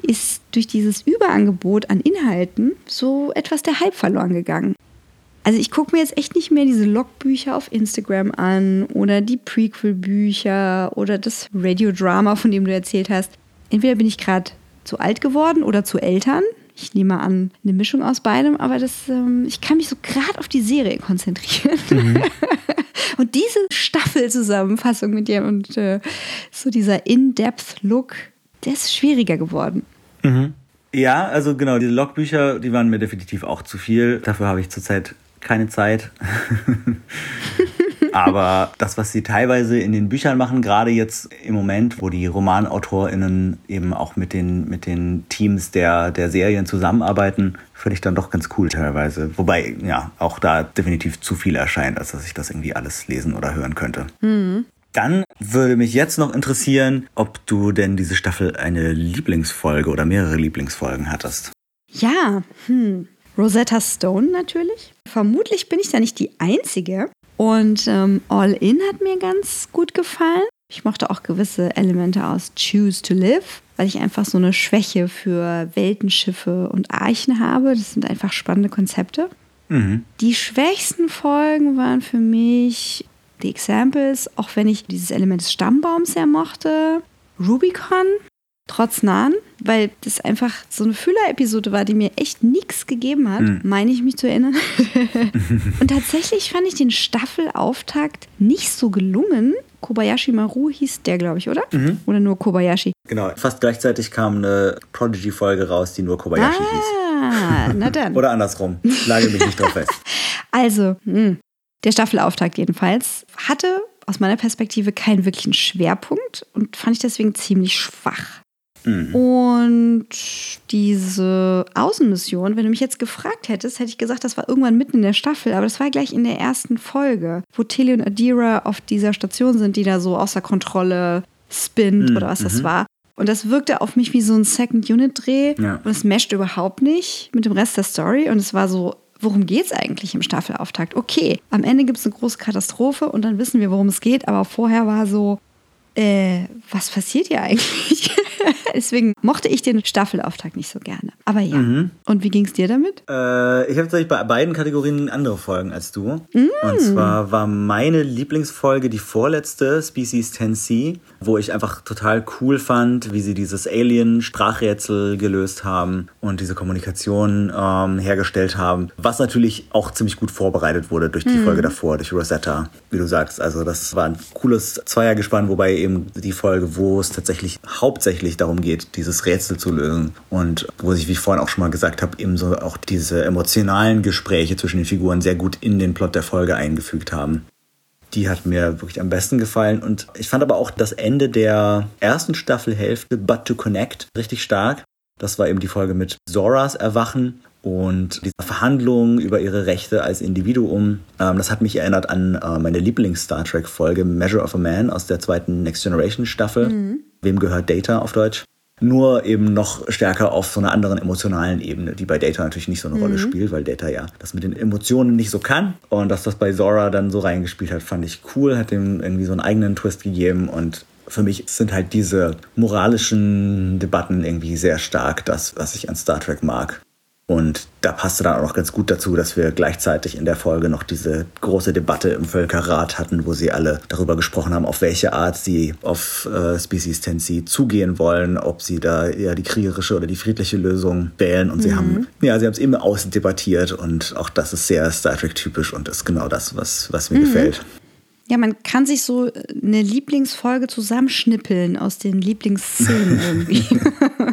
A: ist durch dieses Überangebot an Inhalten so etwas der Hype verloren gegangen. Also ich gucke mir jetzt echt nicht mehr diese Logbücher auf Instagram an oder die Prequel-Bücher oder das Radiodrama, von dem du erzählt hast. Entweder bin ich gerade zu alt geworden oder zu Eltern. Ich nehme an, eine Mischung aus beidem, aber das, ähm, ich kann mich so gerade auf die Serie konzentrieren. und diese Staffelzusammenfassung mit dir und äh, so dieser In-Depth-Look, der ist schwieriger geworden.
B: Ja, also genau, diese Logbücher, die waren mir definitiv auch zu viel. Dafür habe ich zurzeit keine Zeit. Aber das, was sie teilweise in den Büchern machen, gerade jetzt im Moment, wo die RomanautorInnen eben auch mit den, mit den Teams der, der Serien zusammenarbeiten, finde ich dann doch ganz cool teilweise. Wobei, ja, auch da definitiv zu viel erscheint, als dass ich das irgendwie alles lesen oder hören könnte. Dann würde mich jetzt noch interessieren, ob du denn diese Staffel eine Lieblingsfolge oder mehrere Lieblingsfolgen hattest.
A: Ja, hm. Rosetta Stone natürlich. Vermutlich bin ich da nicht die Einzige. Und ähm, All In hat mir ganz gut gefallen. Ich mochte auch gewisse Elemente aus Choose to Live, weil ich einfach so eine Schwäche für Weltenschiffe und Archen habe. Das sind einfach spannende Konzepte.
B: Mhm.
A: Die schwächsten Folgen waren für mich The Examples, auch wenn ich dieses Element des Stammbaums sehr mochte. Rubicon, trotz Nahen, weil das einfach so eine Füller-Episode war, die mir echt nichts gegeben hat, meine ich mich zu erinnern. Und tatsächlich fand ich den Staffelauftakt nicht so gelungen. Kobayashi Maru hieß der, glaube ich, oder? Oder nur Kobayashi?
B: Genau, fast gleichzeitig kam eine Prodigy-Folge raus, die nur Kobayashi hieß.
A: Ah, na dann.
B: Oder andersrum. Lage mich nicht drauf fest.
A: Also, hm, der Staffelauftakt jedenfalls hatte aus meiner Perspektive keinen wirklichen Schwerpunkt und fand ich deswegen ziemlich schwach. Und diese Außenmission, wenn du mich jetzt gefragt hättest, hätte ich gesagt, das war irgendwann mitten in der Staffel, aber das war gleich in der ersten Folge, wo Tilly und Adira auf dieser Station sind, die da so außer Kontrolle spinnt oder was das war. Und das wirkte auf mich wie so ein Second-Unit-Dreh
B: Ja.
A: und es mescht überhaupt nicht mit dem Rest der Story und es war so, worum geht's eigentlich im Staffelauftakt? Okay, am Ende gibt es eine große Katastrophe und dann wissen wir, worum es geht, aber vorher war so, äh, was passiert hier eigentlich? Deswegen mochte ich den Staffelauftakt nicht so gerne. Aber ja. Und wie ging es dir damit?
B: Äh, ich habe tatsächlich bei beiden Kategorien andere Folgen als du. Und zwar war meine Lieblingsfolge die vorletzte, Species 10C, wo ich einfach total cool fand, wie sie dieses Alien-Sprachrätsel gelöst haben und diese Kommunikation ähm, hergestellt haben. Was natürlich auch ziemlich gut vorbereitet wurde durch die Folge davor, durch Rosetta, wie du sagst. Also das war ein cooles Zweiergespann, wobei eben die Folge, wo es tatsächlich hauptsächlich darum geht, dieses Rätsel zu lösen und wo sich, wie ich vorhin auch schon mal gesagt habe, eben so auch diese emotionalen Gespräche zwischen den Figuren sehr gut in den Plot der Folge eingefügt haben. Die hat mir wirklich am besten gefallen. Und ich fand aber auch das Ende der ersten Staffelhälfte, But to Connect, richtig stark. Das war eben die Folge mit Zoras Erwachen und diese Verhandlungen über ihre Rechte als Individuum. Ähm, das hat mich erinnert an äh, meine Lieblings-Star Trek-Folge Measure of a Man aus der zweiten Next Generation Staffel. Wem gehört Data auf Deutsch? Nur eben noch stärker auf so einer anderen emotionalen Ebene, die bei Data natürlich nicht so eine Rolle spielt, weil Data ja das mit den Emotionen nicht so kann. Und dass das bei Zora dann so reingespielt hat, fand ich cool, hat dem irgendwie so einen eigenen Twist gegeben und für mich sind halt diese moralischen Debatten irgendwie sehr stark das, was ich an Star Trek mag. Und da passte dann auch noch ganz gut dazu, dass wir gleichzeitig in der Folge noch diese große Debatte im Völkerrat hatten, wo sie alle darüber gesprochen haben, auf welche Art sie auf äh, Species 10C zugehen wollen, ob sie da eher die kriegerische oder die friedliche Lösung wählen. Und sie haben, ja, sie haben es eben ausdebattiert und auch das ist sehr Star Trek typisch und ist genau das, was, was mir gefällt.
A: Ja, man kann sich so eine Lieblingsfolge zusammenschnippeln aus den Lieblingsszenen irgendwie.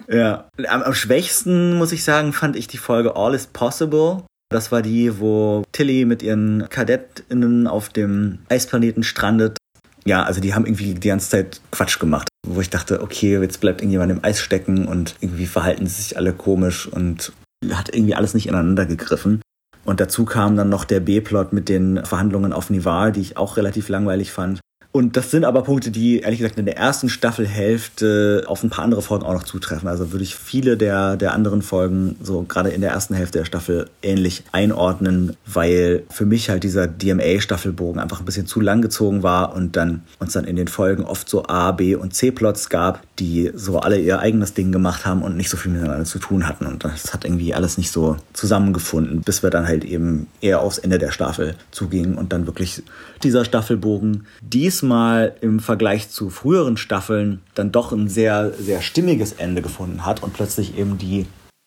B: ja, am, am schwächsten, muss ich sagen, fand ich die Folge All is Possible. Das war die, wo Tilly mit ihren KadettInnen auf dem Eisplaneten strandet. Ja, also die haben irgendwie die ganze Zeit Quatsch gemacht, wo ich dachte, okay, jetzt bleibt irgendjemand im Eis stecken und irgendwie verhalten sie sich alle komisch und hat irgendwie alles nicht ineinander gegriffen. Und dazu kam dann noch der B-Plot mit den Verhandlungen auf Nival, die ich auch relativ langweilig fand. Und das sind aber Punkte, die ehrlich gesagt in der ersten Staffelhälfte auf ein paar andere Folgen auch noch zutreffen. Also würde ich viele der, der anderen Folgen so gerade in der ersten Hälfte der Staffel ähnlich einordnen, weil für mich halt dieser DMA-Staffelbogen einfach ein bisschen zu lang gezogen war und dann uns dann in den Folgen oft so A, B und C-Plots gab, die so alle ihr eigenes Ding gemacht haben und nicht so viel miteinander zu tun hatten. Und das hat irgendwie alles nicht so zusammengefunden, bis wir dann halt eben eher aufs Ende der Staffel zugingen und dann wirklich dieser Staffelbogen diesmal diesmal im Vergleich zu früheren Staffeln dann doch ein sehr, sehr stimmiges Ende gefunden hat und plötzlich eben die,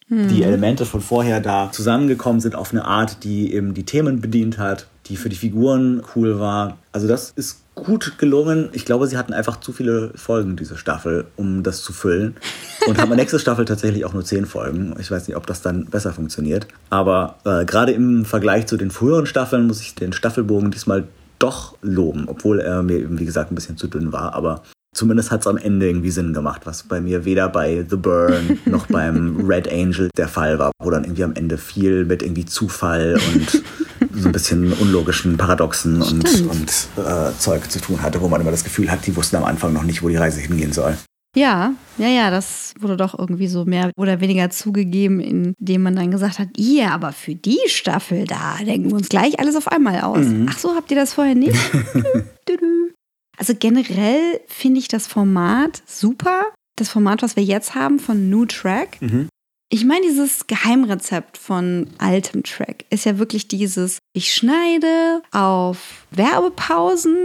B: mhm. die Elemente von vorher da zusammengekommen sind auf eine Art, die eben die Themen bedient hat, die für die Figuren cool war. Also das ist gut gelungen. Ich glaube, sie hatten einfach zu viele Folgen, diese Staffel, um das zu füllen. Und haben nächste Staffel tatsächlich auch nur zehn Folgen. Ich weiß nicht, ob das dann besser funktioniert. Aber äh, gerade im Vergleich zu den früheren Staffeln muss ich den Staffelbogen diesmal doch loben, obwohl er mir eben, wie gesagt, ein bisschen zu dünn war. Aber zumindest hat es am Ende irgendwie Sinn gemacht, was bei mir weder bei The Burn noch beim Red Angel der Fall war, wo dann irgendwie am Ende viel mit irgendwie Zufall und so ein bisschen unlogischen Paradoxen und, und äh, Zeug zu tun hatte, wo man immer das Gefühl hat, die wussten am Anfang noch nicht, wo die Reise hingehen soll.
A: Ja, ja, ja, das wurde doch irgendwie so mehr oder weniger zugegeben, indem man dann gesagt hat, ihr, aber für die Staffel, da denken wir uns gleich alles auf einmal aus. Mhm. Ach so, habt ihr das vorher nicht? also generell finde ich das Format super. Das Format, was wir jetzt haben von New Track, mhm. Ich meine, dieses Geheimrezept von altem Track ist ja wirklich dieses, ich schneide auf Werbepausen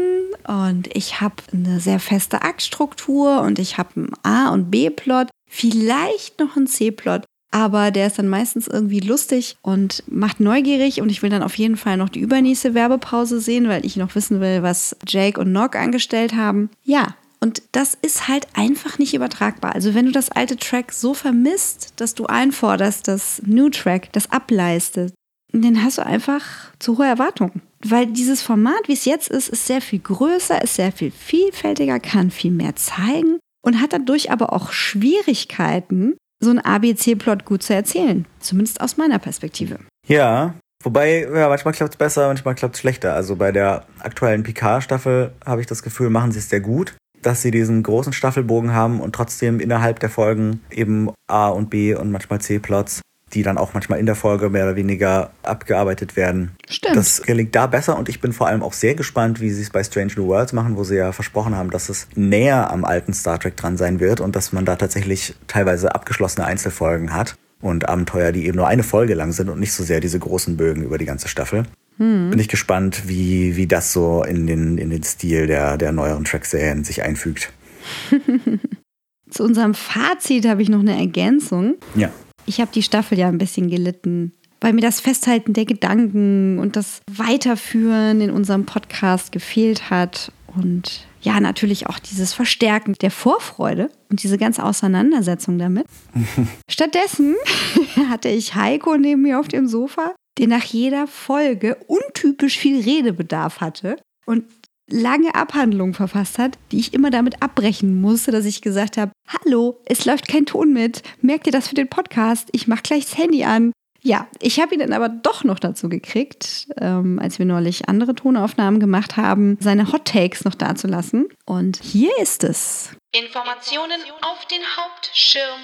A: und ich habe eine sehr feste Aktstruktur und ich habe einen A- und B-Plot, vielleicht noch einen C-Plot, aber der ist dann meistens irgendwie lustig und macht neugierig und ich will dann auf jeden Fall noch die übernächste Werbepause sehen, weil ich noch wissen will, was Jake und Nock angestellt haben. Ja, und das ist halt einfach nicht übertragbar. Also wenn du das alte Track so vermisst, dass du einforderst, dass New Track das ableistet, dann hast du einfach zu hohe Erwartungen. Weil dieses Format, wie es jetzt ist, ist sehr viel größer, ist sehr viel vielfältiger, kann viel mehr zeigen und hat dadurch aber auch Schwierigkeiten, so einen ABC-Plot gut zu erzählen. Zumindest aus meiner Perspektive.
B: Ja, Wobei, ja, manchmal klappt es besser, manchmal klappt es schlechter. Also bei der aktuellen Picard-Staffel habe ich das Gefühl, machen sie es sehr gut dass sie diesen großen Staffelbogen haben und trotzdem innerhalb der Folgen eben A und B und manchmal C-Plots, die dann auch manchmal in der Folge mehr oder weniger abgearbeitet werden.
A: Stimmt.
B: Das gelingt da besser und ich bin vor allem auch sehr gespannt, wie sie es bei Strange New Worlds machen, wo sie ja versprochen haben, dass es näher am alten Star Trek dran sein wird und dass man da tatsächlich teilweise abgeschlossene Einzelfolgen hat und Abenteuer, die eben nur eine Folge lang sind und nicht so sehr diese großen Bögen über die ganze Staffel. Hm. Bin ich gespannt, wie, wie das so in den, in den Stil der, der neueren Track-Serien sich einfügt.
A: Zu unserem Fazit habe ich noch eine Ergänzung.
B: Ja.
A: Ich habe die Staffel ja ein bisschen gelitten, weil mir das Festhalten der Gedanken und das Weiterführen in unserem Podcast gefehlt hat. Und ja, natürlich auch dieses Verstärken der Vorfreude und diese ganze Auseinandersetzung damit. Stattdessen hatte ich Heiko neben mir auf dem Sofa der nach jeder Folge untypisch viel Redebedarf hatte und lange Abhandlungen verfasst hat, die ich immer damit abbrechen musste, dass ich gesagt habe, hallo, es läuft kein Ton mit, merkt ihr das für den Podcast? Ich mache gleich das Handy an. Ja, ich habe ihn dann aber doch noch dazu gekriegt, ähm, als wir neulich andere Tonaufnahmen gemacht haben, seine Hot Takes noch dazulassen. Und hier ist es.
C: Informationen auf den Hauptschirm.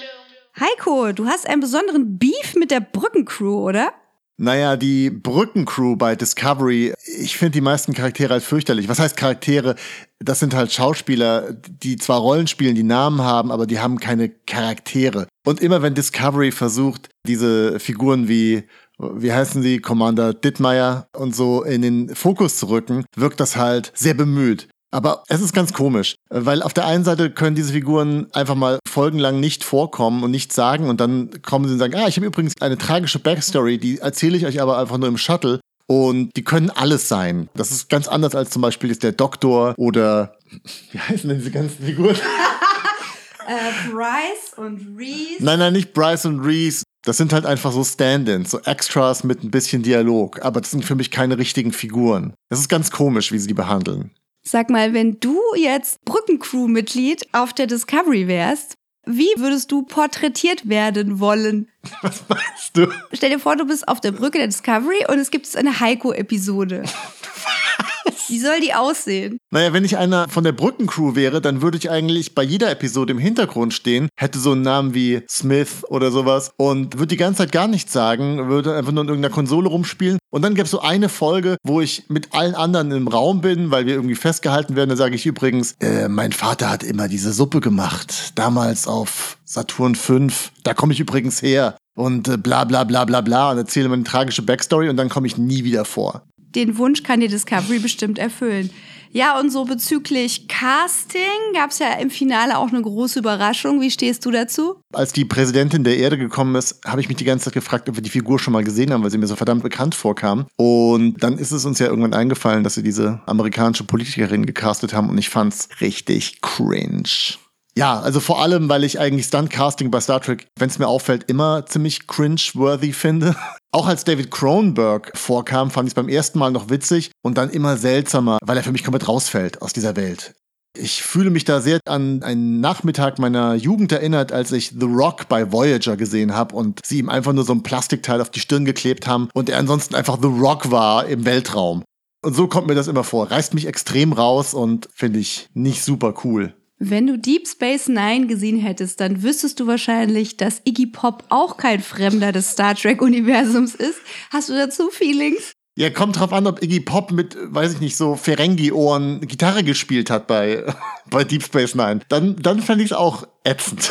A: Heiko, du hast einen besonderen Beef mit der Brückencrew, oder?
D: Naja, die Brückencrew bei Discovery, ich finde die meisten Charaktere halt fürchterlich. Was heißt Charaktere? Das sind halt Schauspieler, die zwar Rollen spielen, die Namen haben, aber die haben keine Charaktere. Und immer wenn Discovery versucht, diese Figuren wie wie heißen sie, Commander Dittmeier und so in den Fokus zu rücken, wirkt das halt sehr bemüht. Aber es ist ganz komisch, weil auf der einen Seite können diese Figuren einfach mal folgenlang nicht vorkommen und nichts sagen und dann kommen sie und sagen, ah, ich habe übrigens eine tragische Backstory, die erzähle ich euch aber einfach nur im Shuttle. Und die können alles sein. Das ist ganz anders als zum Beispiel ist der Doktor oder wie heißen denn diese ganzen Figuren?
A: äh, Bryce und Reese.
D: Nein, nein, nicht Bryce und Reese. Das sind halt einfach so Stand-ins, so Extras mit ein bisschen Dialog. Aber das sind für mich keine richtigen Figuren. Das ist ganz komisch, wie sie die behandeln.
A: Sag mal, wenn du jetzt Brückencrew-Mitglied auf der Discovery wärst, wie würdest du porträtiert werden wollen?
D: Was meinst du?
A: Stell dir vor, du bist auf der Brücke der Discovery und es gibt eine Heiko-Episode. Wie soll die aussehen?
D: Naja, wenn ich einer von der Brückencrew wäre, dann würde ich eigentlich bei jeder Episode im Hintergrund stehen, hätte so einen Namen wie Smith oder sowas und würde die ganze Zeit gar nichts sagen, würde einfach nur in irgendeiner Konsole rumspielen. Und dann gäbe es so eine Folge, wo ich mit allen anderen im Raum bin, weil wir irgendwie festgehalten werden. Da sage ich übrigens, äh, mein Vater hat immer diese Suppe gemacht. Damals auf Saturn 5. Da komme ich übrigens her. Und äh, bla bla bla bla bla und erzähle mir eine tragische Backstory und dann komme ich nie wieder vor
A: den Wunsch kann die Discovery bestimmt erfüllen. Ja, und so bezüglich Casting gab es ja im Finale auch eine große Überraschung. Wie stehst du dazu?
D: Als die Präsidentin der Erde gekommen ist, habe ich mich die ganze Zeit gefragt, ob wir die Figur schon mal gesehen haben, weil sie mir so verdammt bekannt vorkam. Und dann ist es uns ja irgendwann eingefallen, dass sie diese amerikanische Politikerin gecastet haben und ich fand's richtig cringe. Ja, also vor allem, weil ich eigentlich Stunt-Casting bei Star Trek, wenn es mir auffällt, immer ziemlich cringe-worthy finde. Auch als David Cronenberg vorkam, fand ich es beim ersten Mal noch witzig und dann immer seltsamer, weil er für mich komplett rausfällt aus dieser Welt. Ich fühle mich da sehr an einen Nachmittag meiner Jugend erinnert, als ich The Rock bei Voyager gesehen habe und sie ihm einfach nur so ein Plastikteil auf die Stirn geklebt haben und er ansonsten einfach The Rock war im Weltraum. Und so kommt mir das immer vor. Reißt mich extrem raus und finde ich nicht super cool.
A: Wenn du Deep Space Nine gesehen hättest, dann wüsstest du wahrscheinlich, dass Iggy Pop auch kein Fremder des Star Trek-Universums ist. Hast du dazu Feelings?
D: Ja, kommt drauf an, ob Iggy Pop mit, weiß ich nicht, so Ferengi-Ohren Gitarre gespielt hat bei, bei Deep Space Nine. Dann, dann fände ich es auch ätzend.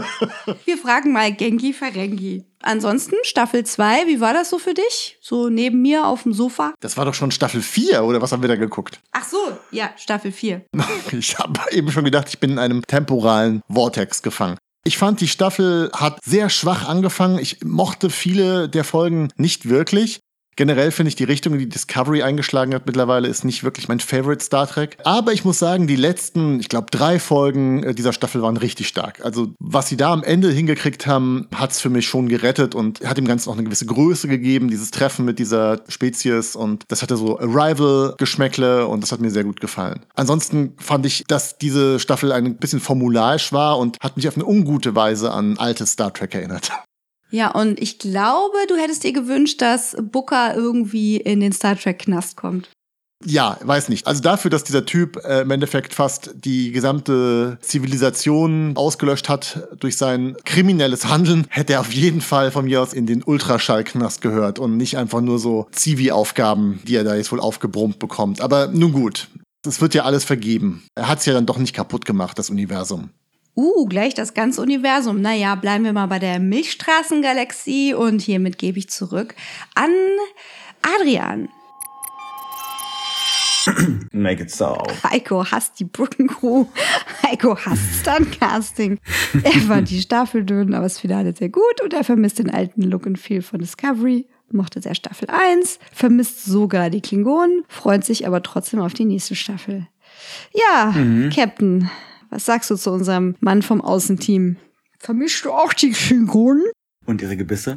A: Wir fragen mal Genki Ferengi. Ansonsten Staffel 2, wie war das so für dich? So neben mir auf dem Sofa?
D: Das war doch schon Staffel 4, oder was haben wir da geguckt?
A: Ach so, ja, Staffel 4.
D: Ich habe eben schon gedacht, ich bin in einem temporalen Vortex gefangen. Ich fand, die Staffel hat sehr schwach angefangen. Ich mochte viele der Folgen nicht wirklich. Generell finde ich die Richtung, die Discovery eingeschlagen hat mittlerweile, ist nicht wirklich mein Favorite Star Trek. Aber ich muss sagen, die letzten, ich glaube, drei Folgen äh, dieser Staffel waren richtig stark. Also was sie da am Ende hingekriegt haben, hat es für mich schon gerettet und hat dem Ganzen auch eine gewisse Größe gegeben, dieses Treffen mit dieser Spezies und das hatte so Arrival-Geschmäckle und das hat mir sehr gut gefallen. Ansonsten fand ich, dass diese Staffel ein bisschen formularisch war und hat mich auf eine ungute Weise an altes Star Trek erinnert.
A: Ja, und ich glaube, du hättest dir gewünscht, dass Booker irgendwie in den Star Trek Knast kommt.
D: Ja, weiß nicht. Also dafür, dass dieser Typ äh, im Endeffekt fast die gesamte Zivilisation ausgelöscht hat durch sein kriminelles Handeln, hätte er auf jeden Fall von mir aus in den Ultraschallknast gehört und nicht einfach nur so Zivi-Aufgaben, die er da jetzt wohl aufgebrummt bekommt. Aber nun gut, es wird ja alles vergeben. Er hat es ja dann doch nicht kaputt gemacht, das Universum.
A: Uh, gleich das ganze Universum. Naja, bleiben wir mal bei der Milchstraßengalaxie und hiermit gebe ich zurück an Adrian.
B: Make it so.
A: Heiko hasst die Brückencrew. Heiko hasst Stuntcasting. er fand die Staffel dünn, aber das Finale sehr gut und er vermisst den alten Look and Feel von Discovery. Mochte sehr Staffel 1, vermisst sogar die Klingonen, freut sich aber trotzdem auf die nächste Staffel. Ja, mhm. Captain, was sagst du zu unserem Mann vom Außenteam? Vermischst du auch die Klingonen?
B: Und ihre Gebisse?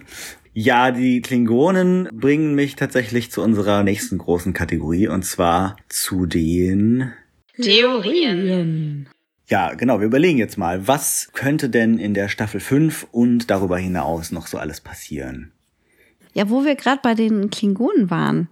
B: Ja, die Klingonen bringen mich tatsächlich zu unserer nächsten großen Kategorie und zwar zu den
C: Theorien.
B: Ja, genau, wir überlegen jetzt mal, was könnte denn in der Staffel 5 und darüber hinaus noch so alles passieren?
A: Ja, wo wir gerade bei den Klingonen waren,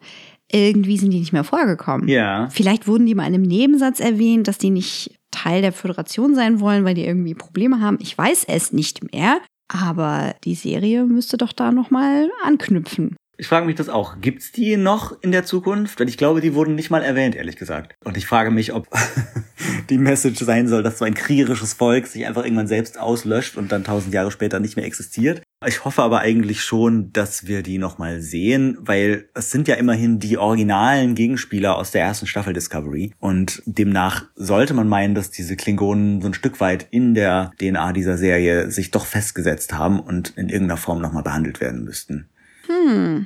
A: irgendwie sind die nicht mehr vorgekommen.
B: Ja.
A: Vielleicht wurden die mal in einem Nebensatz erwähnt, dass die nicht Teil der Föderation sein wollen, weil die irgendwie Probleme haben. Ich weiß es nicht mehr, aber die Serie müsste doch da noch mal anknüpfen.
B: Ich frage mich das auch. Gibt's die noch in der Zukunft? Weil ich glaube, die wurden nicht mal erwähnt, ehrlich gesagt. Und ich frage mich, ob die Message sein soll, dass so ein kriegerisches Volk sich einfach irgendwann selbst auslöscht und dann tausend Jahre später nicht mehr existiert. Ich hoffe aber eigentlich schon, dass wir die nochmal sehen, weil es sind ja immerhin die originalen Gegenspieler aus der ersten Staffel Discovery. Und demnach sollte man meinen, dass diese Klingonen so ein Stück weit in der DNA dieser Serie sich doch festgesetzt haben und in irgendeiner Form nochmal behandelt werden müssten.
A: Hm.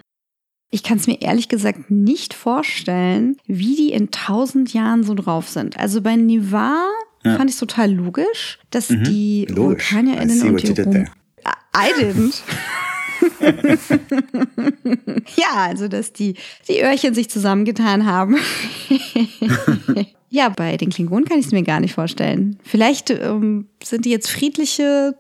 A: Ich kann es mir ehrlich gesagt nicht vorstellen, wie die in tausend Jahren so drauf sind. Also bei Nivar ja. fand ich total logisch, dass mhm. die VulkanierInnen und die Rom I didn't. ja, also dass die, die Öhrchen sich zusammengetan haben. ja, bei den Klingonen kann ich es mir gar nicht vorstellen. Vielleicht ähm, sind die jetzt friedliche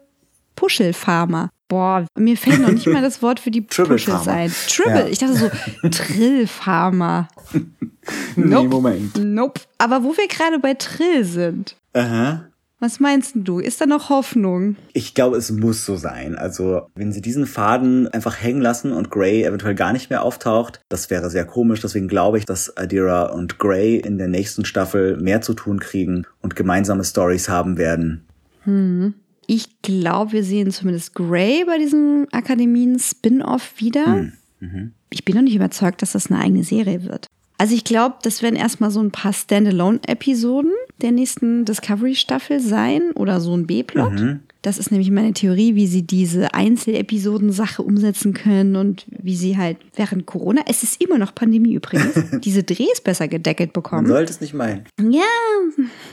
A: Puschelfarmer. Boah, mir fällt noch nicht mal das Wort für die Puschel sein. Tribble. Ja. Ich dachte so, Trillfarmer.
B: nope. Nee, Moment.
A: Nope. Aber wo wir gerade bei Trill sind.
B: Aha.
A: Was meinst du? Ist da noch Hoffnung?
B: Ich glaube, es muss so sein. Also, wenn sie diesen Faden einfach hängen lassen und Gray eventuell gar nicht mehr auftaucht, das wäre sehr komisch. Deswegen glaube ich, dass Adira und Gray in der nächsten Staffel mehr zu tun kriegen und gemeinsame Stories haben werden.
A: Hm. Ich glaube, wir sehen zumindest Gray bei diesem Akademien-Spin-Off wieder. Hm. Mhm. Ich bin noch nicht überzeugt, dass das eine eigene Serie wird. Also ich glaube, das werden erstmal so ein paar Standalone-Episoden der nächsten Discovery-Staffel sein oder so ein B-Plot. Mhm. Das ist nämlich meine Theorie, wie sie diese Einzelepisoden-Sache umsetzen können und wie sie halt während Corona, es ist immer noch Pandemie übrigens, diese Drehs besser gedeckelt bekommen.
B: Man sollte es nicht meinen.
A: Ja,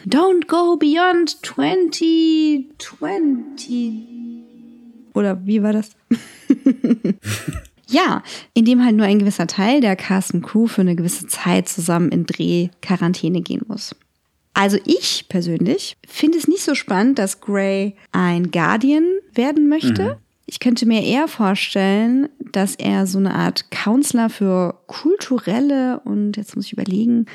A: don't go beyond 2020. Oder wie war das? Ja, indem halt nur ein gewisser Teil der Cast und Crew für eine gewisse Zeit zusammen in Drehquarantäne gehen muss. Also ich persönlich finde es nicht so spannend, dass Gray ein Guardian werden möchte. Mhm. Ich könnte mir eher vorstellen, dass er so eine Art Counselor für kulturelle und jetzt muss ich überlegen,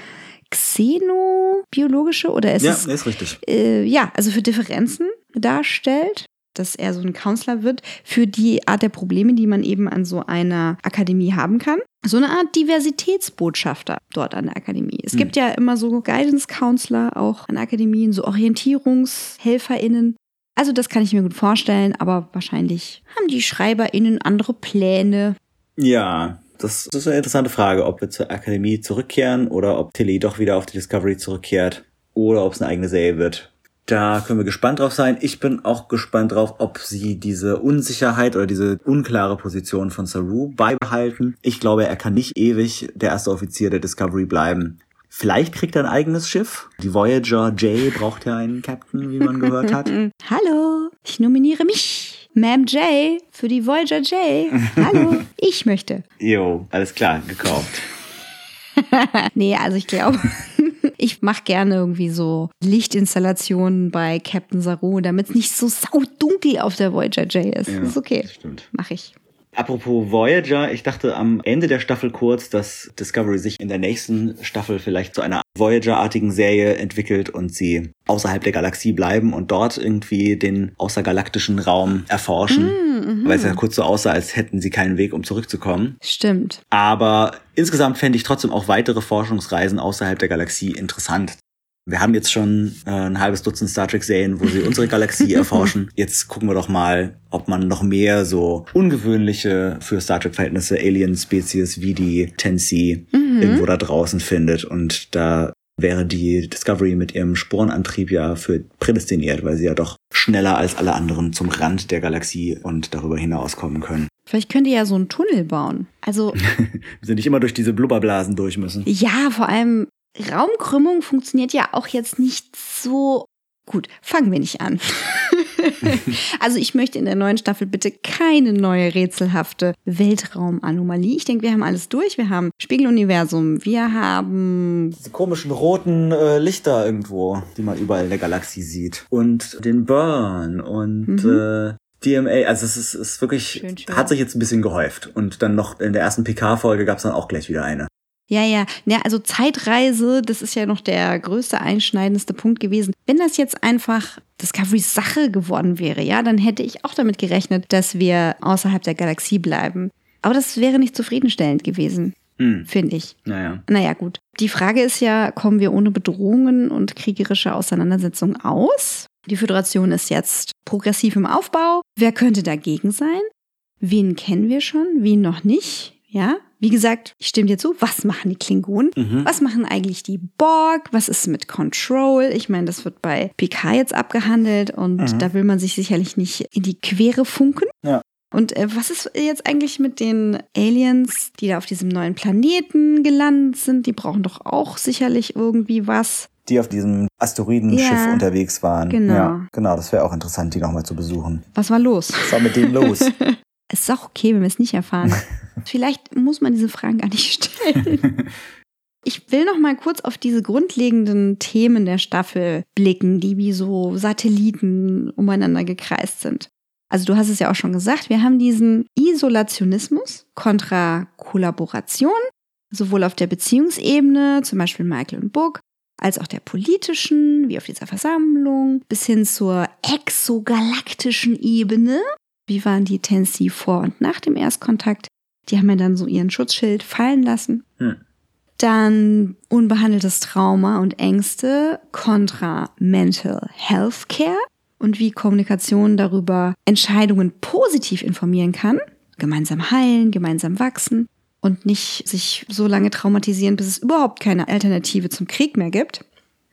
A: xenobiologische oder ist
B: ja,
A: es
B: ist richtig.
A: Äh, ja, also für Differenzen darstellt dass er so ein Counselor wird für die Art der Probleme, die man eben an so einer Akademie haben kann. So eine Art Diversitätsbotschafter dort an der Akademie. Es hm. gibt ja immer so Guidance Counselor auch an Akademien, so OrientierungshelferInnen. Also das kann ich mir gut vorstellen, aber wahrscheinlich haben die SchreiberInnen andere Pläne.
B: Ja, das, das ist eine interessante Frage, ob wir zur Akademie zurückkehren oder ob Tilly doch wieder auf die Discovery zurückkehrt oder ob es eine eigene Serie wird. Da können wir gespannt drauf sein. Ich bin auch gespannt drauf, ob sie diese Unsicherheit oder diese unklare Position von Saru beibehalten. Ich glaube, er kann nicht ewig der erste Offizier der Discovery bleiben. Vielleicht kriegt er ein eigenes Schiff. Die Voyager J braucht ja einen Captain, wie man gehört hat.
A: Hallo, ich nominiere mich. Ma'am J für die Voyager J. Hallo, ich möchte.
B: Jo, alles klar, gekauft.
A: nee, also ich glaube, ich mache gerne irgendwie so Lichtinstallationen bei Captain Saru, damit es nicht so saudunkel auf der Voyager J ist. Ja, das ist okay.
B: Stimmt.
A: Mach ich.
B: Apropos Voyager, ich dachte am Ende der Staffel kurz, dass Discovery sich in der nächsten Staffel vielleicht zu einer Voyager-artigen Serie entwickelt und sie außerhalb der Galaxie bleiben und dort irgendwie den außergalaktischen Raum erforschen. Mm, weil es ja kurz so aussah, als hätten sie keinen Weg, um zurückzukommen.
A: Stimmt.
B: Aber insgesamt fände ich trotzdem auch weitere Forschungsreisen außerhalb der Galaxie interessant. Wir haben jetzt schon äh, ein halbes Dutzend Star Trek-Serien, wo sie unsere Galaxie erforschen. Jetzt gucken wir doch mal, ob man noch mehr so ungewöhnliche für Star Trek-Verhältnisse Alien-Spezies wie die Tensi mhm. irgendwo da draußen findet. Und da wäre die Discovery mit ihrem Sporenantrieb ja für prädestiniert, weil sie ja doch schneller als alle anderen zum Rand der Galaxie und darüber hinaus kommen können.
A: Vielleicht könnt ihr ja so einen Tunnel bauen. Also.
B: Wir sind nicht immer durch diese Blubberblasen durch müssen.
A: Ja, vor allem Raumkrümmung funktioniert ja auch jetzt nicht so gut. Fangen wir nicht an. also ich möchte in der neuen Staffel bitte keine neue rätselhafte Weltraumanomalie. Ich denke, wir haben alles durch. Wir haben Spiegeluniversum, wir haben
B: diese komischen roten äh, Lichter irgendwo, die man überall in der Galaxie sieht und den Burn und mhm. äh, DMA, also es ist, ist wirklich, schön, schön. hat sich jetzt ein bisschen gehäuft. Und dann noch in der ersten PK-Folge gab es dann auch gleich wieder eine.
A: Ja, ja. Ja, also Zeitreise, das ist ja noch der größte einschneidendste Punkt gewesen. Wenn das jetzt einfach Discoverys Sache geworden wäre, ja, dann hätte ich auch damit gerechnet, dass wir außerhalb der Galaxie bleiben. Aber das wäre nicht zufriedenstellend gewesen. Hm. Finde ich.
B: Naja.
A: Naja, gut. Die Frage ist ja, kommen wir ohne Bedrohungen und kriegerische Auseinandersetzungen aus? Die Föderation ist jetzt progressiv im Aufbau. Wer könnte dagegen sein? Wen kennen wir schon? Wen noch nicht? Ja, wie gesagt, ich stimme dir zu. Was machen die Klingonen? Mhm. Was machen eigentlich die Borg? Was ist mit Control? Ich meine, das wird bei PK jetzt abgehandelt und mhm. da will man sich sicherlich nicht in die Quere funken.
B: Ja.
A: Und äh, was ist jetzt eigentlich mit den Aliens, die da auf diesem neuen Planeten gelandet sind? Die brauchen doch auch sicherlich irgendwie was.
B: Die auf diesem Asteroidenschiff ja, unterwegs waren.
A: Genau. Ja,
B: genau, das wäre auch interessant, die nochmal zu besuchen.
A: Was war los?
B: Was war mit denen los?
A: es ist auch okay, wenn wir es nicht erfahren. Vielleicht muss man diese Fragen gar nicht stellen. Ich will noch mal kurz auf diese grundlegenden Themen der Staffel blicken, die wie so Satelliten umeinander gekreist sind. Also du hast es ja auch schon gesagt, wir haben diesen Isolationismus kontra Kollaboration, sowohl auf der Beziehungsebene, zum Beispiel Michael und Book, als auch der politischen, wie auf dieser Versammlung, bis hin zur exogalaktischen Ebene. Wie waren die Tensi vor und nach dem Erstkontakt? Die haben ja dann so ihren Schutzschild fallen lassen. Hm. Dann unbehandeltes Trauma und Ängste kontra Mental Health Care und wie Kommunikation darüber Entscheidungen positiv informieren kann. Gemeinsam heilen, gemeinsam wachsen und nicht sich so lange traumatisieren, bis es überhaupt keine Alternative zum Krieg mehr gibt.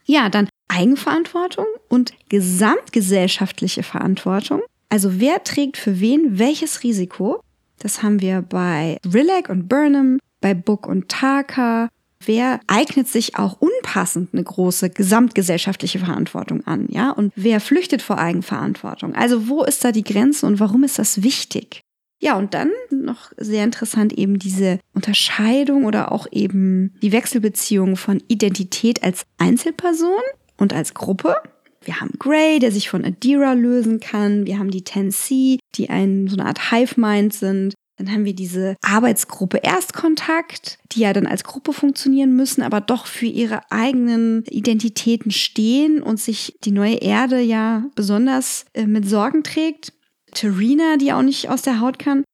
A: Ja, dann Eigenverantwortung und gesamtgesellschaftliche Verantwortung. Also wer trägt für wen welches Risiko? Das haben wir bei Rilek und Burnham, bei Book und Taka. Wer eignet sich auch unpassend eine große gesamtgesellschaftliche Verantwortung an, ja? Und wer flüchtet vor Eigenverantwortung? Also wo ist da die Grenze und warum ist das wichtig? Ja, und dann noch sehr interessant eben diese Unterscheidung oder auch eben die Wechselbeziehung von Identität als Einzelperson und als Gruppe. Wir haben Gray, der sich von Adira lösen kann. Wir haben die 10C, die ein, so eine Art Hive-Mind sind. Dann haben wir diese Arbeitsgruppe Erstkontakt, die ja dann als Gruppe funktionieren müssen, aber doch für ihre eigenen Identitäten stehen und sich die neue Erde ja besonders äh, mit Sorgen trägt. Terina, die auch nicht aus der Haut kann.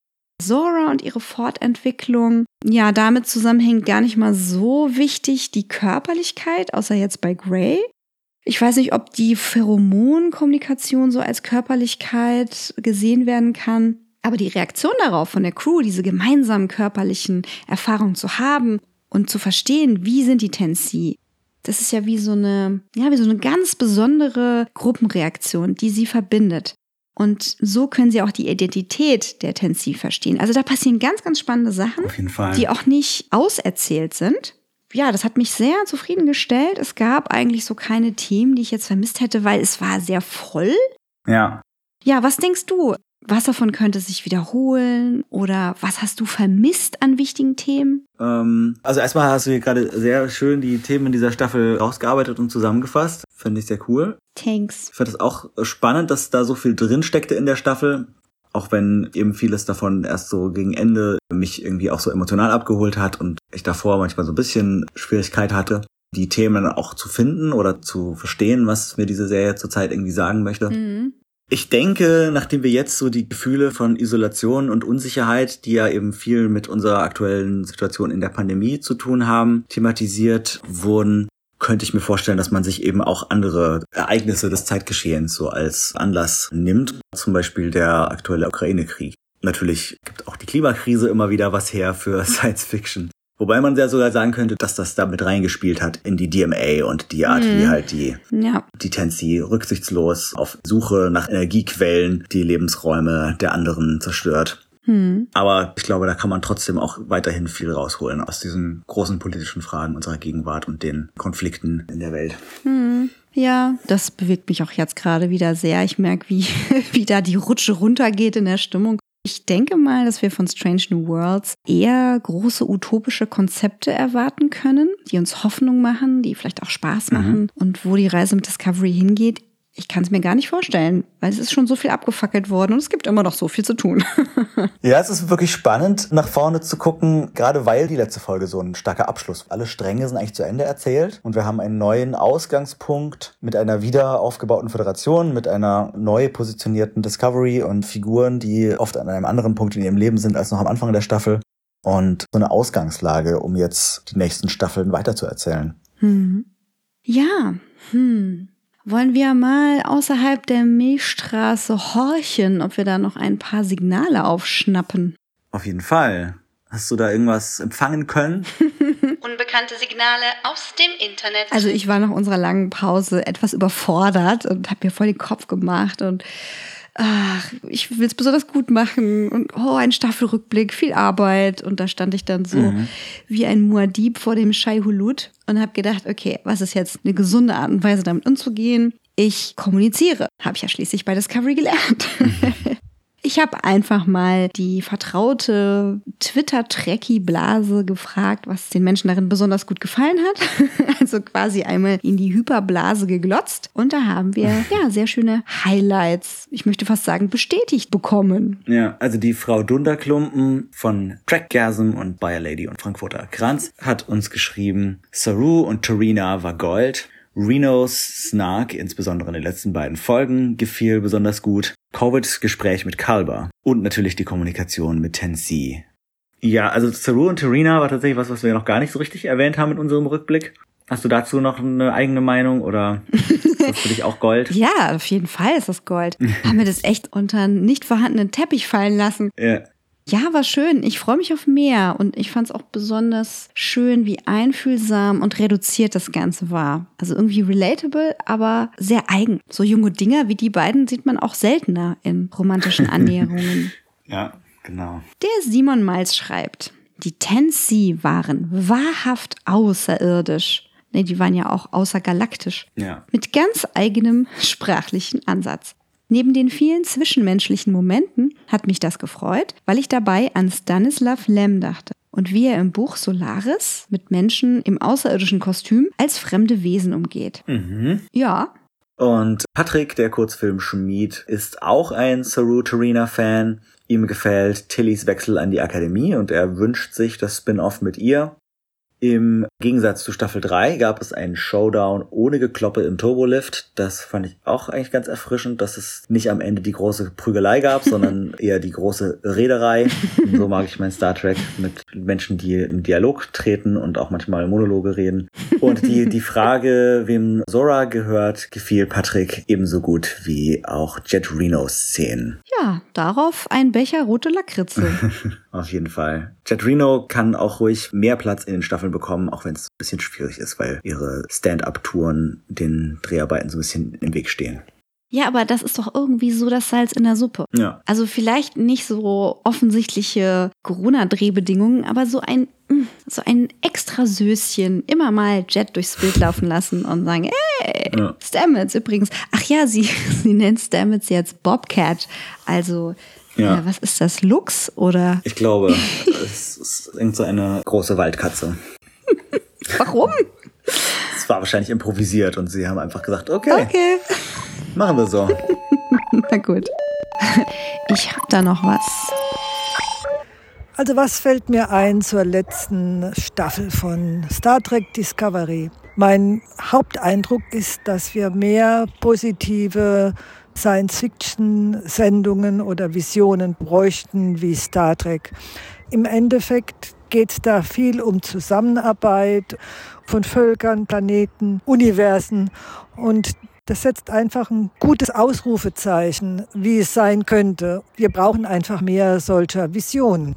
A: Zora und ihre Fortentwicklung. Ja, damit zusammenhängt gar nicht mal so wichtig die Körperlichkeit, außer jetzt bei Grey. Ich weiß nicht, ob die Pheromonkommunikation so als Körperlichkeit gesehen werden kann. Aber die Reaktion darauf von der Crew, diese gemeinsamen körperlichen Erfahrungen zu haben und zu verstehen, wie sind die Tensi, das ist ja wie so eine, ja, wie so eine ganz besondere Gruppenreaktion, die sie verbindet. Und so können sie auch die Identität der Tensi verstehen. Also da passieren ganz, ganz spannende Sachen, die auch nicht auserzählt sind. Ja, das hat mich sehr zufriedengestellt. Es gab eigentlich so keine Themen, die ich jetzt vermisst hätte, weil es war sehr voll.
B: Ja.
A: Ja, was denkst du? Was davon könnte sich wiederholen oder was hast du vermisst an wichtigen Themen?
B: Ähm, also erstmal hast du hier gerade sehr schön die Themen dieser Staffel rausgearbeitet und zusammengefasst. Finde ich sehr cool.
A: Thanks.
B: Ich finde es auch spannend, dass da so viel drin steckte in der Staffel. Auch wenn eben vieles davon erst so gegen Ende mich irgendwie auch so emotional abgeholt hat und ich davor manchmal so ein bisschen Schwierigkeit hatte, die Themen auch zu finden oder zu verstehen, was mir diese Serie zurzeit irgendwie sagen möchte. Mhm. Ich denke, nachdem wir jetzt so die Gefühle von Isolation und Unsicherheit, die ja eben viel mit unserer aktuellen Situation in der Pandemie zu tun haben, thematisiert wurden, könnte ich mir vorstellen, dass man sich eben auch andere Ereignisse des Zeitgeschehens so als Anlass nimmt. Zum Beispiel der aktuelle Ukraine-Krieg. Natürlich gibt auch die Klimakrise immer wieder was her für Science Fiction. Wobei man ja sogar sagen könnte, dass das da mit reingespielt hat in die DMA und die Art, mhm. wie halt die,
A: ja.
B: die Tensi rücksichtslos auf Suche nach Energiequellen die Lebensräume der anderen zerstört. Mhm. Aber ich glaube, da kann man trotzdem auch weiterhin viel rausholen aus diesen großen politischen Fragen unserer Gegenwart und den Konflikten in der Welt.
A: Mhm. Ja, das bewegt mich auch jetzt gerade wieder sehr. Ich merke, wie, wie da die Rutsche runtergeht in der Stimmung. Ich denke mal, dass wir von Strange New Worlds eher große utopische Konzepte erwarten können, die uns Hoffnung machen, die vielleicht auch Spaß mhm. machen mhm. und wo die Reise mit Discovery hingeht ich kann es mir gar nicht vorstellen, weil es ist schon so viel abgefackelt worden und es gibt immer noch so viel zu tun.
B: ja, es ist wirklich spannend, nach vorne zu gucken, gerade weil die letzte Folge so ein starker Abschluss. Alle Stränge sind eigentlich zu Ende erzählt und wir haben einen neuen Ausgangspunkt mit einer wieder aufgebauten Föderation, mit einer neu positionierten Discovery und Figuren, die oft an einem anderen Punkt in ihrem Leben sind als noch am Anfang der Staffel. Und so eine Ausgangslage, um jetzt die nächsten Staffeln weiterzuerzählen.
A: Hm. Ja, hm. Wollen wir mal außerhalb der Milchstraße horchen, ob wir da noch ein paar Signale aufschnappen?
B: Auf jeden Fall. Hast du da irgendwas empfangen können?
C: Unbekannte Signale aus dem Internet.
A: Also ich war nach unserer langen Pause etwas überfordert und habe mir voll den Kopf gemacht und ach, ich will es besonders gut machen und oh, ein Staffelrückblick, viel Arbeit. Und da stand ich dann so mhm. wie ein Muad'Dib vor dem Shai Hulut und habe gedacht, okay, was ist jetzt eine gesunde Art und Weise, damit umzugehen? Ich kommuniziere. Habe ich ja schließlich bei Discovery gelernt. Ich habe einfach mal die vertraute Twitter-Trekkie-Blase gefragt, was den Menschen darin besonders gut gefallen hat. Also quasi einmal in die Hyperblase geglotzt. Und da haben wir ja sehr schöne Highlights, ich möchte fast sagen, bestätigt bekommen.
B: Ja, also die Frau Dunderklumpen von Trackgasm und Bayer Lady und Frankfurter Kranz hat uns geschrieben, Saru und Torina war Gold. Renos Snark, insbesondere in den letzten beiden Folgen, gefiel besonders gut. Covids Gespräch mit Kalber und natürlich die Kommunikation mit Tennessee. Ja, also Saru und Terina war tatsächlich was, was wir noch gar nicht so richtig erwähnt haben in unserem Rückblick. Hast du dazu noch eine eigene Meinung oder ist das für dich auch Gold?
A: ja, auf jeden Fall ist das Gold. haben wir das echt unter einen nicht vorhandenen Teppich fallen lassen.
B: Ja.
A: Ja, war schön. Ich freue mich auf mehr. Und ich fand es auch besonders schön, wie einfühlsam und reduziert das Ganze war. Also irgendwie relatable, aber sehr eigen. So junge Dinger wie die beiden sieht man auch seltener in romantischen Annäherungen.
B: ja, genau.
A: Der Simon Miles schreibt, die Tennessee waren wahrhaft außerirdisch. Nee, die waren ja auch außergalaktisch.
B: Ja.
A: Mit ganz eigenem sprachlichen Ansatz. Neben den vielen zwischenmenschlichen Momenten hat mich das gefreut, weil ich dabei an Stanislav Lem dachte und wie er im Buch Solaris mit Menschen im außerirdischen Kostüm als fremde Wesen umgeht.
B: Mhm.
A: Ja.
B: Und Patrick, der Kurzfilm Schmied, ist auch ein Saru Tarina-Fan. Ihm gefällt Tillys Wechsel an die Akademie und er wünscht sich das Spin-off mit ihr. Im Gegensatz zu Staffel 3 gab es einen Showdown ohne Gekloppe im Turbolift. Das fand ich auch eigentlich ganz erfrischend, dass es nicht am Ende die große Prügelei gab, sondern eher die große Reederei. Und so mag ich mein Star Trek mit Menschen, die im Dialog treten und auch manchmal Monologe reden. Und die, die Frage, wem Zora gehört, gefiel Patrick ebenso gut wie auch Jet Renos Szenen.
A: Ja, darauf ein Becher rote Lakritze.
B: Auf jeden Fall. Jet Reno kann auch ruhig mehr Platz in den Staffeln bekommen, auch wenn es ein bisschen schwierig ist, weil ihre Stand-up-Touren den Dreharbeiten so ein bisschen im Weg stehen.
A: Ja, aber das ist doch irgendwie so das Salz in der Suppe.
B: Ja.
A: Also vielleicht nicht so offensichtliche Corona-Drehbedingungen, aber so ein, so ein extra Söschen, immer mal Jet durchs Bild laufen lassen und sagen, ey, ja. Stamets übrigens. Ach ja, sie, sie nennt Stamets jetzt Bobcat. Also ja. ja. was ist das? Lux oder?
B: Ich glaube, es ist irgend so eine große Waldkatze.
A: Warum?
B: Es war wahrscheinlich improvisiert und sie haben einfach gesagt, okay.
A: Okay.
B: Machen wir so.
A: Na gut. Ich hab da noch was.
E: Also was fällt mir ein zur letzten Staffel von Star Trek Discovery? Mein Haupteindruck ist, dass wir mehr positive Science-Fiction-Sendungen oder Visionen bräuchten wie Star Trek. Im Endeffekt geht es da viel um Zusammenarbeit von Völkern, Planeten, Universen und das setzt einfach ein gutes Ausrufezeichen, wie es sein könnte. Wir brauchen einfach mehr solcher Visionen.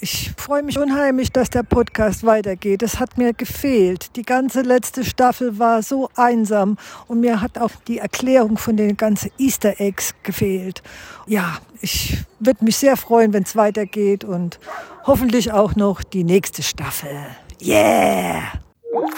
E: Ich freue mich unheimlich, dass der Podcast weitergeht. Es hat mir gefehlt. Die ganze letzte Staffel war so einsam und mir hat auch die Erklärung von den ganzen Easter Eggs gefehlt. Ja, ich würde mich sehr freuen, wenn es weitergeht und hoffentlich auch noch die nächste Staffel. Yeah!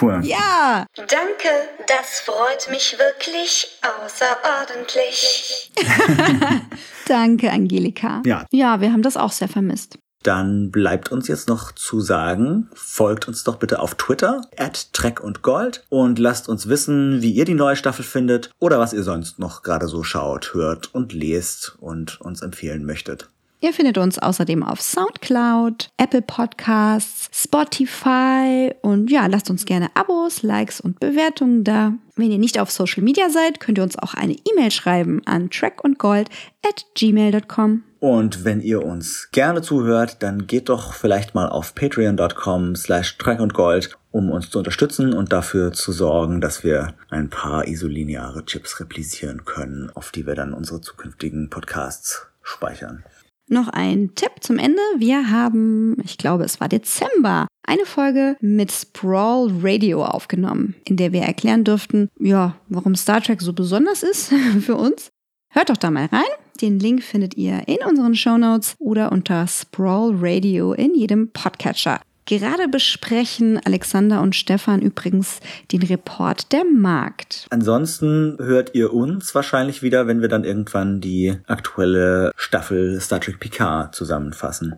B: Cool.
A: Ja!
C: Danke, das freut mich wirklich außerordentlich.
A: Danke, Angelika.
B: Ja.
A: Ja, wir haben das auch sehr vermisst.
B: Dann bleibt uns jetzt noch zu sagen, folgt uns doch bitte auf Twitter, at Trek und Gold und lasst uns wissen, wie ihr die neue Staffel findet oder was ihr sonst noch gerade so schaut, hört und lest und uns empfehlen möchtet.
A: Ihr findet uns außerdem auf Soundcloud, Apple Podcasts, Spotify und ja, lasst uns gerne Abos, Likes und Bewertungen da. Wenn ihr nicht auf Social Media seid, könnt ihr uns auch eine E-Mail schreiben an trackundgold at gmail.com.
B: Und wenn ihr uns gerne zuhört, dann geht doch vielleicht mal auf patreon.com slash trackundgold, um uns zu unterstützen und dafür zu sorgen, dass wir ein paar isolineare Chips replizieren können, auf die wir dann unsere zukünftigen Podcasts speichern.
A: Noch ein Tipp zum Ende. Wir haben, ich glaube, es war Dezember, eine Folge mit Sprawl Radio aufgenommen, in der wir erklären durften, ja, warum Star Trek so besonders ist für uns. Hört doch da mal rein. Den Link findet ihr in unseren Shownotes oder unter Sprawl Radio in jedem Podcatcher. Gerade besprechen Alexander und Stefan übrigens den Report der Markt.
B: Ansonsten hört ihr uns wahrscheinlich wieder, wenn wir dann irgendwann die aktuelle Staffel Star Trek Picard zusammenfassen.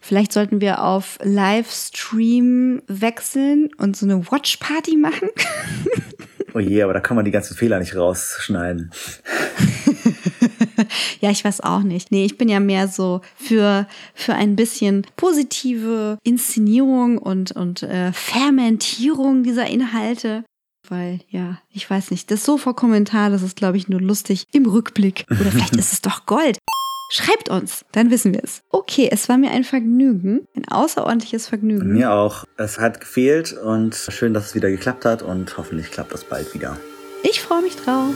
A: Vielleicht sollten wir auf Livestream wechseln und so eine Watchparty machen.
B: oh je, aber da kann man die ganzen Fehler nicht rausschneiden.
A: ja, ich weiß auch nicht. Nee, ich bin ja mehr so für, für ein bisschen positive Inszenierung und, und äh, Fermentierung dieser Inhalte. Weil, ja, ich weiß nicht, das Sofa-Kommentar, das ist, glaube ich, nur lustig im Rückblick. Oder vielleicht ist es doch Gold. Schreibt uns, dann wissen wir es. Okay, es war mir ein Vergnügen, ein außerordentliches Vergnügen.
B: Mir auch. Es hat gefehlt und schön, dass es wieder geklappt hat und hoffentlich klappt das bald wieder.
A: Ich freue mich drauf.